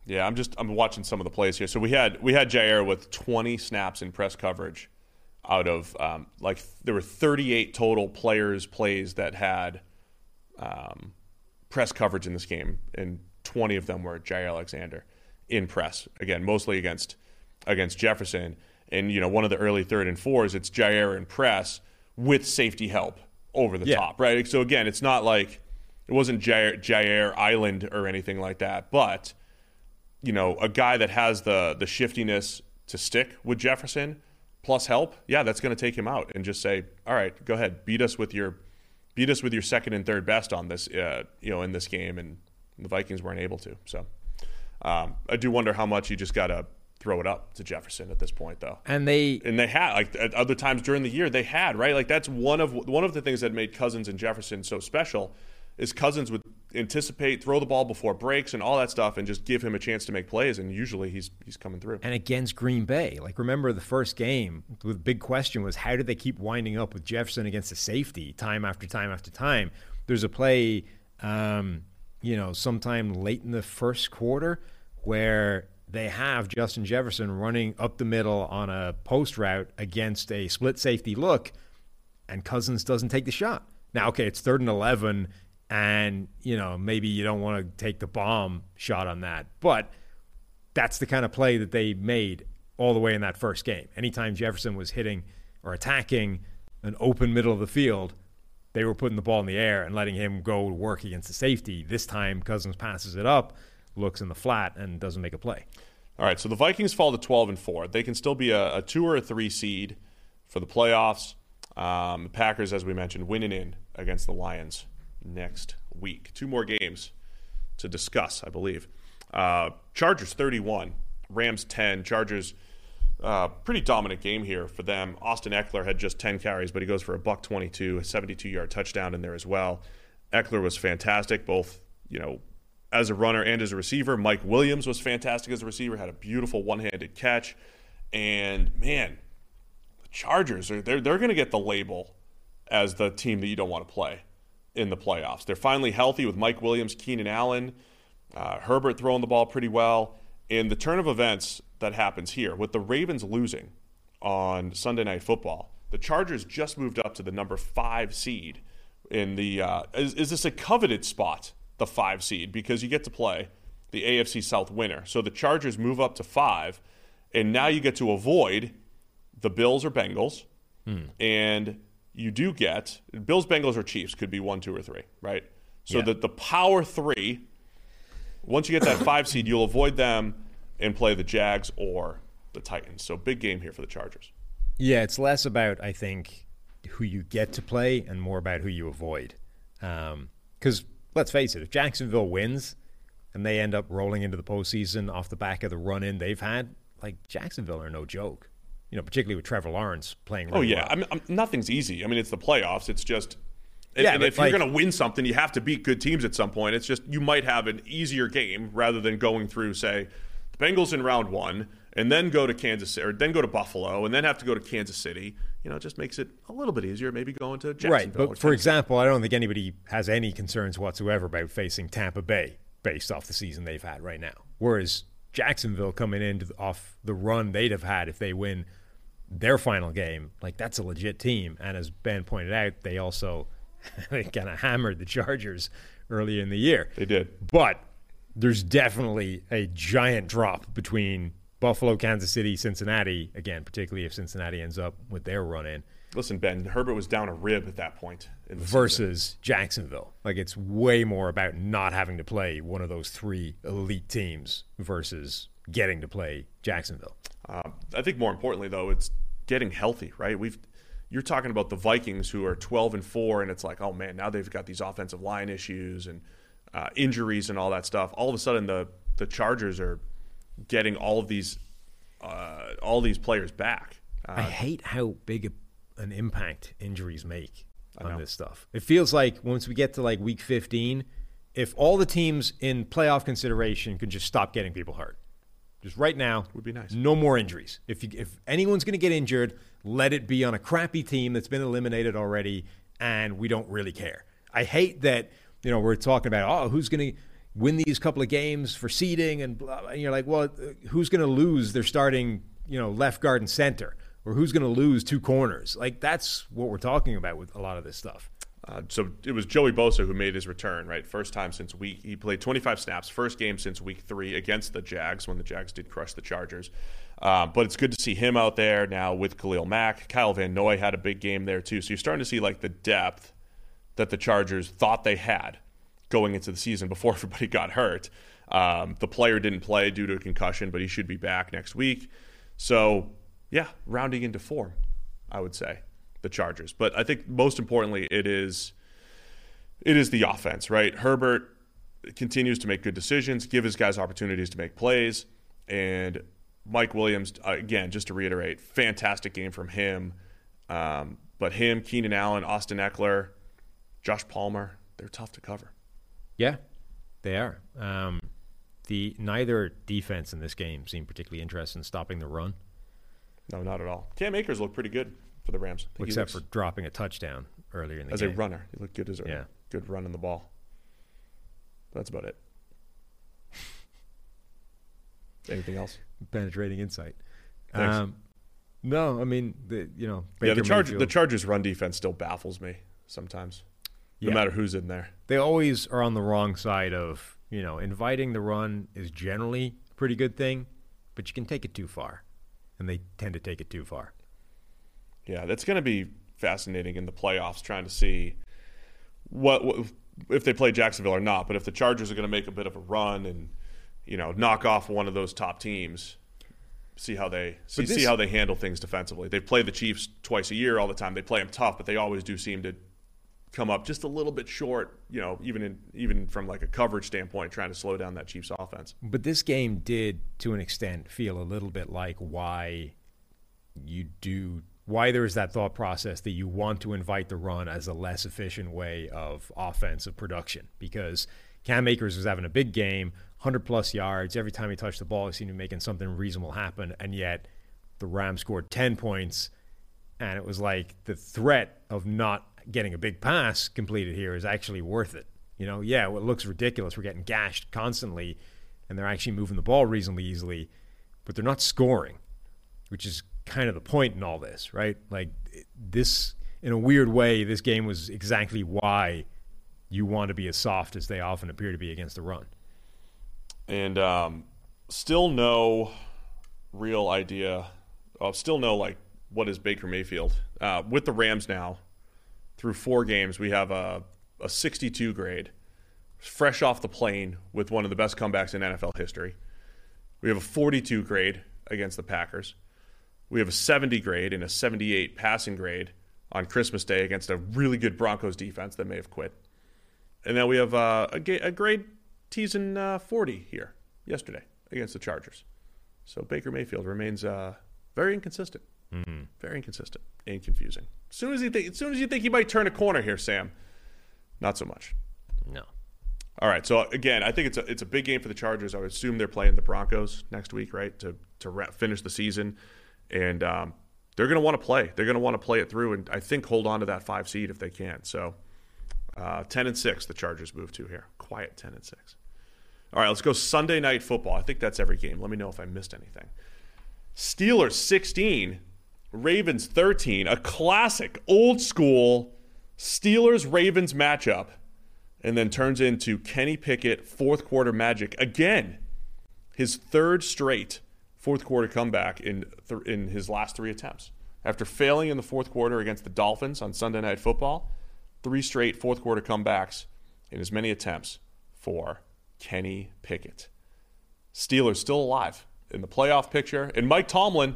Yeah, I'm just I'm watching some of the plays here. So we had we had Jaire with 20 snaps in press coverage out of um, like there were 38 total players plays that had um, press coverage in this game, and 20 of them were Jaire Alexander in press. Again, mostly against against Jefferson. And you know, one of the early third and fours, it's Jaire in press with safety help over the Yeah. top, right? So again, it's not like it wasn't Jair, Jaire Island or anything like that, but you know, a guy that has the the shiftiness to stick with Jefferson plus help, yeah, that's going to take him out and just say, all right, go ahead, beat us with your beat us with your second and third best on this, uh, you know, in this game, and the Vikings weren't able to. So um, I do wonder how much you just got to throw it up to Jefferson at this point, though. And they And they had like at other times during the year they had right like that's one of one of the things that made Cousins and Jefferson so special is Cousins would anticipate throw the ball before breaks and all that stuff and just give him a chance to make plays and usually he's he's coming through. and against Green Bay. Like remember the first game, the big question was how did they keep winding up with Jefferson against the safety time after time after time? There's a play, um, you know, sometime late in the first quarter where they have Justin Jefferson running up the middle on a post route against a split safety look, and Cousins doesn't take the shot. Now, okay, it's third and eleven, and you know maybe you don't want to take the bomb shot on that, but that's the kind of play that they made all the way in that first game. Anytime Jefferson was hitting or attacking an open middle of the field, they were putting the ball in the air and letting him go to work against the safety. This time, Cousins passes it up, looks in the flat, and doesn't make a play. All right, so the Vikings fall to 12 and 4. They can still be a, a 2 or a 3 seed for the playoffs. Um, the Packers as we mentioned winning in against the Lions next week. Two more games to discuss, I believe. Uh, Chargers 31, Rams 10. Chargers uh, pretty dominant game here for them. Austin Ekeler had just 10 carries, but he goes for a buck 22, a 72 yard touchdown in there as well. Ekeler was fantastic, both you know as a runner and as a receiver. Mike Williams was fantastic as a receiver, had a beautiful one handed catch, and man, the Chargers are they're they're going to get the label as the team that you don't want to play in the playoffs. They're finally healthy with Mike Williams, Keenan Allen, uh, Herbert throwing the ball pretty well. In the turn of events that happens here, with the Ravens losing on Sunday Night Football, the Chargers just moved up to the number five seed in the. Uh, is, is this a coveted spot, the five seed, because you get to play the AFC South winner. So the Chargers move up to five, and now you get to avoid the Bills or Bengals, and you do get Bills, Bengals, or Chiefs could be one, two, or three, right? So Yeah. that the power three, once you get that five seed, you'll avoid them and play the Jags or the Titans. So big game here for the Chargers. Yeah, it's less about I think who you get to play and more about who you avoid. Um, because let's face it, if Jacksonville wins and they end up rolling into the postseason off the back of the run in they've had, like Jacksonville are no joke. You know, particularly with Trevor Lawrence playing. Oh, really Oh yeah, well. I mean, I'm, nothing's easy. I mean, it's the playoffs. It's just, and, Yeah, and if like- you're going to win something, you have to beat good teams at some point. It's just you might have an easier game rather than going through, say, Bengals in round one, and then go to Kansas or then go to Buffalo, and then have to go to Kansas City. You know, it just makes it a little bit easier. Maybe going to Jacksonville. Right, but for example, I don't think anybody has any concerns whatsoever about facing Tampa Bay based off the season they've had right now. Whereas Jacksonville coming in to- off the run they'd have had if they win their final game, like that's a legit team. And as Ben pointed out, they also they kind of hammered the Chargers early in the year. they did. But there's definitely a giant drop between Buffalo, Kansas City, Cincinnati. Again, particularly if Cincinnati ends up with their run in Listen, Ben Herbert was down a rib at that point in the season. versus Jacksonville. Like it's way more about not having to play one of those three elite teams versus getting to play Jacksonville. Uh, I think more importantly, though, it's getting healthy. Right? We've you're talking about the Vikings who are 12 and four, and it's like, oh man, now they've got these offensive line issues and uh, injuries and all that stuff. All of a sudden, the the Chargers are getting all of these uh, all these players back. I Uh, hate how big a, an impact injuries make on this stuff. It feels like once we get to like week 15, if all the teams in playoff consideration could just stop getting people hurt. Just right now Would be nice. No more injuries. If you, if anyone's going to get injured, let it be on a crappy team that's been eliminated already, and we don't really care. I hate that you know we're talking about oh who's going to win these couple of games for seeding and and you're like well who's going to lose their starting you know left guard and center or who's going to lose two corners like that's what we're talking about with a lot of this stuff. Uh, so it was Joey Bosa who made his return, right? First time since week. He played 25 snaps, first game since week three against the Jags when the Jags did crush the Chargers. Uh, but it's good to see him out there now with Khalil Mack. Kyle Van Noy had a big game there too. So you're starting to see like the depth that the Chargers thought they had going into the season before everybody got hurt. Um, the player didn't play due to a concussion, but he should be back next week. So yeah, rounding into form, I would say the Chargers. But I think most importantly, it is it is the offense, right? Herbert continues to make good decisions, give his guys opportunities to make plays, and Mike Williams uh, again, just to reiterate, fantastic game from him. Um, but him, Keenan Allen, Austin Ekeler, Josh Palmer, they're tough to cover. Yeah, they are. Um, the neither defense in this game seemed particularly interested in stopping the run. No, not at all. Cam Akers looked pretty good for the Rams, except looks- for dropping a touchdown earlier in the as game. As a runner. He looked good as a Yeah. good run in the ball. That's about it. Anything else? Penetrating insight. Um, no, I mean, the, you know, yeah, the Baker Chargers. The Chargers' run defense still baffles me sometimes, no Yeah. matter who's in there. they always are on the wrong side of, you know, inviting the run is generally a pretty good thing, but you can take it too far, and they tend to take it too far. Yeah, that's going to be fascinating in the playoffs, trying to see what, what if they play Jacksonville or not. But if the Chargers are going to make a bit of a run and you know knock off one of those top teams, see how they see, this- see how they handle things defensively. They play the Chiefs twice a year all the time. They play them tough, but they always do seem to come up just a little bit short. You know, even in even from like a coverage standpoint, trying to slow down that Chiefs offense. But this game did, to an extent, feel a little bit like why you do, why there is that thought process that you want to invite the run as a less efficient way of offensive production. Because Cam Akers was having a big game, 100 plus yards. Every time he touched the ball, he seemed to be making something reasonable happen. And yet the Rams scored 10 points. And it was like the threat of not getting a big pass completed here is actually worth it. You know, yeah, well, it looks ridiculous. We're getting gashed constantly, and they're actually moving the ball reasonably easily, but they're not scoring, which is kind of the point in all this, right? Like this, in a weird way, this game was exactly why you want to be as soft as they often appear to be against the run. and um, still no real idea. Uh, still no like what is Baker Mayfield uh, with the Rams now. Through four games, we have a, a 62 grade, fresh off the plane with one of the best comebacks in NFL history. We have a 42 grade against the Packers. We have a 70 grade and a 78 passing grade on Christmas Day against a really good Broncos defense that may have quit. And then we have uh, a, ga- a grade teasing uh, 40 here yesterday against the Chargers. So Baker Mayfield remains uh, very inconsistent, mm-hmm. very inconsistent and confusing. As soon as you think, as soon as you think he might turn a corner here, Sam, not so much. No. All right. So again, I think it's a it's a big game for the Chargers. I would assume they're playing the Broncos next week, right? To to re- finish the season, and um, they're going to want to play. They're going to want to play it through, and I think hold on to that five seed if they can. So uh, ten and six, the Chargers move to here. Quiet ten and six. All right, let's go Sunday night football. I think that's every game. Let me know if I missed anything. Steelers 16, Ravens 13, a classic old school Steelers Ravens matchup, and then turns into Kenny Pickett fourth quarter magic again. His third straight fourth quarter comeback in th- in his last three attempts. After failing in the fourth quarter against the Dolphins on Sunday Night Football, three straight fourth quarter comebacks in as many attempts for Kenny Pickett. Steelers still alive in the playoff picture, and Mike Tomlin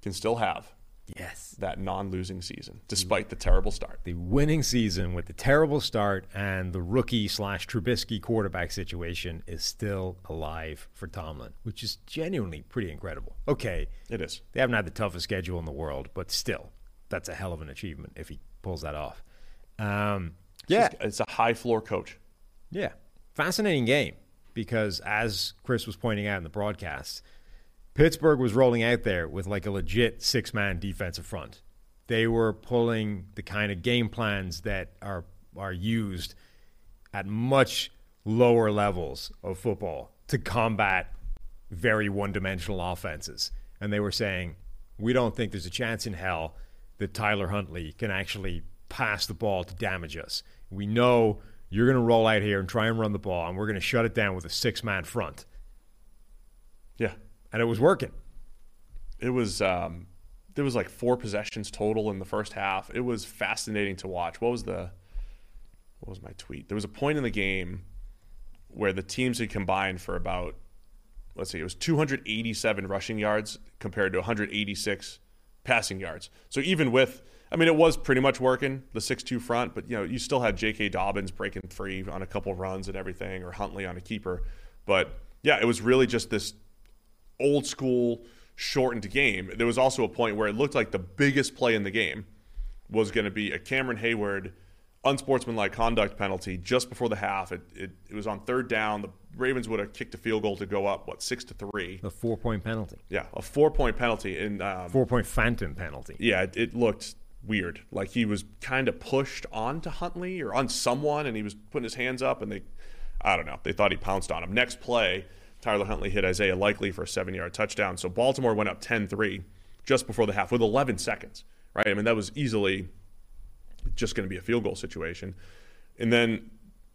can still have Yes. that non-losing season despite the terrible start. The winning season with the terrible start and the rookie slash Trubisky quarterback situation is still alive for Tomlin, which is genuinely pretty incredible. Okay, It is. they haven't had the toughest schedule in the world, but still, that's a hell of an achievement if he pulls that off. Um, yeah, It's a high floor coach. yeah. Fascinating game because, as Chris was pointing out in the broadcast, Pittsburgh was rolling out there with like a legit six man defensive front. They were pulling the kind of game plans that are are used at much lower levels of football to combat very one dimensional offenses. And they were saying, we don't think there's a chance in hell that Tyler Huntley can actually pass the ball to damage us. We know you're going to roll out here and try and run the ball, and we're going to shut it down with a six man front. And it was working. It was um there was like four possessions total in the first half. It was fascinating to watch. What was the what was my tweet? There was a point in the game where the teams had combined for about let's see, it was 287 rushing yards compared to 186 passing yards. So even with I mean, it was pretty much working the six-two front, but you know, you still had J.K. Dobbins breaking free on a couple runs and everything, or Huntley on a keeper. But yeah, it was really just this old school shortened game. There was also a point where it looked like the biggest play in the game was going to be a Cameron Heyward unsportsmanlike conduct penalty just before the half. It, it, it was on third down. The Ravens would have kicked a field goal to go up, what, six to three? A four point penalty, Yeah, a four point penalty. And um, four point phantom penalty. yeah, it, it looked weird. Like he was kind of pushed onto Huntley or on someone, and he was putting his hands up, and they, I don't know, they thought he pounced on him. Next play, Tyler Huntley hit Isaiah Likely for a seven yard touchdown. So Baltimore went up 10 3 just before the half with 11 seconds, right? I mean, that was easily just going to be a field goal situation. And then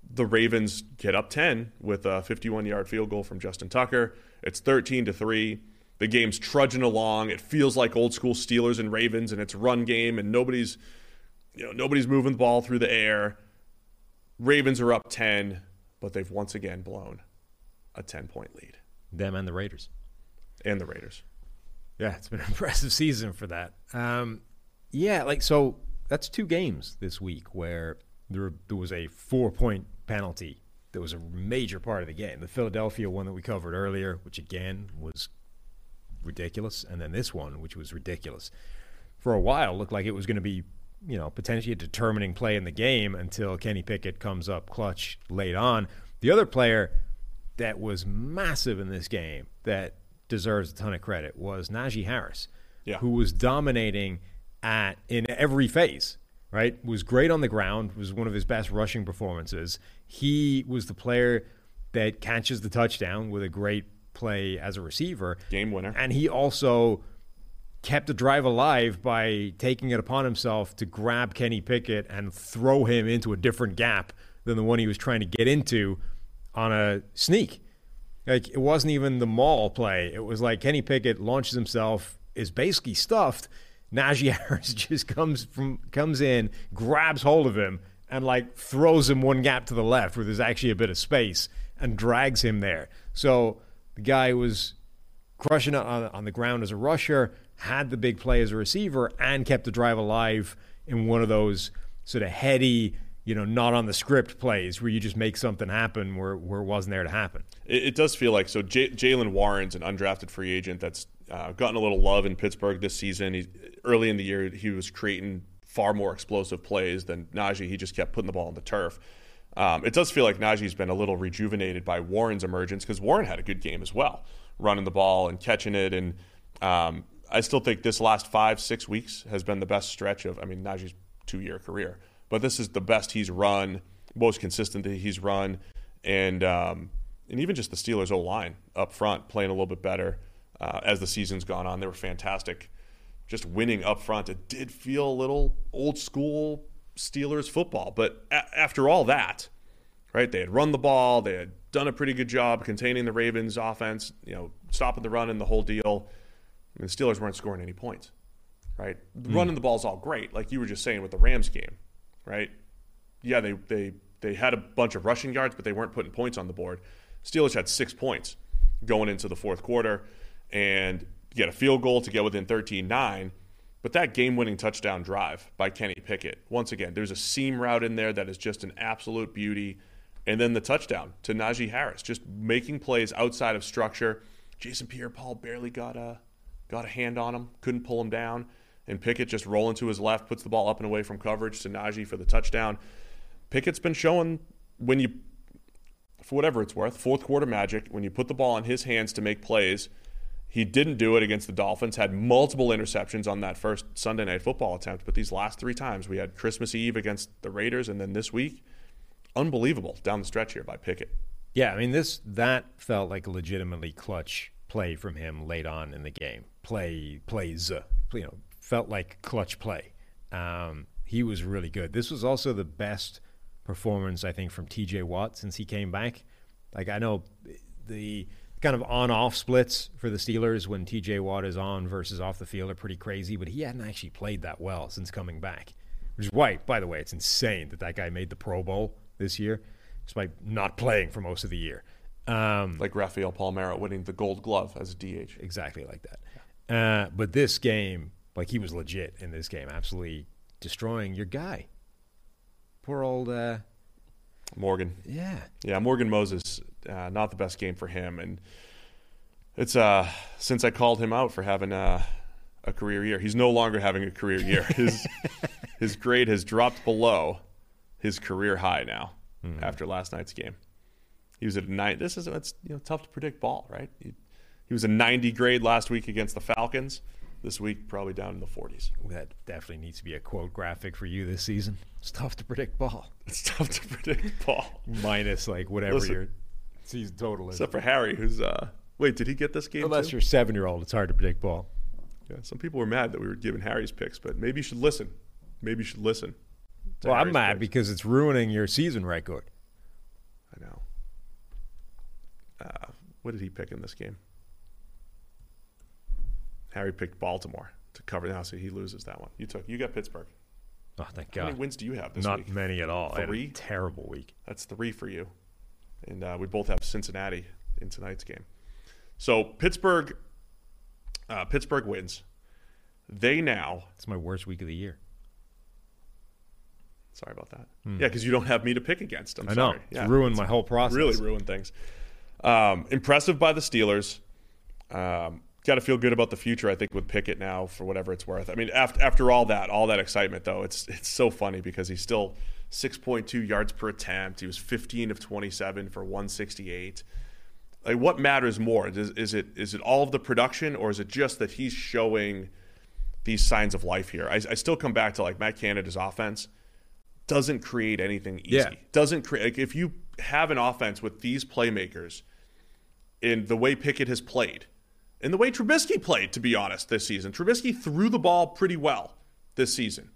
the Ravens get up 10 with a 51 yard field goal from Justin Tucker. It's 13 to 3. The game's trudging along. It feels like old school Steelers and Ravens, and it's run game, and nobody's, you know, nobody's moving the ball through the air. Ravens are up 10, but they've once again blown a 10 point lead. Them and the Raiders. And the Raiders. Yeah, it's been an impressive season for that. Um, yeah, like so that's two games this week where there, there was a four point penalty that was a major part of the game. The Philadelphia one that we covered earlier, which again was ridiculous, and then this one, which was ridiculous. For a while, looked like it was going to be, you know, potentially a determining play in the game until Kenny Pickett comes up clutch late on. The other player that was massive in this game that deserves a ton of credit was Najee Harris, Yeah. who was dominating at in every phase. Right, was great on the ground. Was one of his best rushing performances. He was the player that catches the touchdown with a great play as a receiver, Game winner. and he also kept the drive alive by taking it upon himself to grab Kenny Pickett and throw him into a different gap than the one he was trying to get into on a sneak. Like it wasn't even the mall play. It was like Kenny Pickett launches himself, is basically stuffed. Najee Harris just comes from comes in, grabs hold of him, and like throws him one gap to the left where there's actually a bit of space and drags him there. So the guy was crushing it on, on the ground as a rusher, had the big play as a receiver and kept the drive alive in one of those sort of heady, you know, not on the script plays where you just make something happen where, where it wasn't there to happen. It, it does feel like so. J- Jaylen Warren's an undrafted free agent that's uh, gotten a little love in Pittsburgh this season. Early in the year, he was creating far more explosive plays than Najee. He just kept putting the ball on the turf. Um, it does feel like Najee's been a little rejuvenated by Warren's emergence because Warren had a good game as well, running the ball and catching it. And um, I still think this last five, six weeks has been the best stretch of, I mean, Najee's two year career, but this is the best he's run, most consistent that he's run. And, um, and even just the Steelers' O line up front playing a little bit better uh, as the season's gone on. They were fantastic. Just winning up front. It did feel a little old school Steelers football. But a- after all that, right, they had run the ball, they had done a pretty good job containing the Ravens' offense, you know, stopping the run and the whole deal. I mean, the Steelers weren't scoring any points, right? Running the ball is all great, like you were just saying with the Rams game, right? Yeah, they they they had a bunch of rushing yards, but they weren't putting points on the board. Steelers had six points going into the fourth quarter, and get a field goal to get within 13-9. But that game-winning touchdown drive by Kenny Pickett, once again, there's a seam route in there that is just an absolute beauty. And then the touchdown to Najee Harris, just making plays outside of structure. Jason Pierre-Paul barely got a got a hand on him, couldn't pull him down, and Pickett just rolling to his left, puts the ball up and away from coverage to Najee for the touchdown. Pickett's been showing when you, for whatever it's worth, fourth quarter magic. When you put the ball in his hands to make plays, he didn't do it against the Dolphins. Had multiple interceptions on that first Sunday night football attempt, but these last three times we had Christmas Eve against the Raiders, and then this week, unbelievable down the stretch here by Pickett. Yeah, I mean this that felt like a legitimately clutch play from him late on in the game. Play plays, uh, you know, felt like clutch play. Um, he was really good. This was also the best performance I think from T.J. Watt since he came back. Like I know the kind of on-off splits for the Steelers when T.J. Watt is on versus off the field are pretty crazy, but he hadn't actually played that well since coming back. Which is why, by the way, it's insane that that guy made the Pro Bowl this year, despite not playing for most of the year. Um, Like Rafael Palmeiro winning the Gold Glove as a DH. exactly like that. Uh, but this game, like he was legit in this game, absolutely destroying your guy. Poor old, uh, Morgan. yeah. Yeah, Morgan Moses, uh, not the best game for him, and it's uh since I called him out for having a, a career year, he's no longer having a career year. His his grade has dropped below his career high now after last night's game. He was at a nine. This is it's you know tough to predict ball, right? He, he was a 90 grade last week against the Falcons. This week probably down in the 40s. That definitely needs to be a quote graphic for you this season. It's tough to predict ball. It's tough to predict ball, Minus like whatever Listen. your season total is. except for Harry, who's uh. Wait, did he get this game? Unless too? you're seven year old, it's hard to predict ball. Yeah, some people were mad that we were giving Harry's picks, but maybe you should listen. Maybe you should listen. Well, I'm mad picks. because it's ruining your season record. I know. Uh, what did he pick in this game? Harry picked Baltimore to cover now, so he loses that one. You took. You got Pittsburgh. Oh, thank God. How many wins do you have this Not week? many at all. I had a Three? terrible week. That's three for you, and uh, we both have Cincinnati in tonight's game. So Pittsburgh, uh, Pittsburgh wins. They now. It's my worst week of the year. Sorry about that. Yeah, because you don't have me to pick against. I'm. I know. sorry. It's Yeah, ruined my whole process. really ruined things. Um, impressive by the Steelers. Um, Got to feel good about the future, I think, with Pickett now for whatever it's worth. I mean, after after all that, all that excitement, though, it's it's so funny because he's still 6.2 yards per attempt. He was 15 of 27 for 168. Like, what matters more? Is, is it is it all of the production, or is it just that he's showing these signs of life here? I, I still come back to like Matt Canada's offense doesn't create anything easy. Yeah. Doesn't create like if you have an offense with these playmakers in the way Pickett has played, in the way Trubisky played, to be honest, this season. Trubisky threw the ball pretty well this season.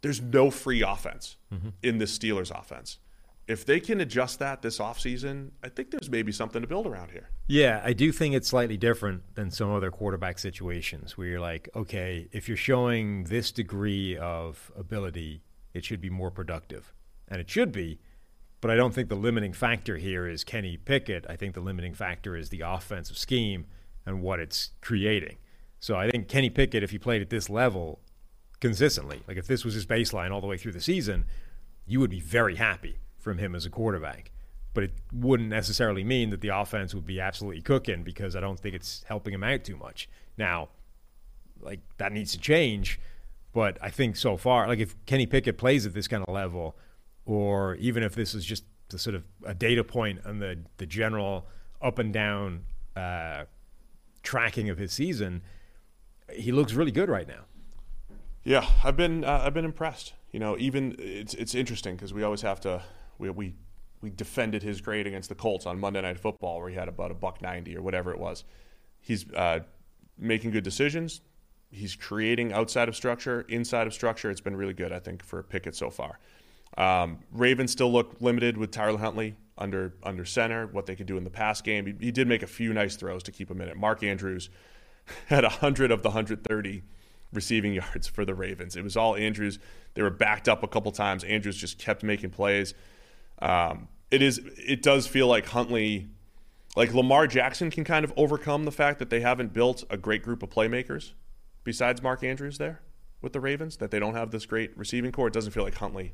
There's no free offense mm-hmm. in this Steelers offense. If they can adjust that this offseason, I think there's maybe something to build around here. Yeah, I do think it's slightly different than some other quarterback situations where you're like, okay, if you're showing this degree of ability, it should be more productive. And it should be, but I don't think the limiting factor here is Kenny Pickett. I think the limiting factor is the offensive scheme and what it's creating. So I think Kenny Pickett, if he played at this level consistently, like if this was his baseline all the way through the season, you would be very happy from him as a quarterback. But it wouldn't necessarily mean that the offense would be absolutely cooking because I don't think it's helping him out too much. Now, like that needs to change. But I think so far, like if Kenny Pickett plays at this kind of level, or even if this is just the sort of a data point on the the general up and down uh, tracking of his season, he looks really good right now. Yeah, I've been uh, I've been impressed. You know, even it's it's interesting because we always have to we we we defended his grade against the Colts on Monday Night Football where he had about a buck ninety or whatever it was. He's uh, making good decisions. He's creating outside of structure, inside of structure. It's been really good, I think, for Pickett so far. Um, Ravens still look limited with Tyler Huntley under under center. What they could do in the pass game, he, he did make a few nice throws to keep him in it. Mark Andrews had hundred of the hundred thirty receiving yards for the Ravens. It was all Andrews. They were backed up a couple times. Andrews just kept making plays. Um, it is. It does feel like Huntley, like Lamar Jackson, can kind of overcome the fact that they haven't built a great group of playmakers besides Mark Andrews there with the Ravens. That they don't have this great receiving corps. It doesn't feel like Huntley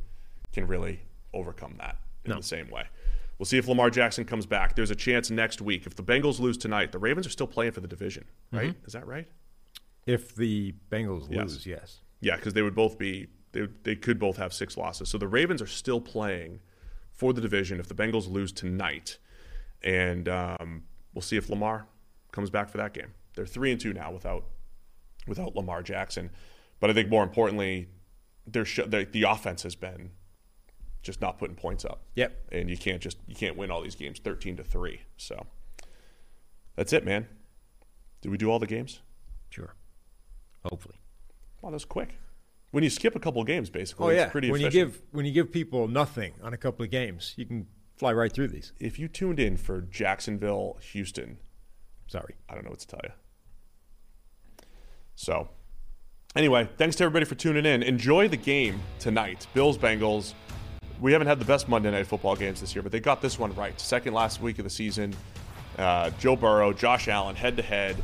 can really overcome that in No. the same way. We'll see if Lamar Jackson comes back. There's a chance next week. If the Bengals lose tonight, the Ravens are still playing for the division, right? Is that right? If the Bengals Yes. lose, yes. Yeah, because they would both be they they could both have six losses. So the Ravens are still playing for the division if the Bengals lose tonight, and um, we'll see if Lamar comes back for that game. They're three and two now without without Lamar Jackson, but I think more importantly, their sh- the offense has been just not putting points up. Yep. and you can't just you can't win all these games thirteen to three. So that's it, man. Did we do all the games? Sure. Hopefully. Wow, that was quick. When you skip a couple of games, basically, Oh yeah. it's pretty when efficient. you give when you give people nothing on a couple of games, you can fly right through these. if you tuned in for Jacksonville, Houston, Sorry. I don't know what to tell you. So, anyway, thanks to everybody for tuning in. Enjoy the game tonight. Bills, Bengals. We haven't had the best Monday Night Football games this year, but they got this one right. Second last week of the season. Uh, Joe Burrow, Josh Allen, head to head.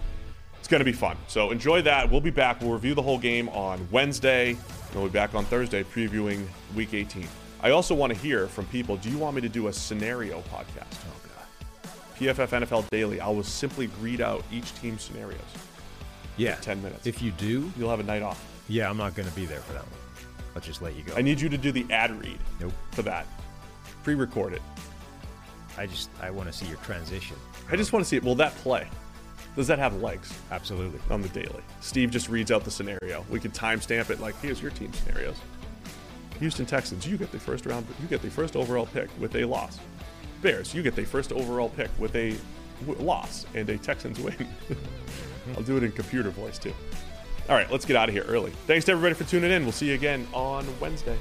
It's going to be fun. So enjoy that. We'll be back. We'll review the whole game on Wednesday. And we'll be back on Thursday previewing Week 18. I also want to hear from people. Do you want me to do a scenario podcast? Oh God. PFF NFL Daily. I will simply read out each team's scenarios. Yeah. 10 minutes. If you do, You'll have a night off. yeah, I'm not going to be there for that one. I'll just let you go. I need you to do the ad read nope. for that. Pre-record it. I just I want to see your transition. I just want to see it. Will that play? Does that have legs Absolutely. on the daily? Steve just reads out the scenario. We could timestamp it like, here's your team scenarios. Houston Texans, you get the first round, you get the first overall pick with a loss. Bears, you get the first overall pick with a w- loss and a Texans win. I'll do it in computer voice too. All right, let's get out of here early. Thanks to everybody for tuning in. We'll see you again on Wednesday.